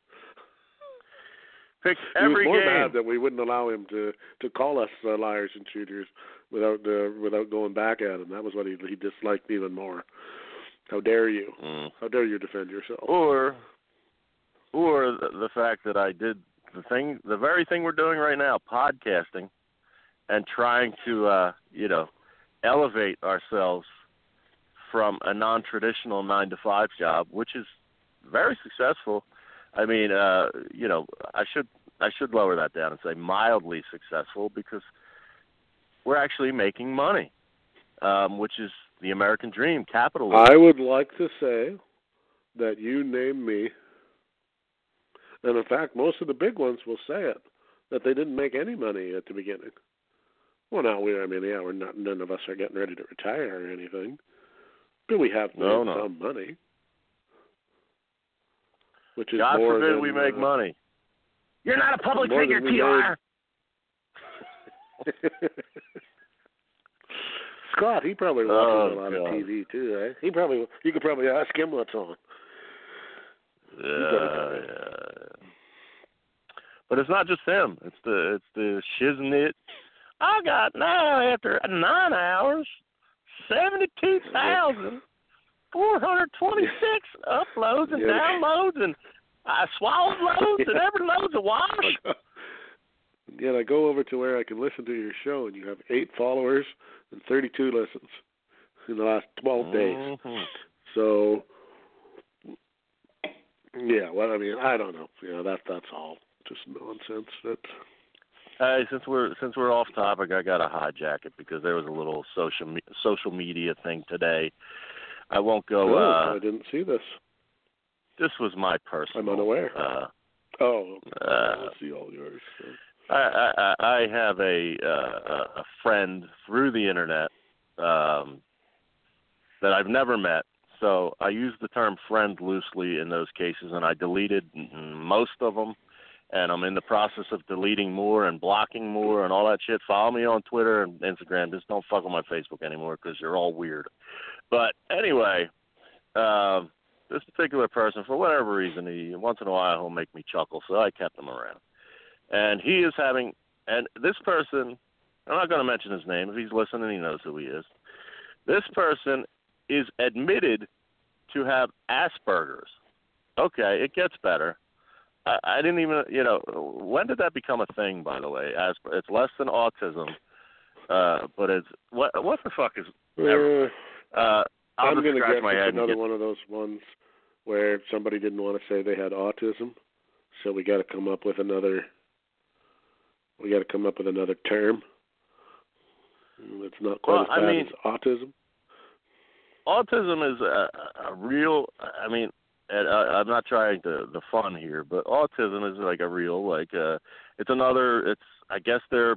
Speaker 4: Picked
Speaker 3: he was more
Speaker 4: game.
Speaker 3: mad that we wouldn't allow him to to call us uh, liars and cheaters without uh, without going back at him. That was what he he disliked even more. How dare you?
Speaker 4: Mm.
Speaker 3: How dare you defend yourself?
Speaker 4: or or the, the fact that I did the thing, the very thing we're doing right now, podcasting, and trying to, uh, you know, elevate ourselves from a non-traditional nine to five job, which is very successful. I mean, uh, you know, I should I should lower that down and say mildly successful because we're actually making money, um, which is the American dream, capitalism.
Speaker 3: I would like to say that you name me, and in fact, most of the big ones will say it that they didn't make any money at the beginning. Well, now we, I mean, yeah, we're not. None of us are getting ready to retire or anything, but we have
Speaker 4: No,
Speaker 3: made
Speaker 4: no.
Speaker 3: some money, which is
Speaker 4: God
Speaker 3: more
Speaker 4: forbid
Speaker 3: than,
Speaker 4: we make
Speaker 3: uh,
Speaker 4: money. You're not a public figure, TR.
Speaker 3: Scott, he probably watches
Speaker 4: Oh,
Speaker 3: a lot
Speaker 4: God.
Speaker 3: of TV too, eh? He probably you could probably ask him what's on.
Speaker 4: Yeah, yeah. But it's not just him. It's the it's the shiznit. I got now after nine hours, seventy two thousand four hundred twenty six uploads and downloads, and I swallowed loads, and every load's a wash.
Speaker 3: Yet I go over to where I can listen to your show, and you have eight followers and 32 listens in the last 12 days.
Speaker 4: Mhm.
Speaker 3: So, yeah, well, I mean, I don't know. You know, that that's all just nonsense. That
Speaker 4: Hey, since we're since we're off topic, I got to hijack it because there was a little social me- social media thing today. I won't go.
Speaker 3: oh,
Speaker 4: uh
Speaker 3: I didn't see this.
Speaker 4: This was my personal.
Speaker 3: I'm unaware.
Speaker 4: Uh,
Speaker 3: Oh,
Speaker 4: Uh,
Speaker 3: I'll see all yours. So.
Speaker 4: I, I I have a uh, a friend through the internet um, that I've never met. So I use the term friend loosely in those cases, and I deleted most of them. And I'm in the process of deleting more and blocking more and all that shit. Follow me on Twitter and Instagram. Just don't fuck with my Facebook anymore because you're all weird. But anyway, um, this particular person, for whatever reason, he once in a while he'll make me chuckle, so I kept him around and he is having and this person I'm not going to mention his name if he's listening he knows who he is. This person is admitted to have Asperger's. Okay, it gets better. I, I didn't even you know when did that become a thing by the way? as it's less than autism. Uh but it's what what the fuck is Never.
Speaker 3: Uh,
Speaker 4: uh I'll
Speaker 3: I'm going to guess
Speaker 4: my
Speaker 3: it's
Speaker 4: head
Speaker 3: another
Speaker 4: get,
Speaker 3: one of those ones where somebody didn't want to say they had autism, so we got to come up with another. We got to come up with another term. It's not quite
Speaker 4: Well,
Speaker 3: as
Speaker 4: I
Speaker 3: bad
Speaker 4: mean-
Speaker 3: as autism.
Speaker 4: autism is a, a real i mean and I, i'm not trying to the fun here but autism is like a real like uh it's another it's i guess they're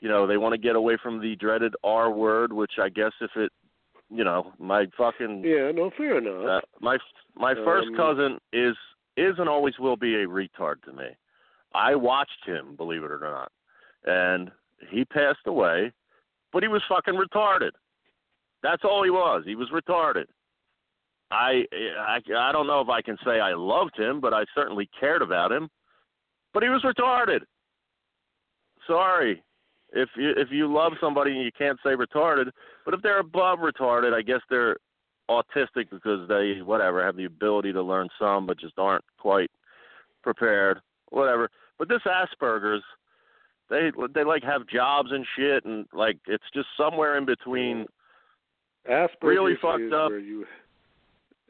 Speaker 4: you know they want to get away from the dreaded r word which i guess if it you know my fucking
Speaker 3: Yeah, no, fair enough.
Speaker 4: uh, my my first
Speaker 3: Um,
Speaker 4: cousin is is and always will be a retard to me. I watched him, believe it or not, and he passed away, but he was fucking retarded. That's all he was. He was retarded. I I I don't know if I can say I loved him, but I certainly cared about him. But he was retarded. Sorry. If you if you love somebody and you can't say retarded, but if they're above retarded, I guess they're autistic because they whatever have the ability to learn some but just aren't quite prepared whatever but this asperger's they they like have jobs and shit and like it's just somewhere in between
Speaker 3: Asperger's
Speaker 4: really fucked up.
Speaker 3: You,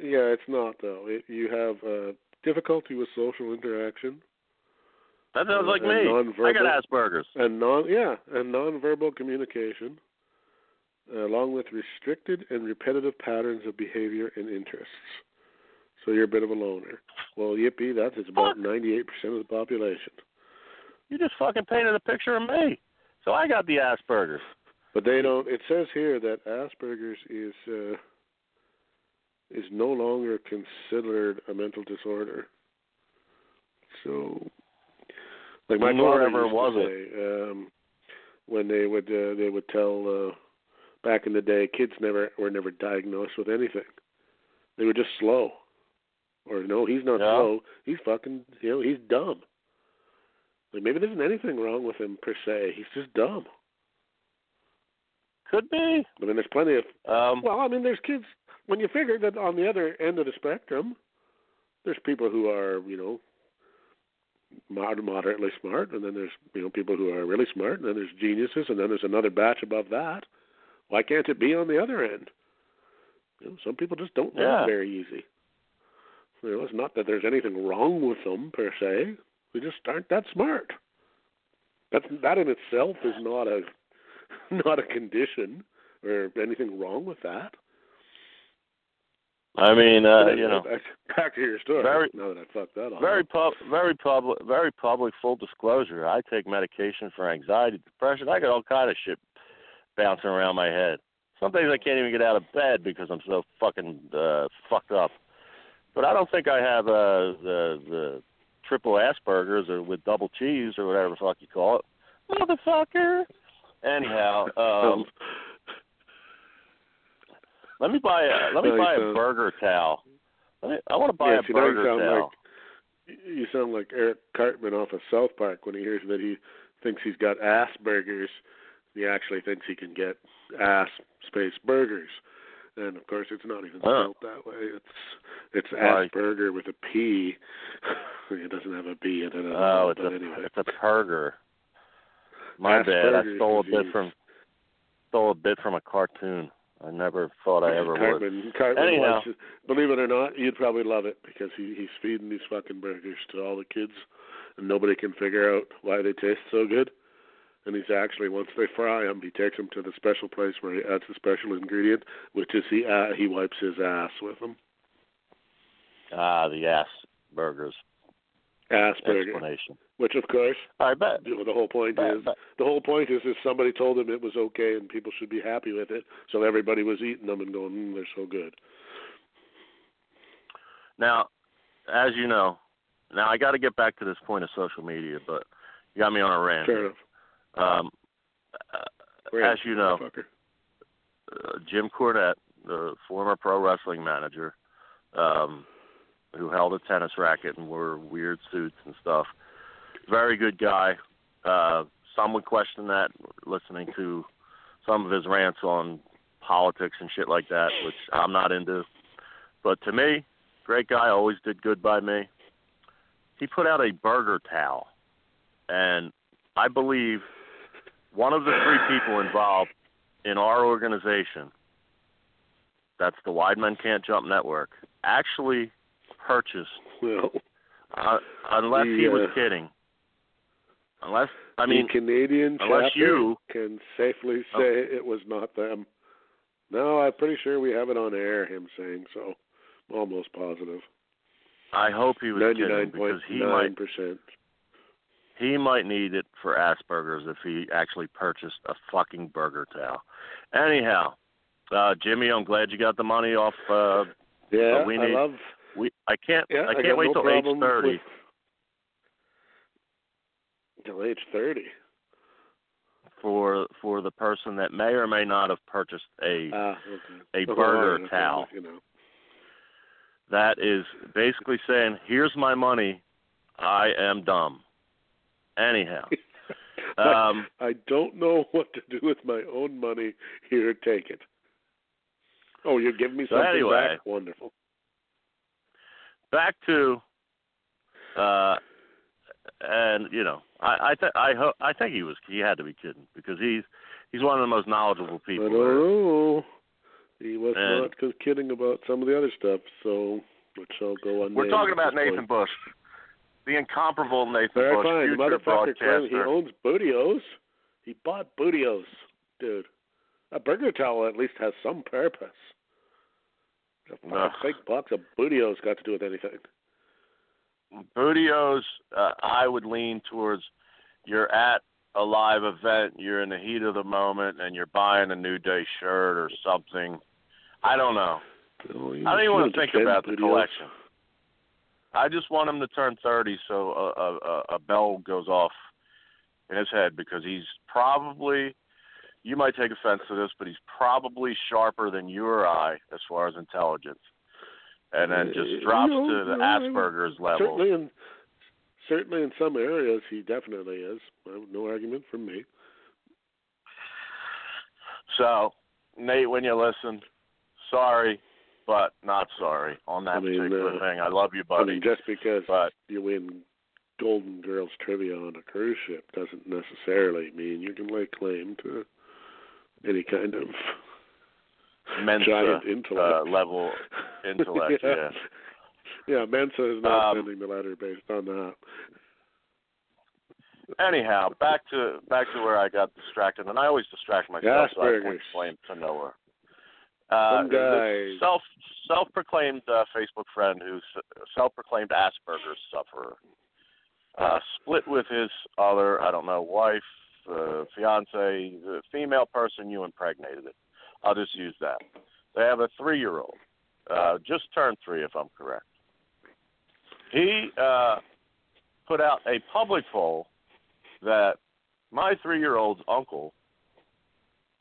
Speaker 3: yeah, it's not though. It, you have uh, difficulty with social interaction
Speaker 4: that sounds like
Speaker 3: And
Speaker 4: me i got
Speaker 3: nonverbal.
Speaker 4: asperger's
Speaker 3: and non yeah and nonverbal communication. along with restricted and repetitive patterns of behavior and interests. So you're a bit of a loner. Well, yippee, that's it's about 98% of the population.
Speaker 4: You just fucking painted a picture of me. So I got the Asperger's.
Speaker 3: But they don't. It says here that Asperger's is uh, is no longer considered a mental disorder. So, like my
Speaker 4: Nor
Speaker 3: father
Speaker 4: ever
Speaker 3: used
Speaker 4: was
Speaker 3: to say, um, when they would uh, they would tell uh, back in the day, kids never were never diagnosed with anything. They were just slow, or no, he's not
Speaker 4: Yeah.
Speaker 3: slow. He's fucking, you know, he's dumb. Like maybe there isn't anything wrong with him per se. He's just dumb.
Speaker 4: Could be.
Speaker 3: I mean, there's plenty of
Speaker 4: Um,
Speaker 3: well, I mean, there's kids. When you figure that on the other end of the spectrum, there's people who are, you know, mod- moderately smart, and then there's, you know, people who are really smart, and then there's geniuses, and then there's another batch above that. Why can't it be on the other end? You know, some people just don't learn
Speaker 4: Yeah.
Speaker 3: very easy. You know, it's not that there's anything wrong with them per se. They just aren't that smart. That that in itself is not a not a condition or anything wrong with that.
Speaker 4: I mean, uh, you know,
Speaker 3: back, back to your story.
Speaker 4: very-
Speaker 3: now that I fucked that up.
Speaker 4: very pub, very public, very public. Full disclosure: I take medication for anxiety, depression. I got all kind of shit bouncing around my head. Some days I can't even get out of bed because I'm so fucking uh, fucked up. But I don't think I have uh, the the triple Asperger's or with double cheese or whatever the fuck you call it, motherfucker. Anyhow, um, let me buy a let me
Speaker 3: No,
Speaker 4: buy a
Speaker 3: sound-
Speaker 4: burger towel. Me, I want to buy
Speaker 3: Yes,
Speaker 4: a
Speaker 3: know, you
Speaker 4: burger towel.
Speaker 3: like you sound like Eric Cartman off of South Park when he hears that he thinks he's got Asperger's. He actually thinks he can get ass space burgers, and of course it's not even spelled that way. It's it's
Speaker 4: Right.
Speaker 3: Asperger with a P. it doesn't have a B in it.
Speaker 4: Oh, it's a
Speaker 3: anyway.
Speaker 4: it's a perger. My bad. I stole a bit from stole a bit from a cartoon. I never thought I ever would.
Speaker 3: Cartman, Cartman
Speaker 4: Anyhow.
Speaker 3: to- believe it or not, you'd probably love it because he he's feeding these fucking burgers to all the kids, and nobody can figure out why they taste so good. And he's actually once they fry them, he takes them to the special place where he adds the special ingredient, which is he uh, he wipes his ass with them.
Speaker 4: Ah, the ass burgers
Speaker 3: Ass burger,
Speaker 4: explanation.
Speaker 3: Which of course,
Speaker 4: All right, bet.
Speaker 3: you know, the whole point
Speaker 4: bet,
Speaker 3: is
Speaker 4: bet.
Speaker 3: the whole point is if somebody told them it was okay and people should be happy with it, so everybody was eating them and going, mm, they're so good.
Speaker 4: Now, as you know, now I got to get back to this point of social media, but you got me on a rant.
Speaker 3: Fair enough.
Speaker 4: Um, uh,
Speaker 3: Rant,
Speaker 4: as you know, uh, Jim Cornette, the former pro wrestling manager, um, who held a tennis racket and wore weird suits and stuff. Very good guy. Uh, some would question that listening to some of his rants on politics and shit like that, which I'm not into. But to me, great guy, always did good by me. He put out a burger towel, and I believe one of the three people involved in our organization, that's the Wide Men Can't Jump Network, actually purchased,
Speaker 3: Well,
Speaker 4: uh, unless he was
Speaker 3: uh,
Speaker 4: kidding. Unless, I mean,
Speaker 3: the Canadian
Speaker 4: unless you-
Speaker 3: can safely
Speaker 4: Oh.
Speaker 3: say it was not them. No, I'm pretty sure we have it on air. Him saying so. I'm almost positive.
Speaker 4: I hope he was
Speaker 3: Ninety
Speaker 4: kidding
Speaker 3: nine point
Speaker 4: because he
Speaker 3: nine
Speaker 4: might
Speaker 3: percent.
Speaker 4: he might need it for Asperger's if he actually purchased a fucking burger towel. Anyhow, uh, Jimmy, I'm glad you got the money off. Uh,
Speaker 3: Yeah,
Speaker 4: we
Speaker 3: I
Speaker 4: need-
Speaker 3: love.
Speaker 4: we I can't
Speaker 3: Yeah,
Speaker 4: I can't
Speaker 3: got
Speaker 4: wait
Speaker 3: no
Speaker 4: till
Speaker 3: problem
Speaker 4: thirty.
Speaker 3: Till age thirty.
Speaker 4: for for the person that may or may not have purchased a
Speaker 3: Ah, okay.
Speaker 4: a burger towel.
Speaker 3: You know.
Speaker 4: that is basically saying, "Here's my money. I am dumb." Anyhow, um,
Speaker 3: I don't know what to do with my own money. Here, take it. Oh, you're giving me
Speaker 4: So
Speaker 3: something
Speaker 4: anyway.
Speaker 3: back? Wonderful.
Speaker 4: back to, uh, and you know, I I th- I ho- I think he was he had to be kidding because he's he's one of the most knowledgeable
Speaker 3: I
Speaker 4: people.
Speaker 3: don't know. Oh, he was
Speaker 4: And-
Speaker 3: not just kidding about some of the other stuff, so which I'll go on.
Speaker 4: We're talking about Nathan Bush, the incomparable Nathan
Speaker 3: Very
Speaker 4: Bush,
Speaker 3: fine. The
Speaker 4: future
Speaker 3: motherfucker claims he owns Booty-O's. He bought Booty-O's, dude. a burger towel at least has some purpose. A
Speaker 4: Ugh.
Speaker 3: fake box of Booty-O's got to do with anything.
Speaker 4: Booty-O's, uh, I would lean towards you're at a live event, you're in the heat of the moment, and you're buying a New Day shirt or something. I don't know.
Speaker 3: Oh,
Speaker 4: I don't even want to think about the collection. I just want him to turn 30 so a, a- a bell goes off in his head because he's probably, you might take offense to this, but he's probably sharper than you or I as far as intelligence. And then just drops
Speaker 3: no,
Speaker 4: to the
Speaker 3: no, I-
Speaker 4: Asperger's level.
Speaker 3: Certainly in certainly in some areas he definitely is. No- No argument from me.
Speaker 4: So, Nate, when you listen, sorry, but not sorry on that
Speaker 3: I mean,
Speaker 4: particular
Speaker 3: uh,
Speaker 4: thing. I love you, buddy.
Speaker 3: I mean, just because
Speaker 4: but
Speaker 3: you win Golden Girls trivia on a cruise ship doesn't necessarily mean you can lay claim to any kind of
Speaker 4: Mensa
Speaker 3: giant
Speaker 4: uh, level intellect, yeah.
Speaker 3: yeah, Mensa is not
Speaker 4: Um,
Speaker 3: sending the letter based on that.
Speaker 4: Anyhow, back to back to where I got distracted, and I always distract myself, so I point blame to nowhere. Uh,
Speaker 3: guy-
Speaker 4: self self-proclaimed uh, Facebook friend who's self-proclaimed Asperger's sufferer, uh, split with his other, I don't know, wife, uh, fiance, the female person you impregnated it. I'll just use that. They have a three-year-old, uh, just turned three, if I'm correct. He uh, put out a public poll that my three-year-old's uncle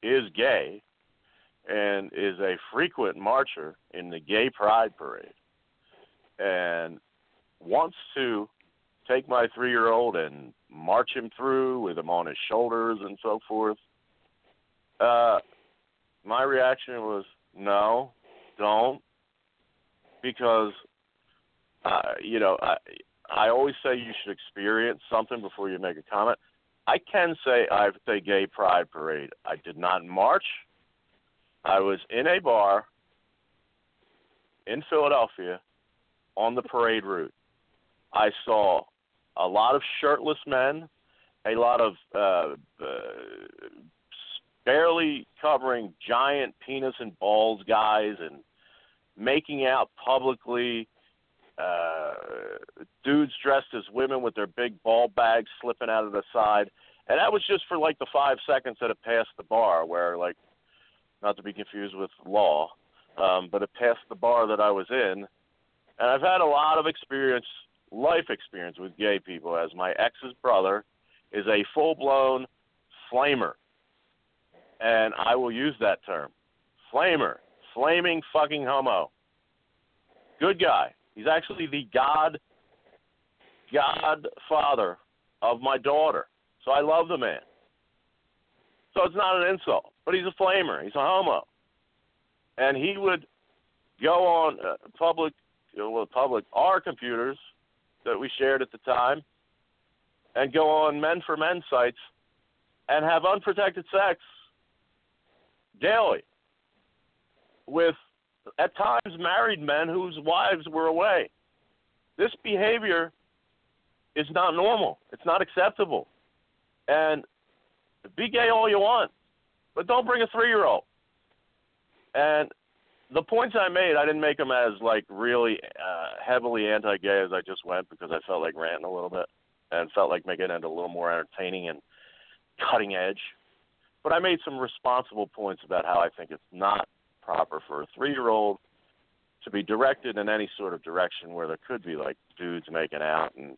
Speaker 4: is gay and is a frequent marcher in the gay pride parade and wants to take my three year old and march him through with him on his shoulders and so forth. Uh my reaction was no, don't because uh you know, I I always say you should experience something before you make a comment. I can say I've at a gay pride parade. I did not march. I was in a bar in Philadelphia on the parade route. I saw a lot of shirtless men, a lot of uh, uh, barely covering giant penis and balls guys, and making out publicly. Uh, dudes dressed as women with their big ball bags slipping out of the side, and that was just for like the five seconds that it passed the bar, where like not to be confused with law, um, but it passed the bar that I was in. And I've had a lot of experience, life experience with gay people, as my ex's brother is a full blown flamer. And I will use that term flamer, flaming fucking homo. Good guy. He's actually the God, godfather of my daughter. So I love the man. So it's not an insult, but he's a flamer. He's a homo, and he would go on uh, public, uh, well, public our computers that we shared at the time, and go on men for men sites and have unprotected sex daily with at times married men whose wives were away. This behavior is not normal. It's not acceptable. And be gay all you want, but don't bring a three year old. And the points I made, I didn't make them as like really uh, heavily anti-gay as I just went because I felt like ranting a little bit and felt like making it a little more entertaining and cutting edge. But I made some responsible points about how I think it's not proper for a three-year-old to be directed in any sort of direction where there could be like dudes making out and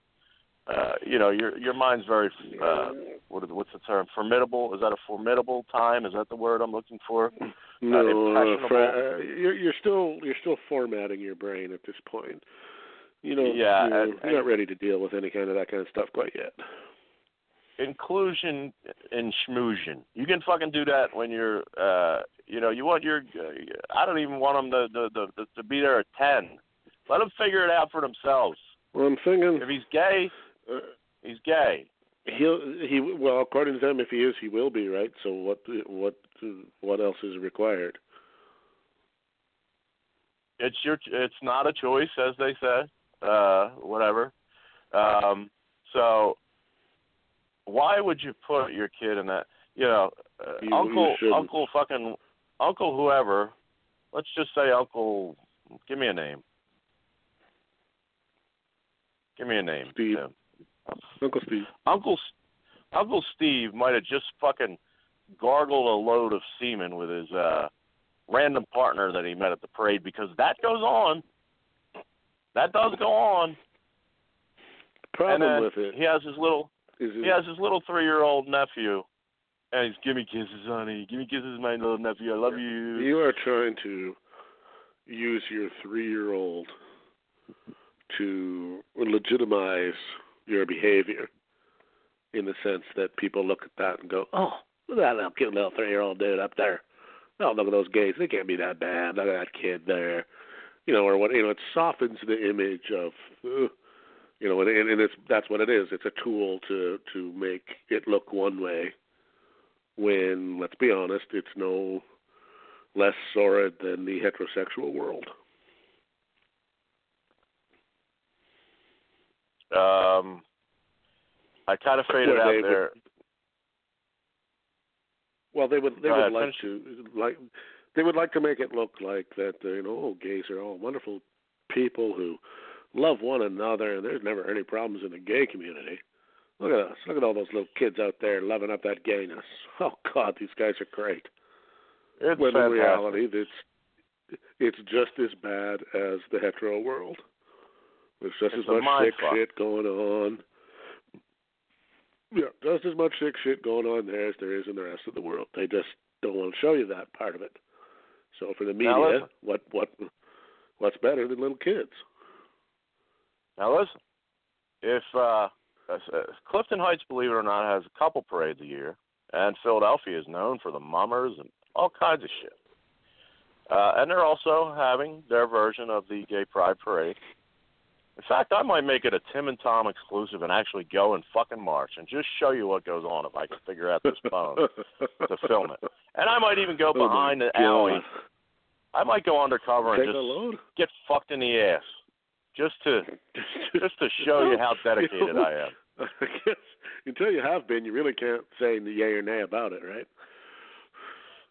Speaker 4: uh, you know your your mind's very uh, what what's the term formidable is that a formidable time is that the word I'm looking for
Speaker 3: No, uh. Fra- uh, you're you're still you're still formatting your brain at this point. You know,
Speaker 4: Yeah,
Speaker 3: you're,
Speaker 4: and-
Speaker 3: you're not ready to deal with any kind of that kind of stuff quite yet.
Speaker 4: Inclusion and schmoosion. You can fucking do that when you're, uh, you know, you want your. Uh, I don't even want them to, to to to be there at ten. Let them figure it out for themselves.
Speaker 3: Well, I'm thinking
Speaker 4: If he's gay,
Speaker 3: uh,
Speaker 4: he's gay.
Speaker 3: he'll he well according to them, if he is, he will be right. So what what what else is required?
Speaker 4: It's your. It's not a choice, as they say. Uh, whatever. Um, so, why would you put your kid in that? You know, uh,
Speaker 3: You- you
Speaker 4: Uncle
Speaker 3: shouldn't.
Speaker 4: Uncle fucking Uncle whoever. Let's just say Uncle. Give me a name. Give me a name.
Speaker 3: Steve. Uncle Steve.
Speaker 4: Uncle Uncle Steve might have just fucking gargled a load of semen with his uh random partner that he met at the parade because that goes on. That does go on.
Speaker 3: Problem
Speaker 4: then
Speaker 3: with it
Speaker 4: he has his little he has his little three year old nephew and he's give me kisses, honey. Give me kisses, my little nephew. I love you.
Speaker 3: you are trying to use your three year old to legitimize your behavior in the sense that people look at that and go, Oh, look at that cute little three year old dude up there. Oh, look at those gays. They can't be that bad. Look at that kid there. You know, or what you know, it softens the image of uh, you know, and, and it's that's what it is. It's a tool to to make it look one way when let's be honest, it's no less sordid than the heterosexual world.
Speaker 4: Um I kind of faded
Speaker 3: Where
Speaker 4: out
Speaker 3: they would-
Speaker 4: there.
Speaker 3: Well, they would they
Speaker 4: Go
Speaker 3: would
Speaker 4: ahead,
Speaker 3: like to like they would like to make it look like that uh, you know oh, gays are all wonderful people who love one another and there's never any problems in the gay community. Look at us. Look at all those little kids out there loving up that gayness. Oh God, these guys are great.
Speaker 4: It's
Speaker 3: when
Speaker 4: fantastic.
Speaker 3: in reality, it's it's just as bad as the hetero world. There's just
Speaker 4: It's
Speaker 3: as much sick
Speaker 4: fuck.
Speaker 3: shit going on. Yeah, just as much sick shit going on there as there is in the rest of the world. They just don't want to show you that part of it. So for the media, what what what's better than little kids?
Speaker 4: Now listen, if uh, Clifton Heights, believe it or not, has a couple parades a year, and Philadelphia is known for the mummers and all kinds of shit. Uh, and they're also having their version of the Gay Pride Parade. In fact, I might make it a Tim and Tom exclusive and actually go and fucking march and just show you what goes on if I can figure out this phone to film it. And I might even go
Speaker 3: Oh,
Speaker 4: behind the
Speaker 3: God.
Speaker 4: alley. I might go undercover and
Speaker 3: Take a
Speaker 4: just get fucked in the ass, just to just to show you how dedicated I am.
Speaker 3: I guess until you have been, you really can't say the yay or nay about it, right?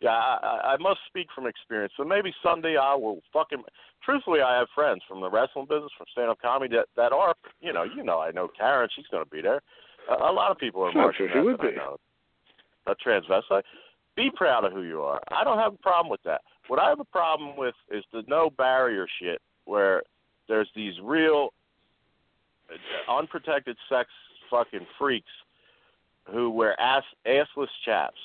Speaker 4: Yeah, I, I must speak from experience. So maybe someday I will fucking. Truthfully, I have friends from the wrestling business, from stand-up comedy that that are, you know, you know, I know Karen. She's going to be there. A, a lot of people are marching.
Speaker 3: sure she would be.
Speaker 4: A transvestite. Be proud of who you are. I don't have a problem with that. What I have a problem with is the no barrier shit, where there's these real unprotected sex fucking freaks who wear ass assless chaps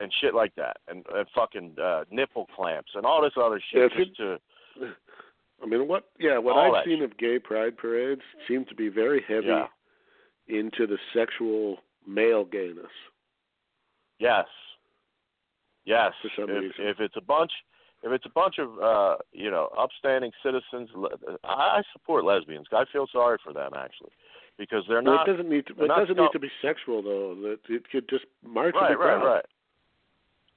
Speaker 4: and shit like that, and, and fucking uh, nipple clamps and all this other shit
Speaker 3: Yeah,
Speaker 4: just to
Speaker 3: I mean, what? Yeah, what I've seen of gay pride parades seem to be very heavy
Speaker 4: Yeah.
Speaker 3: into the sexual male gayness.
Speaker 4: yes, yes.
Speaker 3: For some
Speaker 4: if,
Speaker 3: reason.
Speaker 4: if it's a bunch, if it's a bunch of uh, you know upstanding citizens, I I support lesbians. I feel sorry for them actually, because they're
Speaker 3: Well,
Speaker 4: not
Speaker 3: it doesn't need to. It doesn't need to be sexual though. That it could just march
Speaker 4: right, right,
Speaker 3: proud,
Speaker 4: right.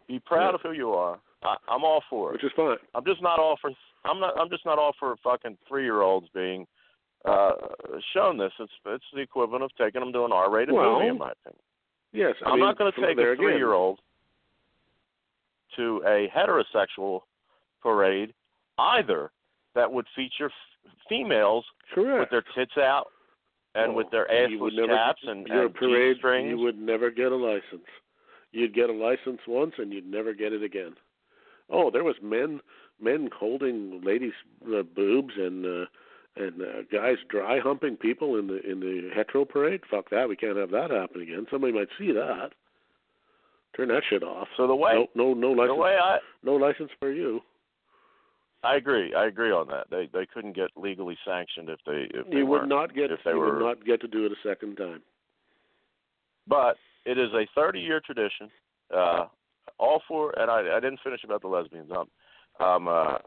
Speaker 4: Be proud
Speaker 3: Yeah.
Speaker 4: of who you are. I, I'm all for it.
Speaker 3: which is fine.
Speaker 4: I'm just not all for. I'm not. I'm just not all for fucking three year olds being uh shown this. It's it's the equivalent of taking them to an R-rated
Speaker 3: Well,
Speaker 4: movie, in my opinion.
Speaker 3: Yes, I
Speaker 4: I'm
Speaker 3: mean,
Speaker 4: not going to take a three year old to a heterosexual parade either that would feature f- females with their tits out and
Speaker 3: Oh,
Speaker 4: with their assless
Speaker 3: never-
Speaker 4: chaps and,
Speaker 3: your
Speaker 4: and
Speaker 3: parade,
Speaker 4: G-strings.
Speaker 3: you would never get a license. You'd get a license once, and you'd never get it again. Oh, there was men men holding ladies' uh, boobs and uh, and uh, guys dry humping people in the in the hetero parade. Fuck that. We can't have that happen again. Somebody might see that. Turn that shit off.
Speaker 4: So the way
Speaker 3: no, no, no
Speaker 4: the
Speaker 3: license.
Speaker 4: way I
Speaker 3: no license for you.
Speaker 4: I agree. I agree on that. They they couldn't get legally sanctioned if they if they
Speaker 3: You would
Speaker 4: weren't.
Speaker 3: get.
Speaker 4: if they were-
Speaker 3: would not get to do it a second time.
Speaker 4: But it is a 30 year tradition. Uh, all four, and I, I didn't finish about the lesbians. Um, um, uh,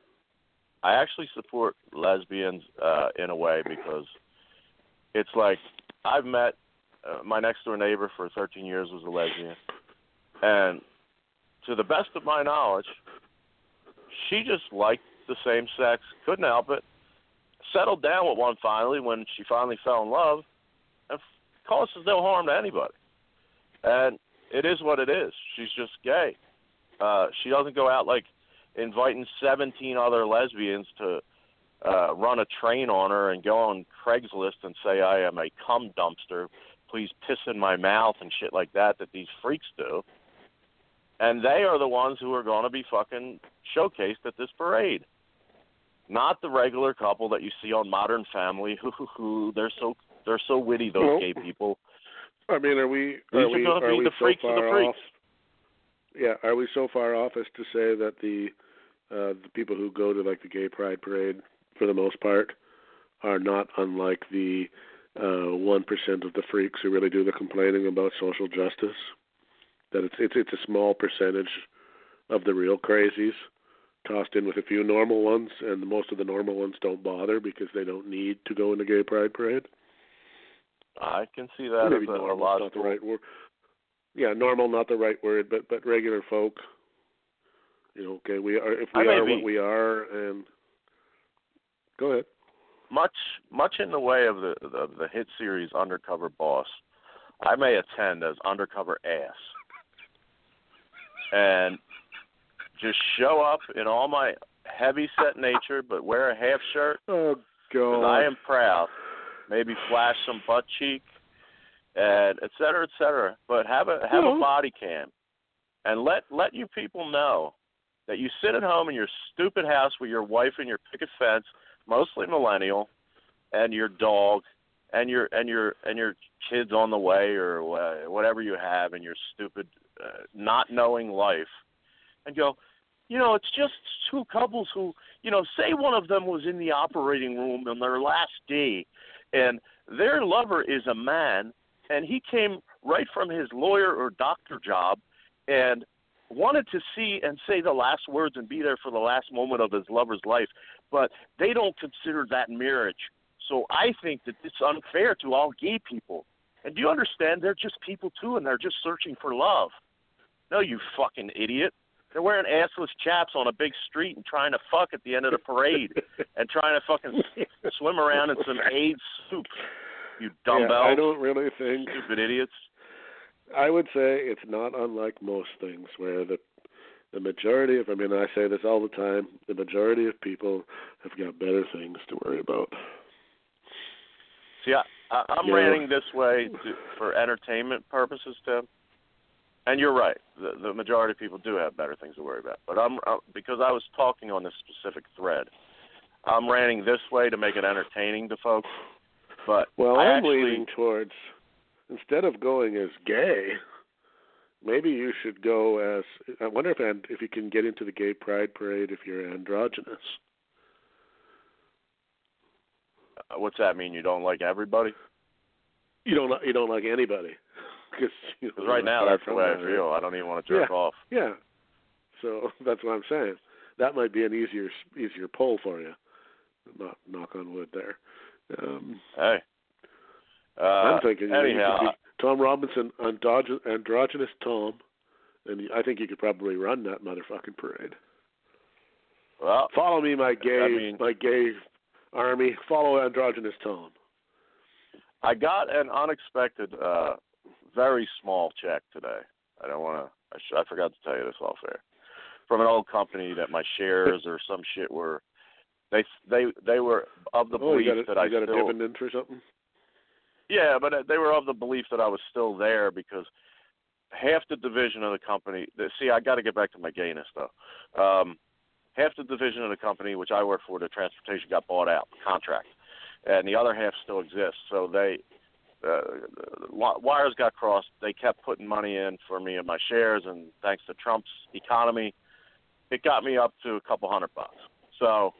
Speaker 4: I actually support lesbians uh, in a way because it's like I've met uh, my next door neighbor for 13 years was a lesbian, and to the best of my knowledge, she just liked the same sex, couldn't help it. Settled down with one finally when she finally fell in love, and causes no harm to anybody. And it is what it is. She's just gay. Uh, she doesn't go out like inviting 17 other lesbians to uh, run a train on her and go on Craigslist and say I am a cum dumpster. Please piss in my mouth and shit like that that these freaks do. And they are the ones who are going to be fucking showcased at this parade. Not the regular couple that you see on Modern Family who, who they're so they're so witty those
Speaker 3: Well,
Speaker 4: gay people.
Speaker 3: I mean, are we
Speaker 4: These
Speaker 3: are
Speaker 4: are
Speaker 3: we are we
Speaker 4: the
Speaker 3: so
Speaker 4: freaks of the
Speaker 3: far
Speaker 4: freaks.
Speaker 3: off? Yeah, are we so far off as to say that the uh, the people who go to like the gay pride parade, for the most part, are not unlike the uh, one percent of the freaks who really do the complaining about social justice? That it's it's it's a small percentage of the real crazies tossed in with a few normal ones, and most of the normal ones don't bother because they don't need to go in the gay pride parade.
Speaker 4: I can see that
Speaker 3: Maybe
Speaker 4: as a,
Speaker 3: normal's not the right word. Yeah, normal not the right word, but but regular folk. You know, okay, we are if we are
Speaker 4: be-
Speaker 3: what we are, and go ahead.
Speaker 4: much much in the way of the of the hit series Undercover Boss, I may attend as undercover ass, and just show up in all my heavy set nature, but wear a half shirt
Speaker 3: Oh God!
Speaker 4: I am proud. Maybe flash some butt cheek, and et cetera, et cetera. But have a have a body cam, and let let you people know that you sit at home in your stupid house with your wife and your picket fence, mostly millennial, and your dog, and your and your and your kids on the way or wha- whatever you have in your stupid uh, not knowing life, and go. You know, it's just two couples who, you know, say one of them was in the operating room on their last day, and their lover is a man, and he came right from his lawyer or doctor job, and wanted to see and say the last words and be there for the last moment of his lover's life, but they don't consider that marriage. So I think that it's unfair to all gay people. And do you understand? They're just people too, and they're just searching for love. No, you fucking idiot. They're wearing assless chaps on a big street and trying to fuck at the end of the parade and trying to fucking swim around in some AIDS soup. You
Speaker 3: Yeah,
Speaker 4: dumbbells,
Speaker 3: I don't really think.
Speaker 4: stupid idiots.
Speaker 3: I would say it's not unlike most things where the the majority of I mean I say this all the time, the majority of people have got better things to worry about.
Speaker 4: See, I, I, I'm
Speaker 3: Yeah.
Speaker 4: ranting this way to, for entertainment purposes, Tim. And you're right. The, the majority of people do have better things to worry about. But I'm uh, because I was talking on this specific thread. I'm ranting this way to make it entertaining to folks. But
Speaker 3: Well,
Speaker 4: I
Speaker 3: I'm
Speaker 4: actually,
Speaker 3: leaning towards instead of going as gay, maybe you should go as I wonder if and if you can get into the gay pride parade if you're androgynous.
Speaker 4: uh, what's that mean? You don't like everybody?
Speaker 3: You don't you don't like anybody because you know,
Speaker 4: right now that's the way I
Speaker 3: that, right?
Speaker 4: I don't even want to jerk
Speaker 3: Yeah.
Speaker 4: off.
Speaker 3: Yeah. So that's what I'm saying. That might be an easier easier pull for you. Knock knock on wood there. Um,
Speaker 4: Hey. Uh,
Speaker 3: I'm thinking you know, you could be Tom Robinson, androgynous, androgynous Tom, and I think you could probably run that motherfucking parade.
Speaker 4: well,
Speaker 3: Follow me, my gay,
Speaker 4: I mean-
Speaker 3: my gay army. Follow androgynous Tom.
Speaker 4: I got an unexpected, uh, very small check today. I don't want to. I, sh- I forgot to tell you this off air. From an old company that my shares or some shit were. They they they were of the
Speaker 3: oh,
Speaker 4: belief
Speaker 3: a,
Speaker 4: that I
Speaker 3: got a dividend for something?
Speaker 4: Yeah, but uh, they were of the belief that I was still there because half the division of the company. See, I got to get back to my gayness though. Um, half the division of the company, which I work for, the transportation, got bought out, contract, and the other half still exists. So they uh, wires got crossed. They kept putting money in for me and my shares, and thanks to Trump's economy, it got me up to a couple hundred bucks. So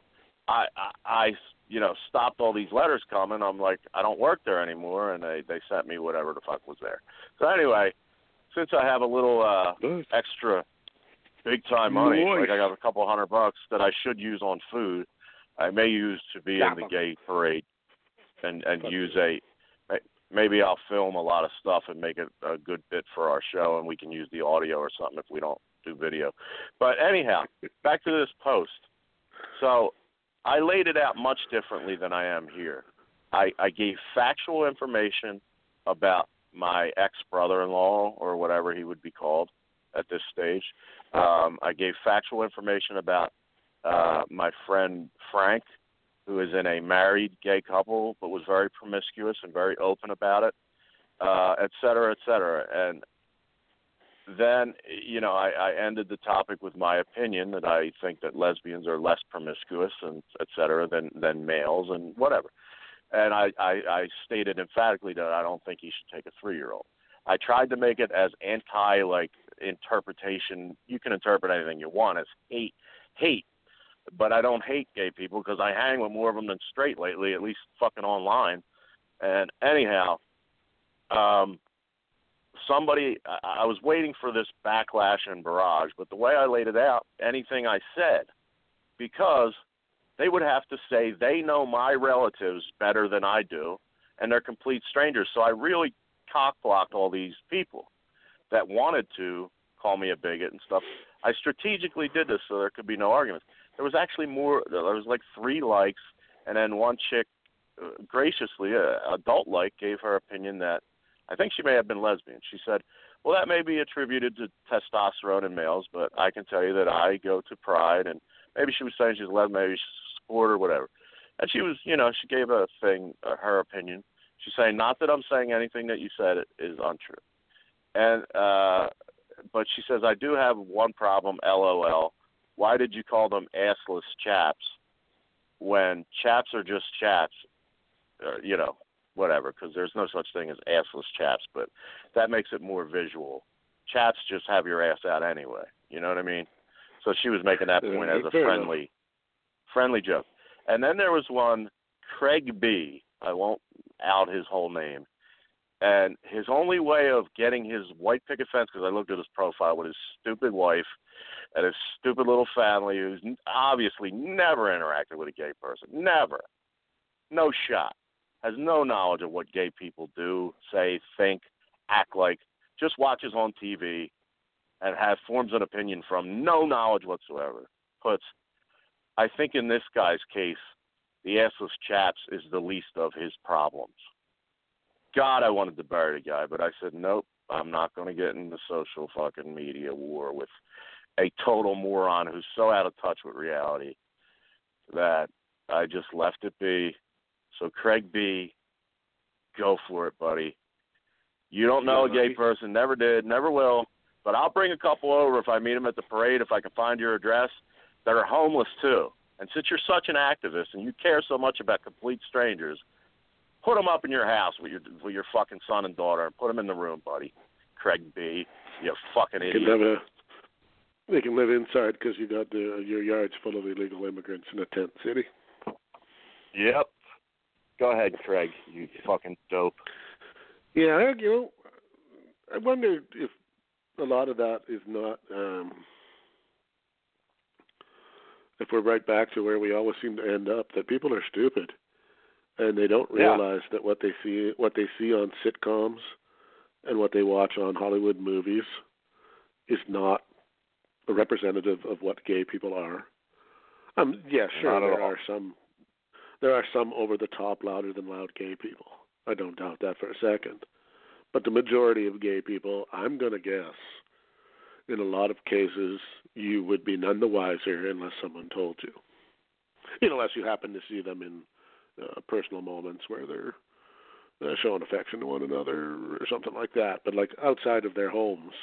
Speaker 4: I, I, I you know, stopped all these letters coming. I'm like, I don't work there anymore, and they they sent me whatever the fuck was there. So anyway, since I have a little uh extra big time money,
Speaker 3: Nice.
Speaker 4: like I got a couple hundred bucks that I should use on food, I may use to be in the gay parade and and use a maybe I'll film a lot of stuff and make it a good bit for our show, and we can use the audio or something if we don't do video. But anyhow, back to this post. So I laid it out much differently than I am here. I, I gave factual information about my ex brother-in-law or whatever he would be called at this stage. Um, I gave factual information about uh, my friend Frank, who is in a married gay couple but was very promiscuous and very open about it, uh, et cetera, et cetera. And then, you know, I, I ended the topic with my opinion that I think that lesbians are less promiscuous and et cetera than than males and whatever. And I, I, I stated emphatically that I don't think he should take a three year old. I tried to make it as anti like interpretation. You can interpret anything you want as hate, hate, but I don't hate gay people because I hang with more of them than straight lately, at least fucking online. And anyhow, um, somebody I was waiting for this backlash and barrage, but the way I laid it out, anything I said, because they would have to say they know my relatives better than I do, and they're complete strangers. So I really cockblocked all these people that wanted to call me a bigot and stuff. I strategically did this so there could be no arguments. There was actually more. There was like three likes, and then one chick uh, graciously, uh, adult like, gave her opinion that I think she may have been lesbian. She said, "Well, that may be attributed to testosterone in males, but I can tell you that I go to Pride, and maybe she was saying she's lesbian, maybe she's sport or whatever." And she was, you know, she gave a thing, uh, her opinion. She's saying, not that I'm saying anything that you said is untrue, and uh, but she says I do have one problem. LOL. Why did you call them assless chaps when chaps are just chaps? Uh, you know, whatever, because there's no such thing as assless chaps, but that makes it more visual. Chaps just have your ass out anyway. You know what I mean? So she was making that point as a friendly, friendly joke. And then there was one, Craig B. I won't out his whole name. And his only way of getting his white picket fence, because I looked at his profile with his stupid wife and his stupid little family, who's obviously never interacted with a gay person, never, no shot has no knowledge of what gay people do, say, think, act like, just watches on TV and has forms an opinion from no knowledge whatsoever. Puts, I think in this guy's case, the assless chaps is the least of his problems. God, I wanted to bury the guy, but I said, nope, I'm not going to get in the social fucking media war with a total moron who's so out of touch with reality that I just left it be so Craig B, go for it, buddy. You don't know a gay person, never did, never will. But I'll bring a couple over if I meet them at the parade, if I can find your address, that are homeless too. And since you're such an activist and you care so much about complete strangers, put them up in your house with your with your fucking son and daughter put them in the room, buddy. Craig B, you fucking idiot.
Speaker 3: Can a, they can live inside because you got the, your yards full of illegal immigrants in a tent city.
Speaker 4: Yep. Go ahead, Craig. You fucking dope.
Speaker 3: Yeah, you know, I wonder if a lot of that is not. um if we're right back to where we always seem to end up, that people are stupid, and they don't realize
Speaker 4: yeah.
Speaker 3: that what they see, what they see on sitcoms, and what they watch on Hollywood movies, is not a representative of what gay people are. Um, yeah, sure, there are some there are some over the top, louder than loud gay people. I don't doubt that for a second. But the majority of gay people, I'm going to guess, in a lot of cases, you would be none the wiser unless someone told. You unless you happen to see them in uh, personal moments where they're uh, showing affection to one another or something like that. But like outside of their homes,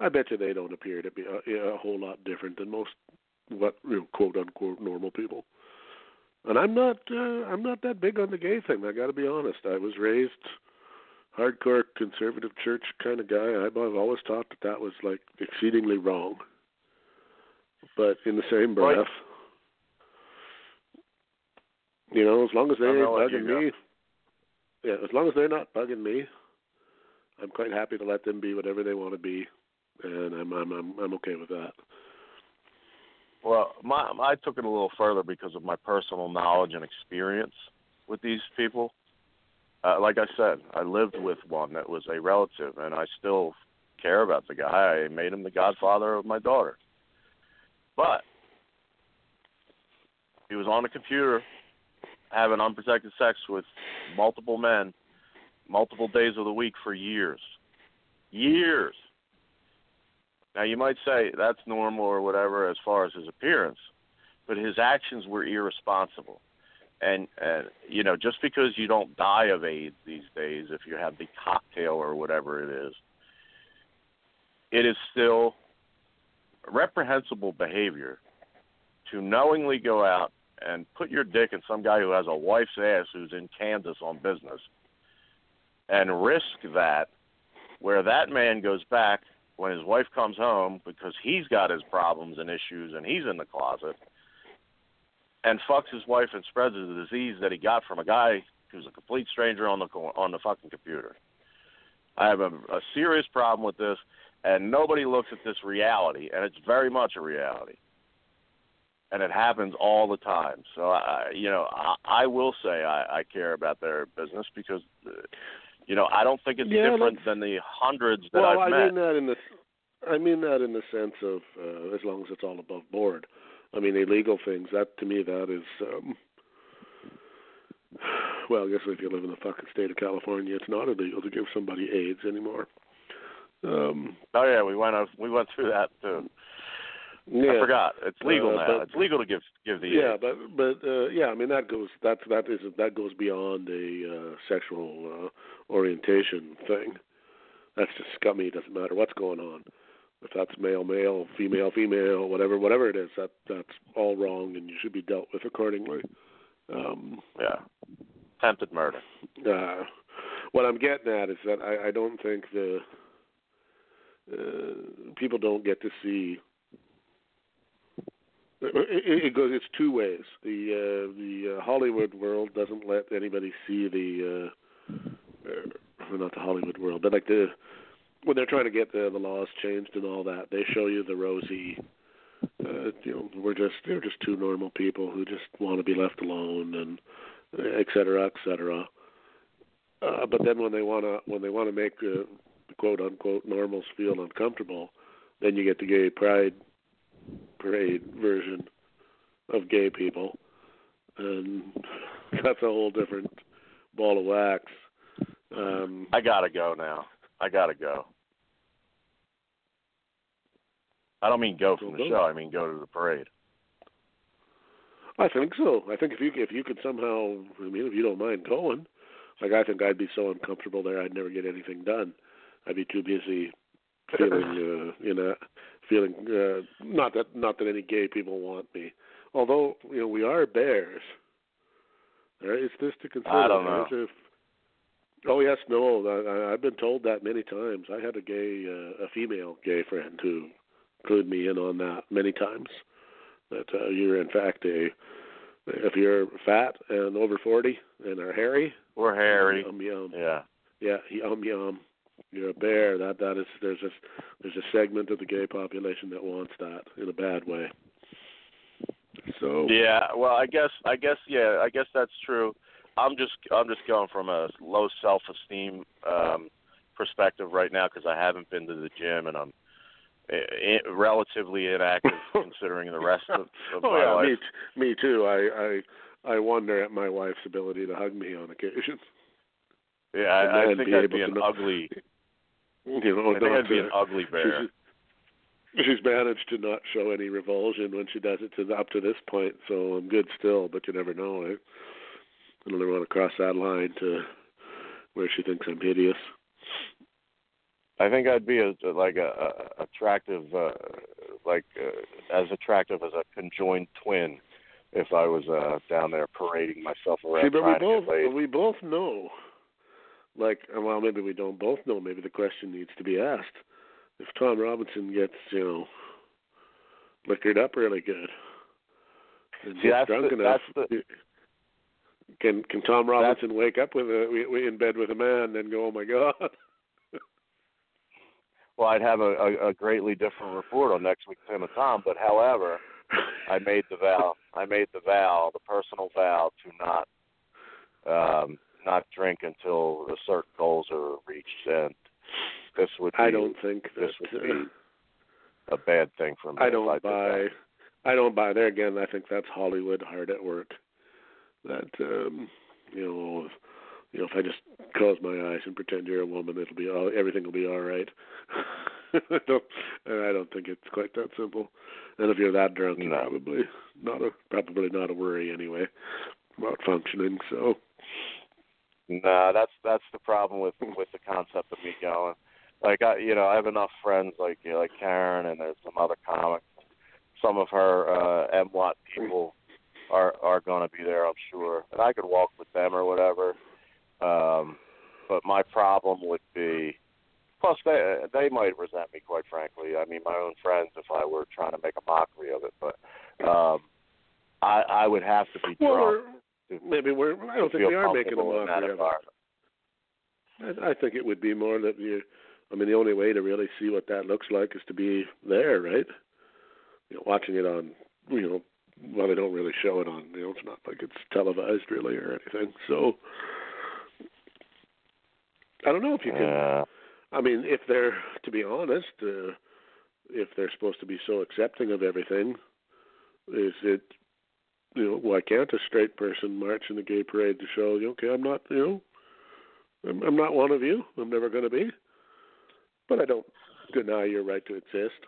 Speaker 3: I bet you they don't appear to be a, a whole lot different than most what you know, quote unquote normal people and I'm not uh, I'm not that big on the gay thing. I got to be honest. I was raised hardcore conservative church kind of guy. I've always thought that that was like exceedingly wrong. But in the same breath, right. You know, as long as they ain't bugging me, yeah, as long as they're not bugging me, I'm quite happy to let them be whatever they want to be, and I'm I'm I'm, I'm okay with that.
Speaker 4: Well, my I took it a little further because of my personal knowledge and experience with these people. Uh, like I said, I lived with one that was a relative, and I still care about the guy. I made him the godfather of my daughter. But he was on the computer having unprotected sex with multiple men multiple days of the week for years. Years. Now you might say that's normal or whatever as far as his appearance, but his actions were irresponsible. And uh, you know, just because you don't die of AIDS these days, if you have the cocktail or whatever it is, it is still reprehensible behavior to knowingly go out and put your dick in some guy who has a wife's ass who's in Kansas on business and risk that where that man goes back when his wife comes home because he's got his problems and issues and he's in the closet and fucks his wife and spreads the disease that he got from a guy who's a complete stranger on the on the fucking computer. I have a, a serious problem with this, and nobody looks at this reality, and it's very much a reality, and it happens all the time. So I, you know, I, I will say I, I care about their business because, you know, I don't think it's
Speaker 3: Yeah,
Speaker 4: different than the hundreds that
Speaker 3: well,
Speaker 4: I've
Speaker 3: I
Speaker 4: met.
Speaker 3: mean that in the, I mean that in the sense of uh, as long as it's all above board. I mean illegal things. That to me, that is. um Well, I guess if you live in the fucking state of California, it's not illegal to give somebody AIDS anymore. Um,
Speaker 4: Oh yeah, we went we went through that too.
Speaker 3: Yeah,
Speaker 4: I forgot. It's legal
Speaker 3: Uh,
Speaker 4: now.
Speaker 3: but-
Speaker 4: it's legal to give give the
Speaker 3: Yeah,
Speaker 4: AIDS.
Speaker 3: but but uh, yeah, I mean that goes that that is that goes beyond a uh, sexual uh, orientation thing. That's just scummy. It doesn't matter what's going on. If that's male, male, female, female, whatever, whatever it is, that that's all wrong, and you should be dealt with accordingly. Um,
Speaker 4: yeah, attempted murder.
Speaker 3: uh, what I'm getting at is that I, I don't think the uh, people don't get to see. It, goes. It's two ways. The uh, the uh, Hollywood world doesn't let anybody see the, uh, uh, not the Hollywood world, but like the when they're trying to get the the laws changed and all that, they show you the rosy. Uh, you know, we're just they're just two normal people who just want to be left alone and et cetera, et cetera. Uh, but then when they want to when they want to make uh, quote unquote normals feel uncomfortable, then you get the gay pride parade version of gay people, and that's a whole different ball of wax. Um,
Speaker 4: I gotta go now. I gotta go. I don't mean go from the show. I mean go to the parade.
Speaker 3: I think so. I think if you if you could somehow, I mean, if you don't mind going, like I think I'd be so uncomfortable there, I'd never get anything done. I'd be too busy feeling, uh, you know, feeling uh, not that not that any gay people want me. Although you know we are bears. There is this to consider.
Speaker 4: I don't know.
Speaker 3: A- oh yes, no. I, I've been told that many times. I had a gay, uh, a female gay friend who clued me in on that many times. That uh, you're in fact a if you're fat and over forty and are hairy,
Speaker 4: We're hairy.
Speaker 3: yum yum,
Speaker 4: Yeah.
Speaker 3: yeah, yum yum. You're a bear. That that is there's a there's a segment of the gay population that wants that in a bad way. So
Speaker 4: Yeah. Well, I guess I guess yeah. I guess that's true. I'm just I'm just going from a low self esteem um, perspective right now because I haven't been to the gym and I'm i i relatively inactive considering the rest of, of
Speaker 3: oh
Speaker 4: my
Speaker 3: yeah,
Speaker 4: life.
Speaker 3: me me too. I I I wonder at my wife's ability to hug me on occasion.
Speaker 4: Yeah, I, I think I'd be an
Speaker 3: know-
Speaker 4: ugly.
Speaker 3: You know,
Speaker 4: I think I'd be an ugly bear.
Speaker 3: She's, she's managed to not show any revulsion when she does it to the, up to this point, so I'm good still. But you never know. Eh? I don't ever want to cross that line to where she thinks I'm hideous.
Speaker 4: I think I'd be a, like a, a attractive, uh, like uh, as attractive as a conjoined twin if I was uh, down there parading myself around
Speaker 3: See, but we both we both know. Like, well, maybe we don't both know. Maybe the question needs to be asked. If Tom Robinson gets, you know, liquored up really good, and
Speaker 4: See,
Speaker 3: gets
Speaker 4: that's
Speaker 3: drunk
Speaker 4: the-
Speaker 3: enough,
Speaker 4: that's
Speaker 3: can can Tom Robinson wake up with a in bed with a man and go, oh my god?
Speaker 4: Well, I'd have a, a, a greatly different report on next week's Tim and Tom. But however, I made the vow. I made the vow, the personal vow, to not um, not drink until the certain goals are reached, and this would be
Speaker 3: I don't think
Speaker 4: this would be a bad thing for me.
Speaker 3: I don't
Speaker 4: I
Speaker 3: buy. I don't buy there again. I think that's Hollywood hard at work. That um, you know, you know, if I just close my eyes and pretend you're a woman, it'll be all everything will be all right. no, I don't think it's quite that simple. And if you're that drunk,
Speaker 4: No.
Speaker 3: probably not a probably not a worry anyway about functioning. So
Speaker 4: Nah, that's that's the problem with with the concept of me going. Like I, you know, I have enough friends like you know, like Karen, and there's some other comics. Some of her uh, MWAT people are are going to be there, I'm sure, and I could walk with them or whatever. Um, but my problem would be, plus they they might resent me, quite frankly. I mean, my own friends, if I were trying to make a mockery of it, but um, I I would have to be
Speaker 3: well,
Speaker 4: drunk. To-
Speaker 3: maybe we're. I don't think we are making a mockery of it. I, I think it would be more that you. I mean, the only way to really see what that looks like is to be there, right? You know, watching it on, you know, well, they don't really show it on. You know, it's not like it's televised really or anything. So, I don't know if you can.
Speaker 4: Yeah.
Speaker 3: I mean, if they're, to be honest, uh, if they're supposed to be so accepting of everything, is it, you know, why can't a straight person march in the gay parade to show, you okay, I'm not, you know, I'm, I'm not one of you. I'm never going to be. But I don't deny your right to exist.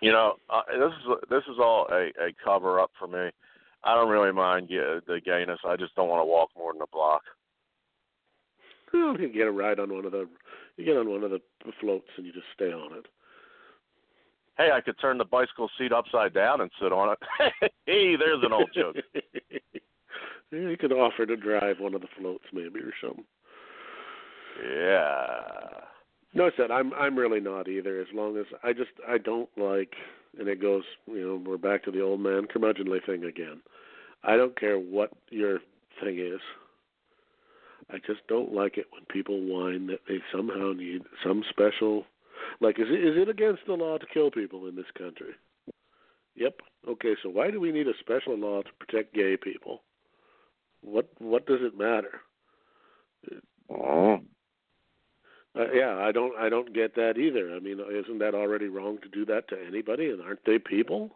Speaker 4: You know, uh, this is this is all a, a cover up for me. I don't really mind yeah, the gayness. I just don't want to walk more than a block.
Speaker 3: Well, you get a ride on one of the, you get on one of the floats and you just stay on it.
Speaker 4: Hey, I could turn the bicycle seat upside down and sit on it. hey, there's an old joke.
Speaker 3: yeah, you could offer to drive one of the floats maybe or something.
Speaker 4: Yeah.
Speaker 3: No, I said I'm I'm really not either. As long as I just I don't like, and it goes, you know, we're back to the old man curmudgeonly thing again. I don't care what your thing is. I just don't like it when people whine that they somehow need some special. Like, is it is it against the law to kill people in this country? Yep. Okay, so why do we need a special law to protect gay people? What what does it matter?
Speaker 4: Oh.
Speaker 3: Uh, yeah, I don't I don't get that either. I mean, isn't that already wrong to do that to anybody? And aren't they people?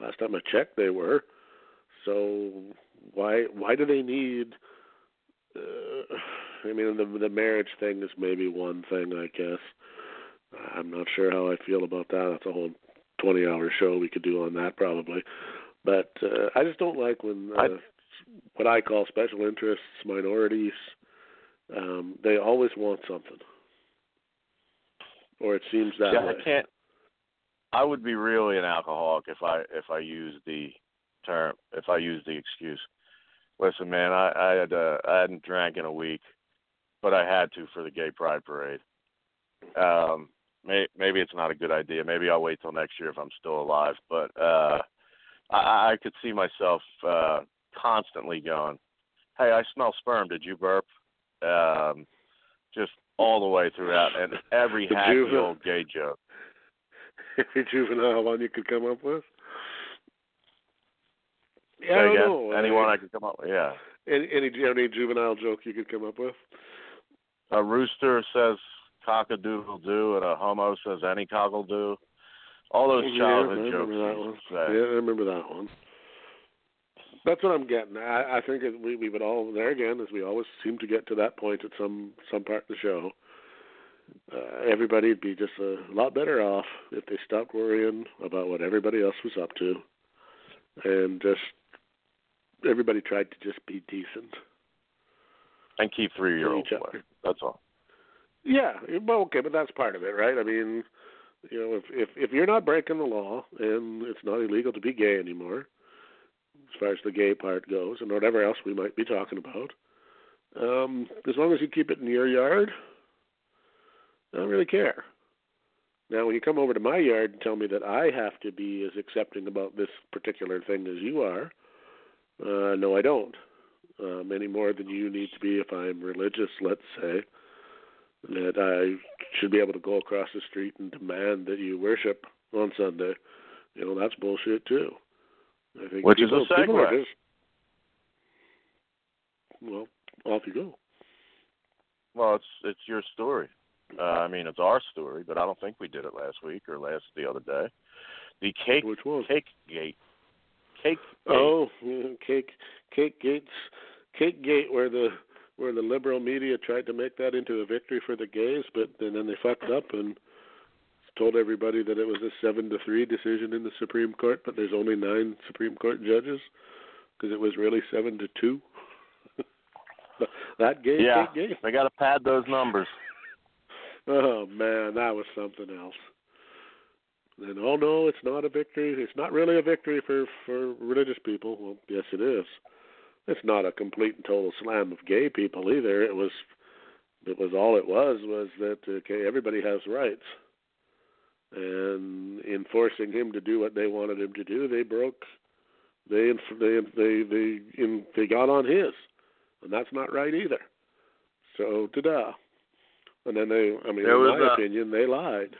Speaker 3: Last time I checked, they were. So why why do they need? Uh, I mean, the the marriage thing is maybe one thing, I guess. I'm not sure how I feel about that. That's a whole 20-hour show we could do on that probably. But uh, I just don't like when uh,
Speaker 4: I-
Speaker 3: what I call special interests, minorities, um, they always want something, or it seems that
Speaker 4: yeah,
Speaker 3: way.
Speaker 4: I can't. I would be really an alcoholic if I if I used the term if I used the excuse. Listen, man, I I had uh, I hadn't drank in a week, but I had to for the gay pride parade. Um, may, maybe it's not a good idea. Maybe I'll wait till next year if I'm still alive. But uh, I, I could see myself uh, constantly going, "Hey, I smell sperm. Did you burp?" Um, just all the way throughout, and every
Speaker 3: juvenile-
Speaker 4: old gay joke.
Speaker 3: Every juvenile one you could come up with. Yeah, I don't
Speaker 4: again?
Speaker 3: know.
Speaker 4: Anyone I could come up with? Yeah.
Speaker 3: Any, any any juvenile joke you could come up with?
Speaker 4: A rooster says cock a doodle doo, and a homo says any cockle do. All those
Speaker 3: Yeah,
Speaker 4: childhood
Speaker 3: I
Speaker 4: jokes.
Speaker 3: remember that one.
Speaker 4: say.
Speaker 3: Yeah, I remember that one. That's what I'm getting. I, I think it, we we would all there again, as we always seem to get to that point at some some part of the show. Uh, everybody'd be just a lot better off if they stopped worrying about what everybody else was up to, and just everybody tried to just be decent.
Speaker 4: And keep three year olds away. That's all.
Speaker 3: Yeah, well, okay, but that's part of it, right? I mean, you know, if if if you're not breaking the law and it's not illegal to be gay anymore, as far as the gay part goes, and whatever else we might be talking about, um, as long as you keep it in your yard, I don't really care. Now, when you come over to my yard and tell me that I have to be as accepting about this particular thing as you are, uh, no, I don't. Um, any more than you need to be if I'm religious, let's say that I should be able to go across the street and demand that you worship on Sunday. You know, that's bullshit too. I think
Speaker 4: Which is a
Speaker 3: people
Speaker 4: segue.
Speaker 3: just well, off you go.
Speaker 4: Well, it's it's your story. Uh, I mean, it's our story, but I don't think we did it last week or last the other day. The cake
Speaker 3: Which one?
Speaker 4: cake gate. Cake gate.
Speaker 3: Oh, yeah, cake, cake gates, Cake Gate, where the where the liberal media tried to make that into a victory for the gays, but and then they fucked up and told everybody that it was a seven to three decision in the Supreme Court, but there's only nine Supreme Court judges because it was really seven to two. that gay,
Speaker 4: yeah,
Speaker 3: gay,
Speaker 4: they got to pad those numbers.
Speaker 3: Oh man, that was something else. And oh no, it's not a victory. It's not really a victory for for religious people. Well, yes, it is. It's not a complete and total slam of gay people either. It was, it was all it was was that okay, everybody has rights, and in forcing him to do what they wanted him to do, they broke, they they they they in, they got on his, and that's not right either. So ta-da. And then they, I mean,
Speaker 4: There
Speaker 3: in my
Speaker 4: a-
Speaker 3: opinion, they lied.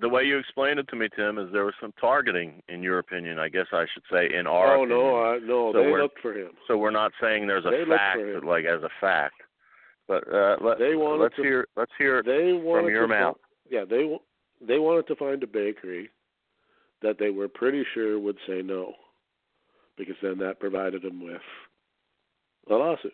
Speaker 4: The way you explained it to me, Tim, is there was some targeting, in your opinion. I guess I should say, in our
Speaker 3: oh
Speaker 4: opinion.
Speaker 3: no, I, no,
Speaker 4: So
Speaker 3: they looked for him.
Speaker 4: So we're not saying there's a
Speaker 3: They
Speaker 4: fact, like as a fact. But uh, let,
Speaker 3: They wanted
Speaker 4: let's
Speaker 3: to-
Speaker 4: hear let's hear
Speaker 3: They wanted
Speaker 4: from your
Speaker 3: to
Speaker 4: mouth.
Speaker 3: Yeah, they they wanted to find a bakery that they were pretty sure would say no, because then that provided them with a lawsuit.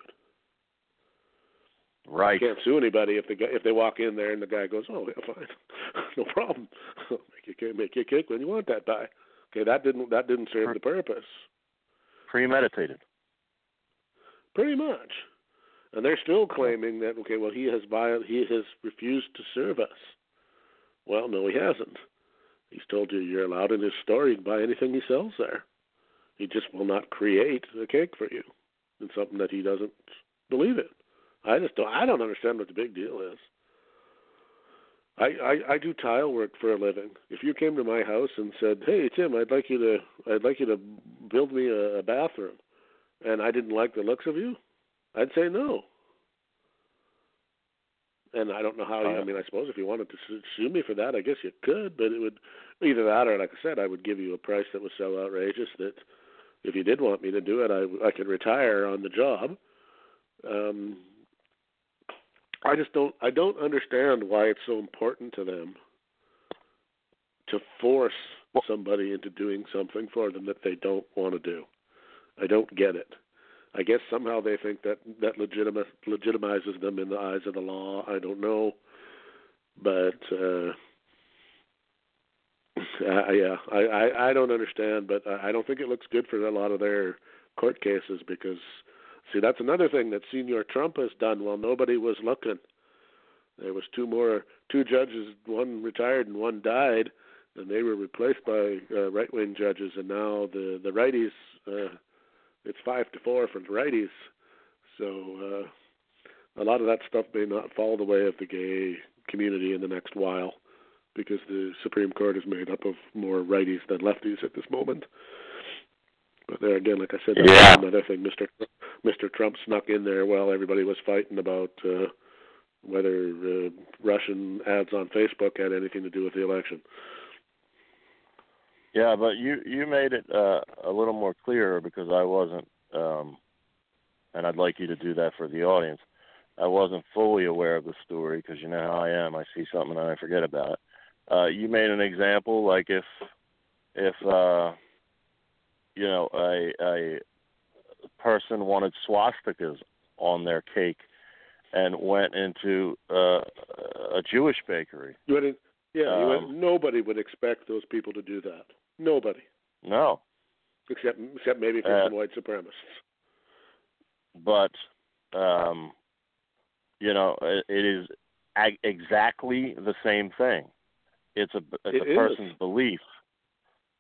Speaker 4: Right.
Speaker 3: You can't sue anybody if the guy, if they walk in there and the guy goes, "Oh, yeah, fine, no problem, make your cake, make your cake when you want that pie." Okay, that didn't that didn't serve the purpose,
Speaker 4: Premeditated.
Speaker 3: pretty much. And they're still claiming that okay, well he has viol- he has refused to serve us. Well, no, he hasn't. He's told you you're allowed in his store. You can buy anything he sells there. He just will not create a cake for you in something that he doesn't believe in. I just don't. I don't understand what the big deal is. I, I I do tile work for a living. If you came to my house and said, "Hey Tim, I'd like you to I'd like you to build me a, a bathroom," and I didn't like the looks of you, I'd say no. And I don't know how. I mean, I suppose if you wanted to sue me for that, I guess you could. But it would either that or, like I said, I would give you a price that was so outrageous that if you did want me to do it, I I could retire on the job. Um, I just don't. I don't understand why it's so important to them to force somebody into doing something for them that they don't want to do. I don't get it. I guess somehow they think that that legitimate legitimizes them in the eyes of the law. I don't know, but uh, uh, yeah, I, I I don't understand, but I I don't think it looks good for a lot of their court cases because see that's another thing that Senior Trump has done while nobody was looking. There was two more two judges, one retired and one died, and they were replaced by uh, right wing judges, and now the the righties. Uh, it's five to four for the righties. So uh, a lot of that stuff may not fall the way of the gay community in the next while, because the Supreme Court is made up of more righties than lefties at this moment. But there again, like I said, that's
Speaker 4: Yeah.
Speaker 3: another thing. Mr. Mr. Trump snuck in there while everybody was fighting about uh, whether uh, Russian ads on Facebook had anything to do with the election.
Speaker 4: Yeah, but you you made it uh, a little more clear because I wasn't, um, and I'd like you to do that for the audience. I wasn't fully aware of the story because you know how I am. I see something and I forget about it. Uh, you made an example like if if uh, you know a a person wanted swastikas on their cake and went into uh, a Jewish bakery.
Speaker 3: You wouldn't, yeah, you
Speaker 4: Um,
Speaker 3: wouldn't, nobody would expect those people to do that. Nobody,
Speaker 4: No,
Speaker 3: except except maybe for
Speaker 4: Uh,
Speaker 3: some white supremacists.
Speaker 4: but um, you know, it, it is ag- exactly the same thing. It's a it's
Speaker 3: It
Speaker 4: a
Speaker 3: is.
Speaker 4: person's belief,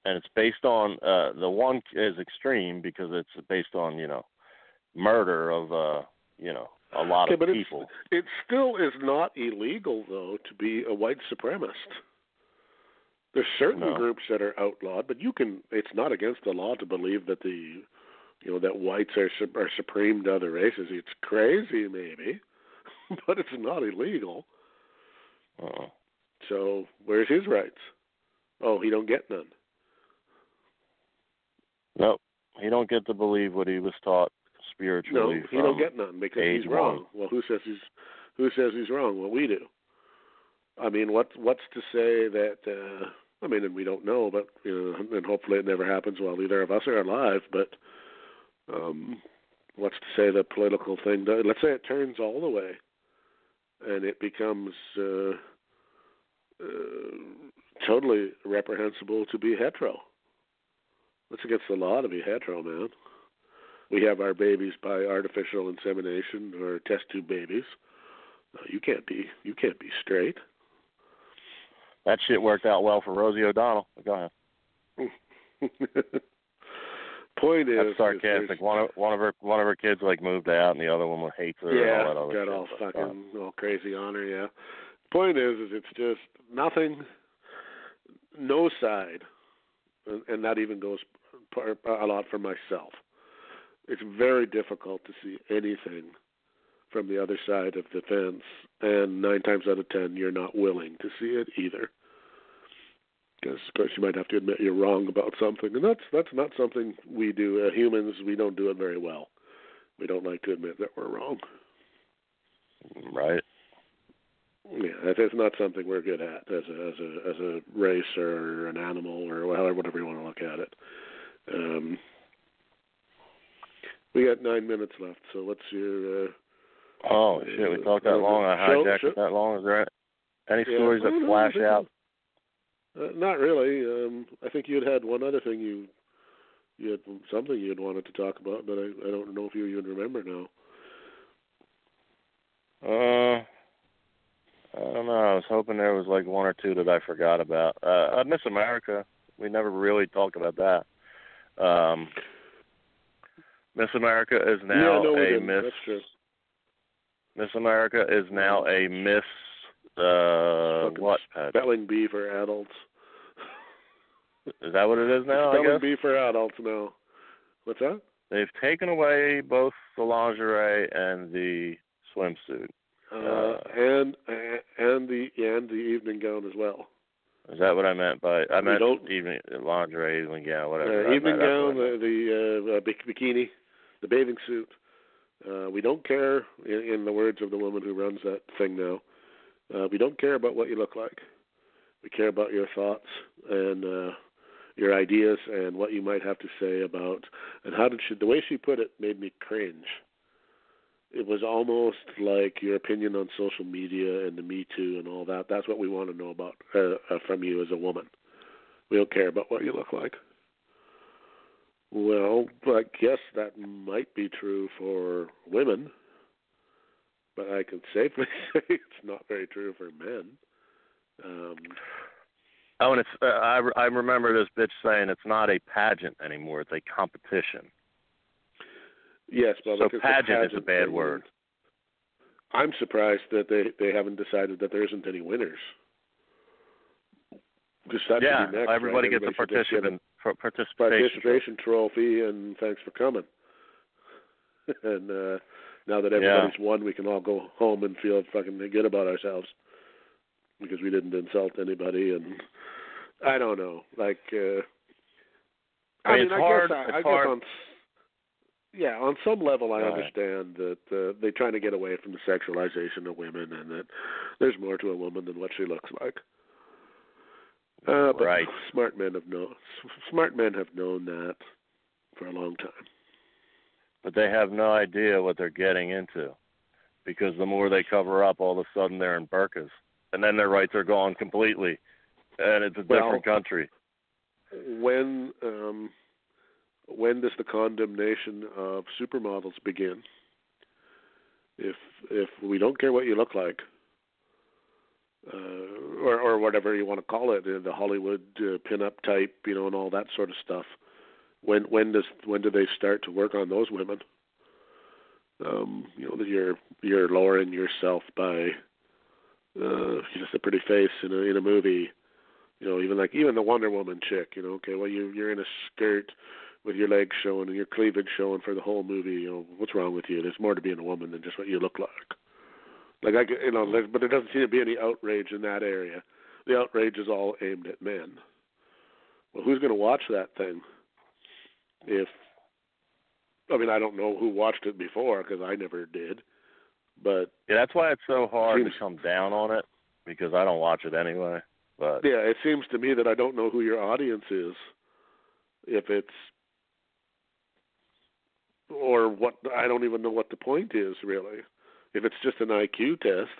Speaker 4: and it's based on uh, the one is extreme because it's based on you know murder of uh, you know a lot
Speaker 3: Okay,
Speaker 4: of people.
Speaker 3: it still is not illegal though to be a white supremacist. There's certain
Speaker 4: No.
Speaker 3: groups that are outlawed, but you can. It's not against the law to believe that the, you know, that whites are are supreme to other races. It's crazy, maybe, but it's not illegal.
Speaker 4: Uh,
Speaker 3: So where's his rights? Oh, he don't get none.
Speaker 4: Nope, he don't get to believe what he was taught spiritually.
Speaker 3: No, he don't get none because he's wrong.
Speaker 4: one.
Speaker 3: Well, who says he's who says he's wrong? Well, we do. I mean, what what's to say that? uh I mean, and we don't know, but you know, and hopefully it never happens while either of us are alive. But um what's to say the political thing? does- Let's say it turns all the way, and it becomes uh, uh, totally reprehensible to be hetero. That's against the law to be hetero, man. We have our babies by artificial insemination or test tube babies. No, you can't be you can't be straight.
Speaker 4: That shit worked out well for Rosie O'Donnell. Go ahead.
Speaker 3: Point is,
Speaker 4: That's
Speaker 3: is
Speaker 4: sarcastic. One of one of her one of her kids like moved out, and the other one hates her.
Speaker 3: yeah,
Speaker 4: and all that other
Speaker 3: got all fucking all crazy on her. Yeah. Point is, is it's just nothing, no side, and, and that even goes a lot for myself. It's very difficult to see anything from the other side of the fence, and nine times out of ten, you're not willing to see it either. Because of course you might have to admit you're wrong about something, and that's that's not something we do. Uh, humans, we don't do it very well. We don't like to admit that we're wrong.
Speaker 4: right.
Speaker 3: Yeah, that is not something we're good at as a as a as a race or an animal or whatever you want to look at it. Um, we got nine minutes left, so what's your? Uh,
Speaker 4: Oh shit, we talked that long. I hijacked
Speaker 3: show-
Speaker 4: it that long. Is there any stories that flash
Speaker 3: think
Speaker 4: out?
Speaker 3: Uh, not really. Um, I think you had had one other thing you you had something you had wanted to talk about, but I I don't know if you even remember now.
Speaker 4: Uh, I don't know. I was hoping there was like one or two that I forgot about. Uh, uh Miss America. We never really talked about that. Um, Miss America is now
Speaker 3: yeah, no,
Speaker 4: a. Miss. Miss America is now a Miss. Uh, what?
Speaker 3: Spelling bee for adults.
Speaker 4: Is that what it is now? I
Speaker 3: Spelling
Speaker 4: guess
Speaker 3: bee for adults now. What's that?
Speaker 4: they've taken away both the lingerie and the swimsuit.
Speaker 3: Uh, and and the and the evening gown as well.
Speaker 4: Is that what I meant by? I meant
Speaker 3: don't-
Speaker 4: evening lingerie, evening gown, whatever.
Speaker 3: Uh, evening gown, the, the uh, bik- bikini, the bathing suit. Uh, we don't care, in, in the words of the woman who runs that thing now. Uh, we don't care about what you look like. We care about your thoughts and uh, your ideas and what you might have to say about. And how did she? The way she put it made me cringe. It was almost like your opinion on social media and the Me Too and all that. That's what we want to know about uh, uh, from you as a woman. We don't care about what you look like. Well, I guess that might be true for women, but I can safely say it's not very true for men. Um,
Speaker 4: Oh, and it's uh, I I remember this bitch saying it's not a pageant anymore; it's a competition.
Speaker 3: Yes, but
Speaker 4: So
Speaker 3: the
Speaker 4: pageant is a bad word.
Speaker 3: I'm surprised that they they haven't decided that there isn't any winners.
Speaker 4: Yeah,
Speaker 3: next,
Speaker 4: everybody
Speaker 3: right?
Speaker 4: gets a
Speaker 3: just get
Speaker 4: participant par-
Speaker 3: a
Speaker 4: participation.
Speaker 3: participation trophy and thanks for coming. and uh now that everybody's won, we can all go home and feel fucking good about ourselves because we didn't insult anybody. And I don't know, like uh
Speaker 4: I mean,
Speaker 3: I
Speaker 4: it's
Speaker 3: mean,
Speaker 4: hard-
Speaker 3: guess I,
Speaker 4: it's
Speaker 3: I
Speaker 4: hard.
Speaker 3: guess on yeah, on some level, I understand that uh, they're trying to get away from the sexualization of women, and that there's more to a woman than what she looks like. Uh, but
Speaker 4: Right.
Speaker 3: smart men have known smart men have known that for a long time.
Speaker 4: but they have no idea what they're getting into because the more they cover up, all of a sudden they're in burkas, and then their rights are gone completely, and it's a
Speaker 3: Well,
Speaker 4: different country.
Speaker 3: When um, when does the condemnation of supermodels begin? If if we don't care what you look like, uh, or or whatever you want to call it, uh, the Hollywood uh, pinup type, you know, and all that sort of stuff. When when does when do they start to work on those women? Um, you know, you're you're lowering yourself by uh, just a pretty face in a in a movie. You know, even like even the Wonder Woman chick. You know, okay, well you you're in a skirt with your legs showing and your cleavage showing for the whole movie. You know, what's wrong with you? There's more to being a woman than just what you look like. Like I, you know, but there doesn't seem to be any outrage in that area. The outrage is all aimed at men. Well, who's going to watch that thing? If I mean, I don't know who watched it before because I never did. But
Speaker 4: Yeah, that's why it's so hard
Speaker 3: Seems-
Speaker 4: to come down on it because I don't watch it anyway. But
Speaker 3: yeah, it seems to me that I don't know who your audience is. If it's or what I don't even know what the point is really. If it's just an IQ test,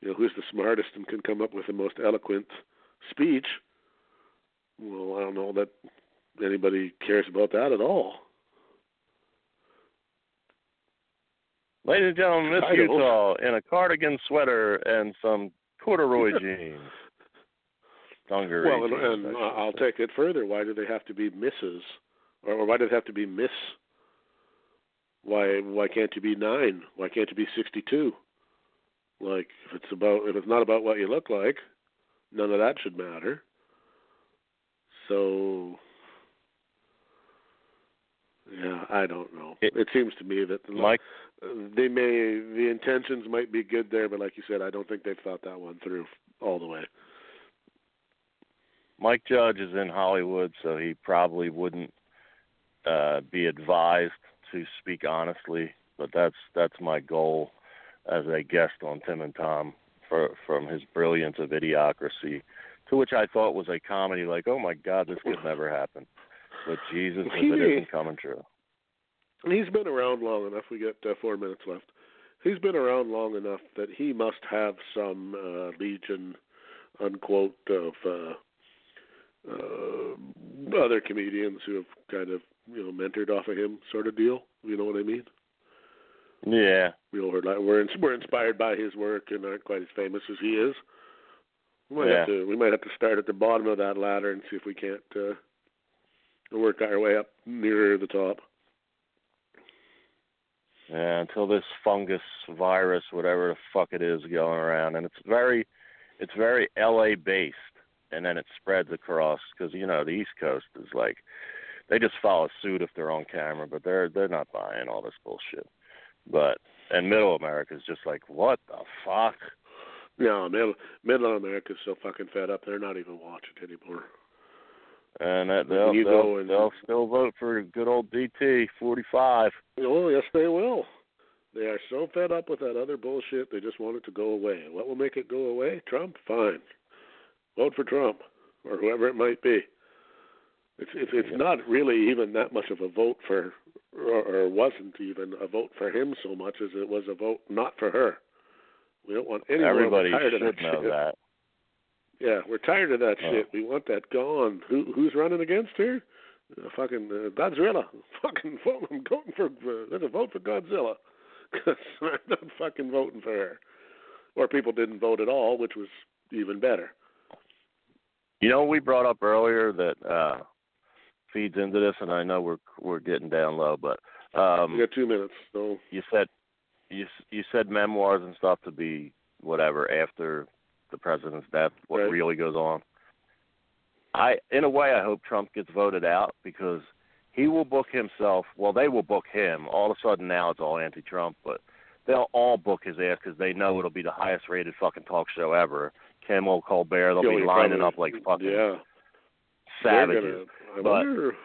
Speaker 3: you know, who's the smartest and can come up with the most eloquent speech? Well, I don't know that anybody cares about that at all.
Speaker 4: Ladies and gentlemen, Miss. Utah in a cardigan sweater and some corduroy jeans. Dungaree
Speaker 3: Well, and,
Speaker 4: jeans,
Speaker 3: and
Speaker 4: uh, should
Speaker 3: I'll take it further. Why do they have to be Mrs. Or, or why do they have to be Miss? Why why can't you be nine? Why can't you be sixty-two? Like if it's about if it's not about what you look like, none of that should matter. So yeah, I don't know.
Speaker 4: It-
Speaker 3: It, seems to me that
Speaker 4: like
Speaker 3: they may the intentions might be good there, but like you said, I don't think they've thought that one through all the way.
Speaker 4: Mike Judge is in Hollywood, so he probably wouldn't uh, be advised to speak honestly. But that's that's my goal as a guest on Tim and Tom for, from his brilliance of idiocracy, to which I thought was a comedy. Like, oh my God, this could never happen. But Jesus, if it isn't coming true.
Speaker 3: And he's been around long enough. We got uh, four minutes left. He's been around long enough that he must have some uh, legion, unquote, of uh, uh, other comedians who have kind of you know mentored off of him, sort of deal. You know what I mean?
Speaker 4: Yeah,
Speaker 3: We all heard that. like we're ins- we're inspired by his work and aren't quite as famous as he is. We might have
Speaker 4: Yeah.
Speaker 3: to we might have to start at the bottom of that ladder and see if we can't uh, work our way up nearer the top.
Speaker 4: Yeah, until this fungus virus, whatever the fuck it is, going around, and it's very, it's very L.A. based, and then it spreads across because you know the East Coast is like, they just follow suit if they're on camera, but they're they're not buying all this bullshit. But and Middle America is just like, what the fuck?
Speaker 3: No, middle middle America's so fucking fed up they're not even watching anymore.
Speaker 4: And that they'll
Speaker 3: You
Speaker 4: they'll,
Speaker 3: go and-
Speaker 4: they'll still vote for good old DT forty five.
Speaker 3: Oh yes, they will. They are so fed up with that other bullshit. They just want it to go away. What will make it go away? Trump. Fine. Vote for Trump or whoever it might be. It's it's it's
Speaker 4: Yeah.
Speaker 3: not really even that much of a vote for, or, or wasn't even a vote for him so much as it was a vote not for her. We don't want any more.
Speaker 4: Everybody
Speaker 3: tired of
Speaker 4: should
Speaker 3: that
Speaker 4: know
Speaker 3: shit.
Speaker 4: that.
Speaker 3: Yeah, we're tired of that
Speaker 4: Oh.
Speaker 3: shit. We want that gone. Who who's running against her? Uh, fucking uh, Godzilla. Fucking vote. I'm voting for. Uh, there's a vote for Godzilla. 'Cause I'm not fucking voting for her. Or people didn't vote at all, which was even better.
Speaker 4: You know, we brought up earlier that uh feeds into this, and I know we're we're getting down low, but um
Speaker 3: we got two minutes, so
Speaker 4: you said you you said memoirs and stuff to be whatever after the president's death. What
Speaker 3: Right.
Speaker 4: really goes on? I, in a way, I hope Trump gets voted out because he will book himself. Well, they will book him. All of a sudden now it's all anti-Trump, but they'll all book his ass because they know it'll be the highest-rated fucking talk show ever. Kimmel, Colbert, they'll
Speaker 3: Yeah,
Speaker 4: be lining
Speaker 3: probably-
Speaker 4: up like fucking
Speaker 3: yeah.
Speaker 4: Savages.
Speaker 3: Gonna, I
Speaker 4: But-
Speaker 3: wonder.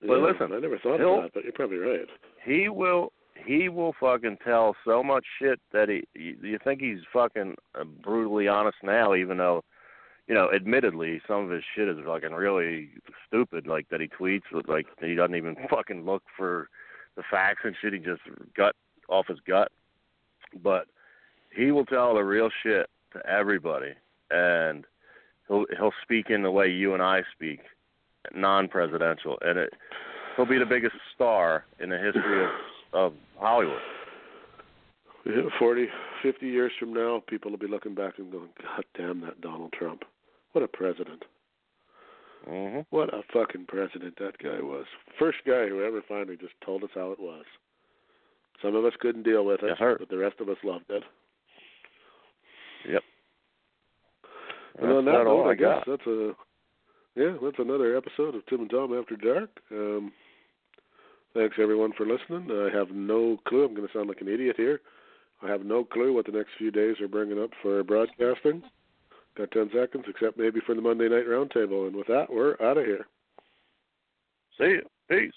Speaker 4: but
Speaker 3: yeah,
Speaker 4: listen,
Speaker 3: I never thought of that, but you're probably right.
Speaker 4: he will he will fucking tell so much shit that he you, you think he's fucking uh, brutally honest now even though you know admittedly some of his shit is fucking really stupid like that he tweets with like he doesn't even fucking look for the facts and shit he just gut off his gut but he will tell the real shit to everybody and he'll he'll speak in the way you and I speak non-presidential and it he'll be the biggest star in the history of of Hollywood.
Speaker 3: Yeah, 40, 50 years from now, people will be looking back and going, God damn that Donald Trump. What a president.
Speaker 4: hmm
Speaker 3: What a fucking president that guy was. First guy who ever finally just told us how it was. Some of us couldn't deal with it,
Speaker 4: sir.
Speaker 3: but the rest of us loved it.
Speaker 4: Yep.
Speaker 3: And on that note,
Speaker 4: I
Speaker 3: I guess
Speaker 4: got.
Speaker 3: that's a yeah, that's another episode of Tim and Tom After Dark. Um, thanks everyone for listening. I have no clue. I'm going to sound like an idiot here. I have no clue what the next few days are bringing up for broadcasting. Got 10 seconds, except maybe for the Monday Night Roundtable. And with that, we're out of here.
Speaker 4: See you. Peace.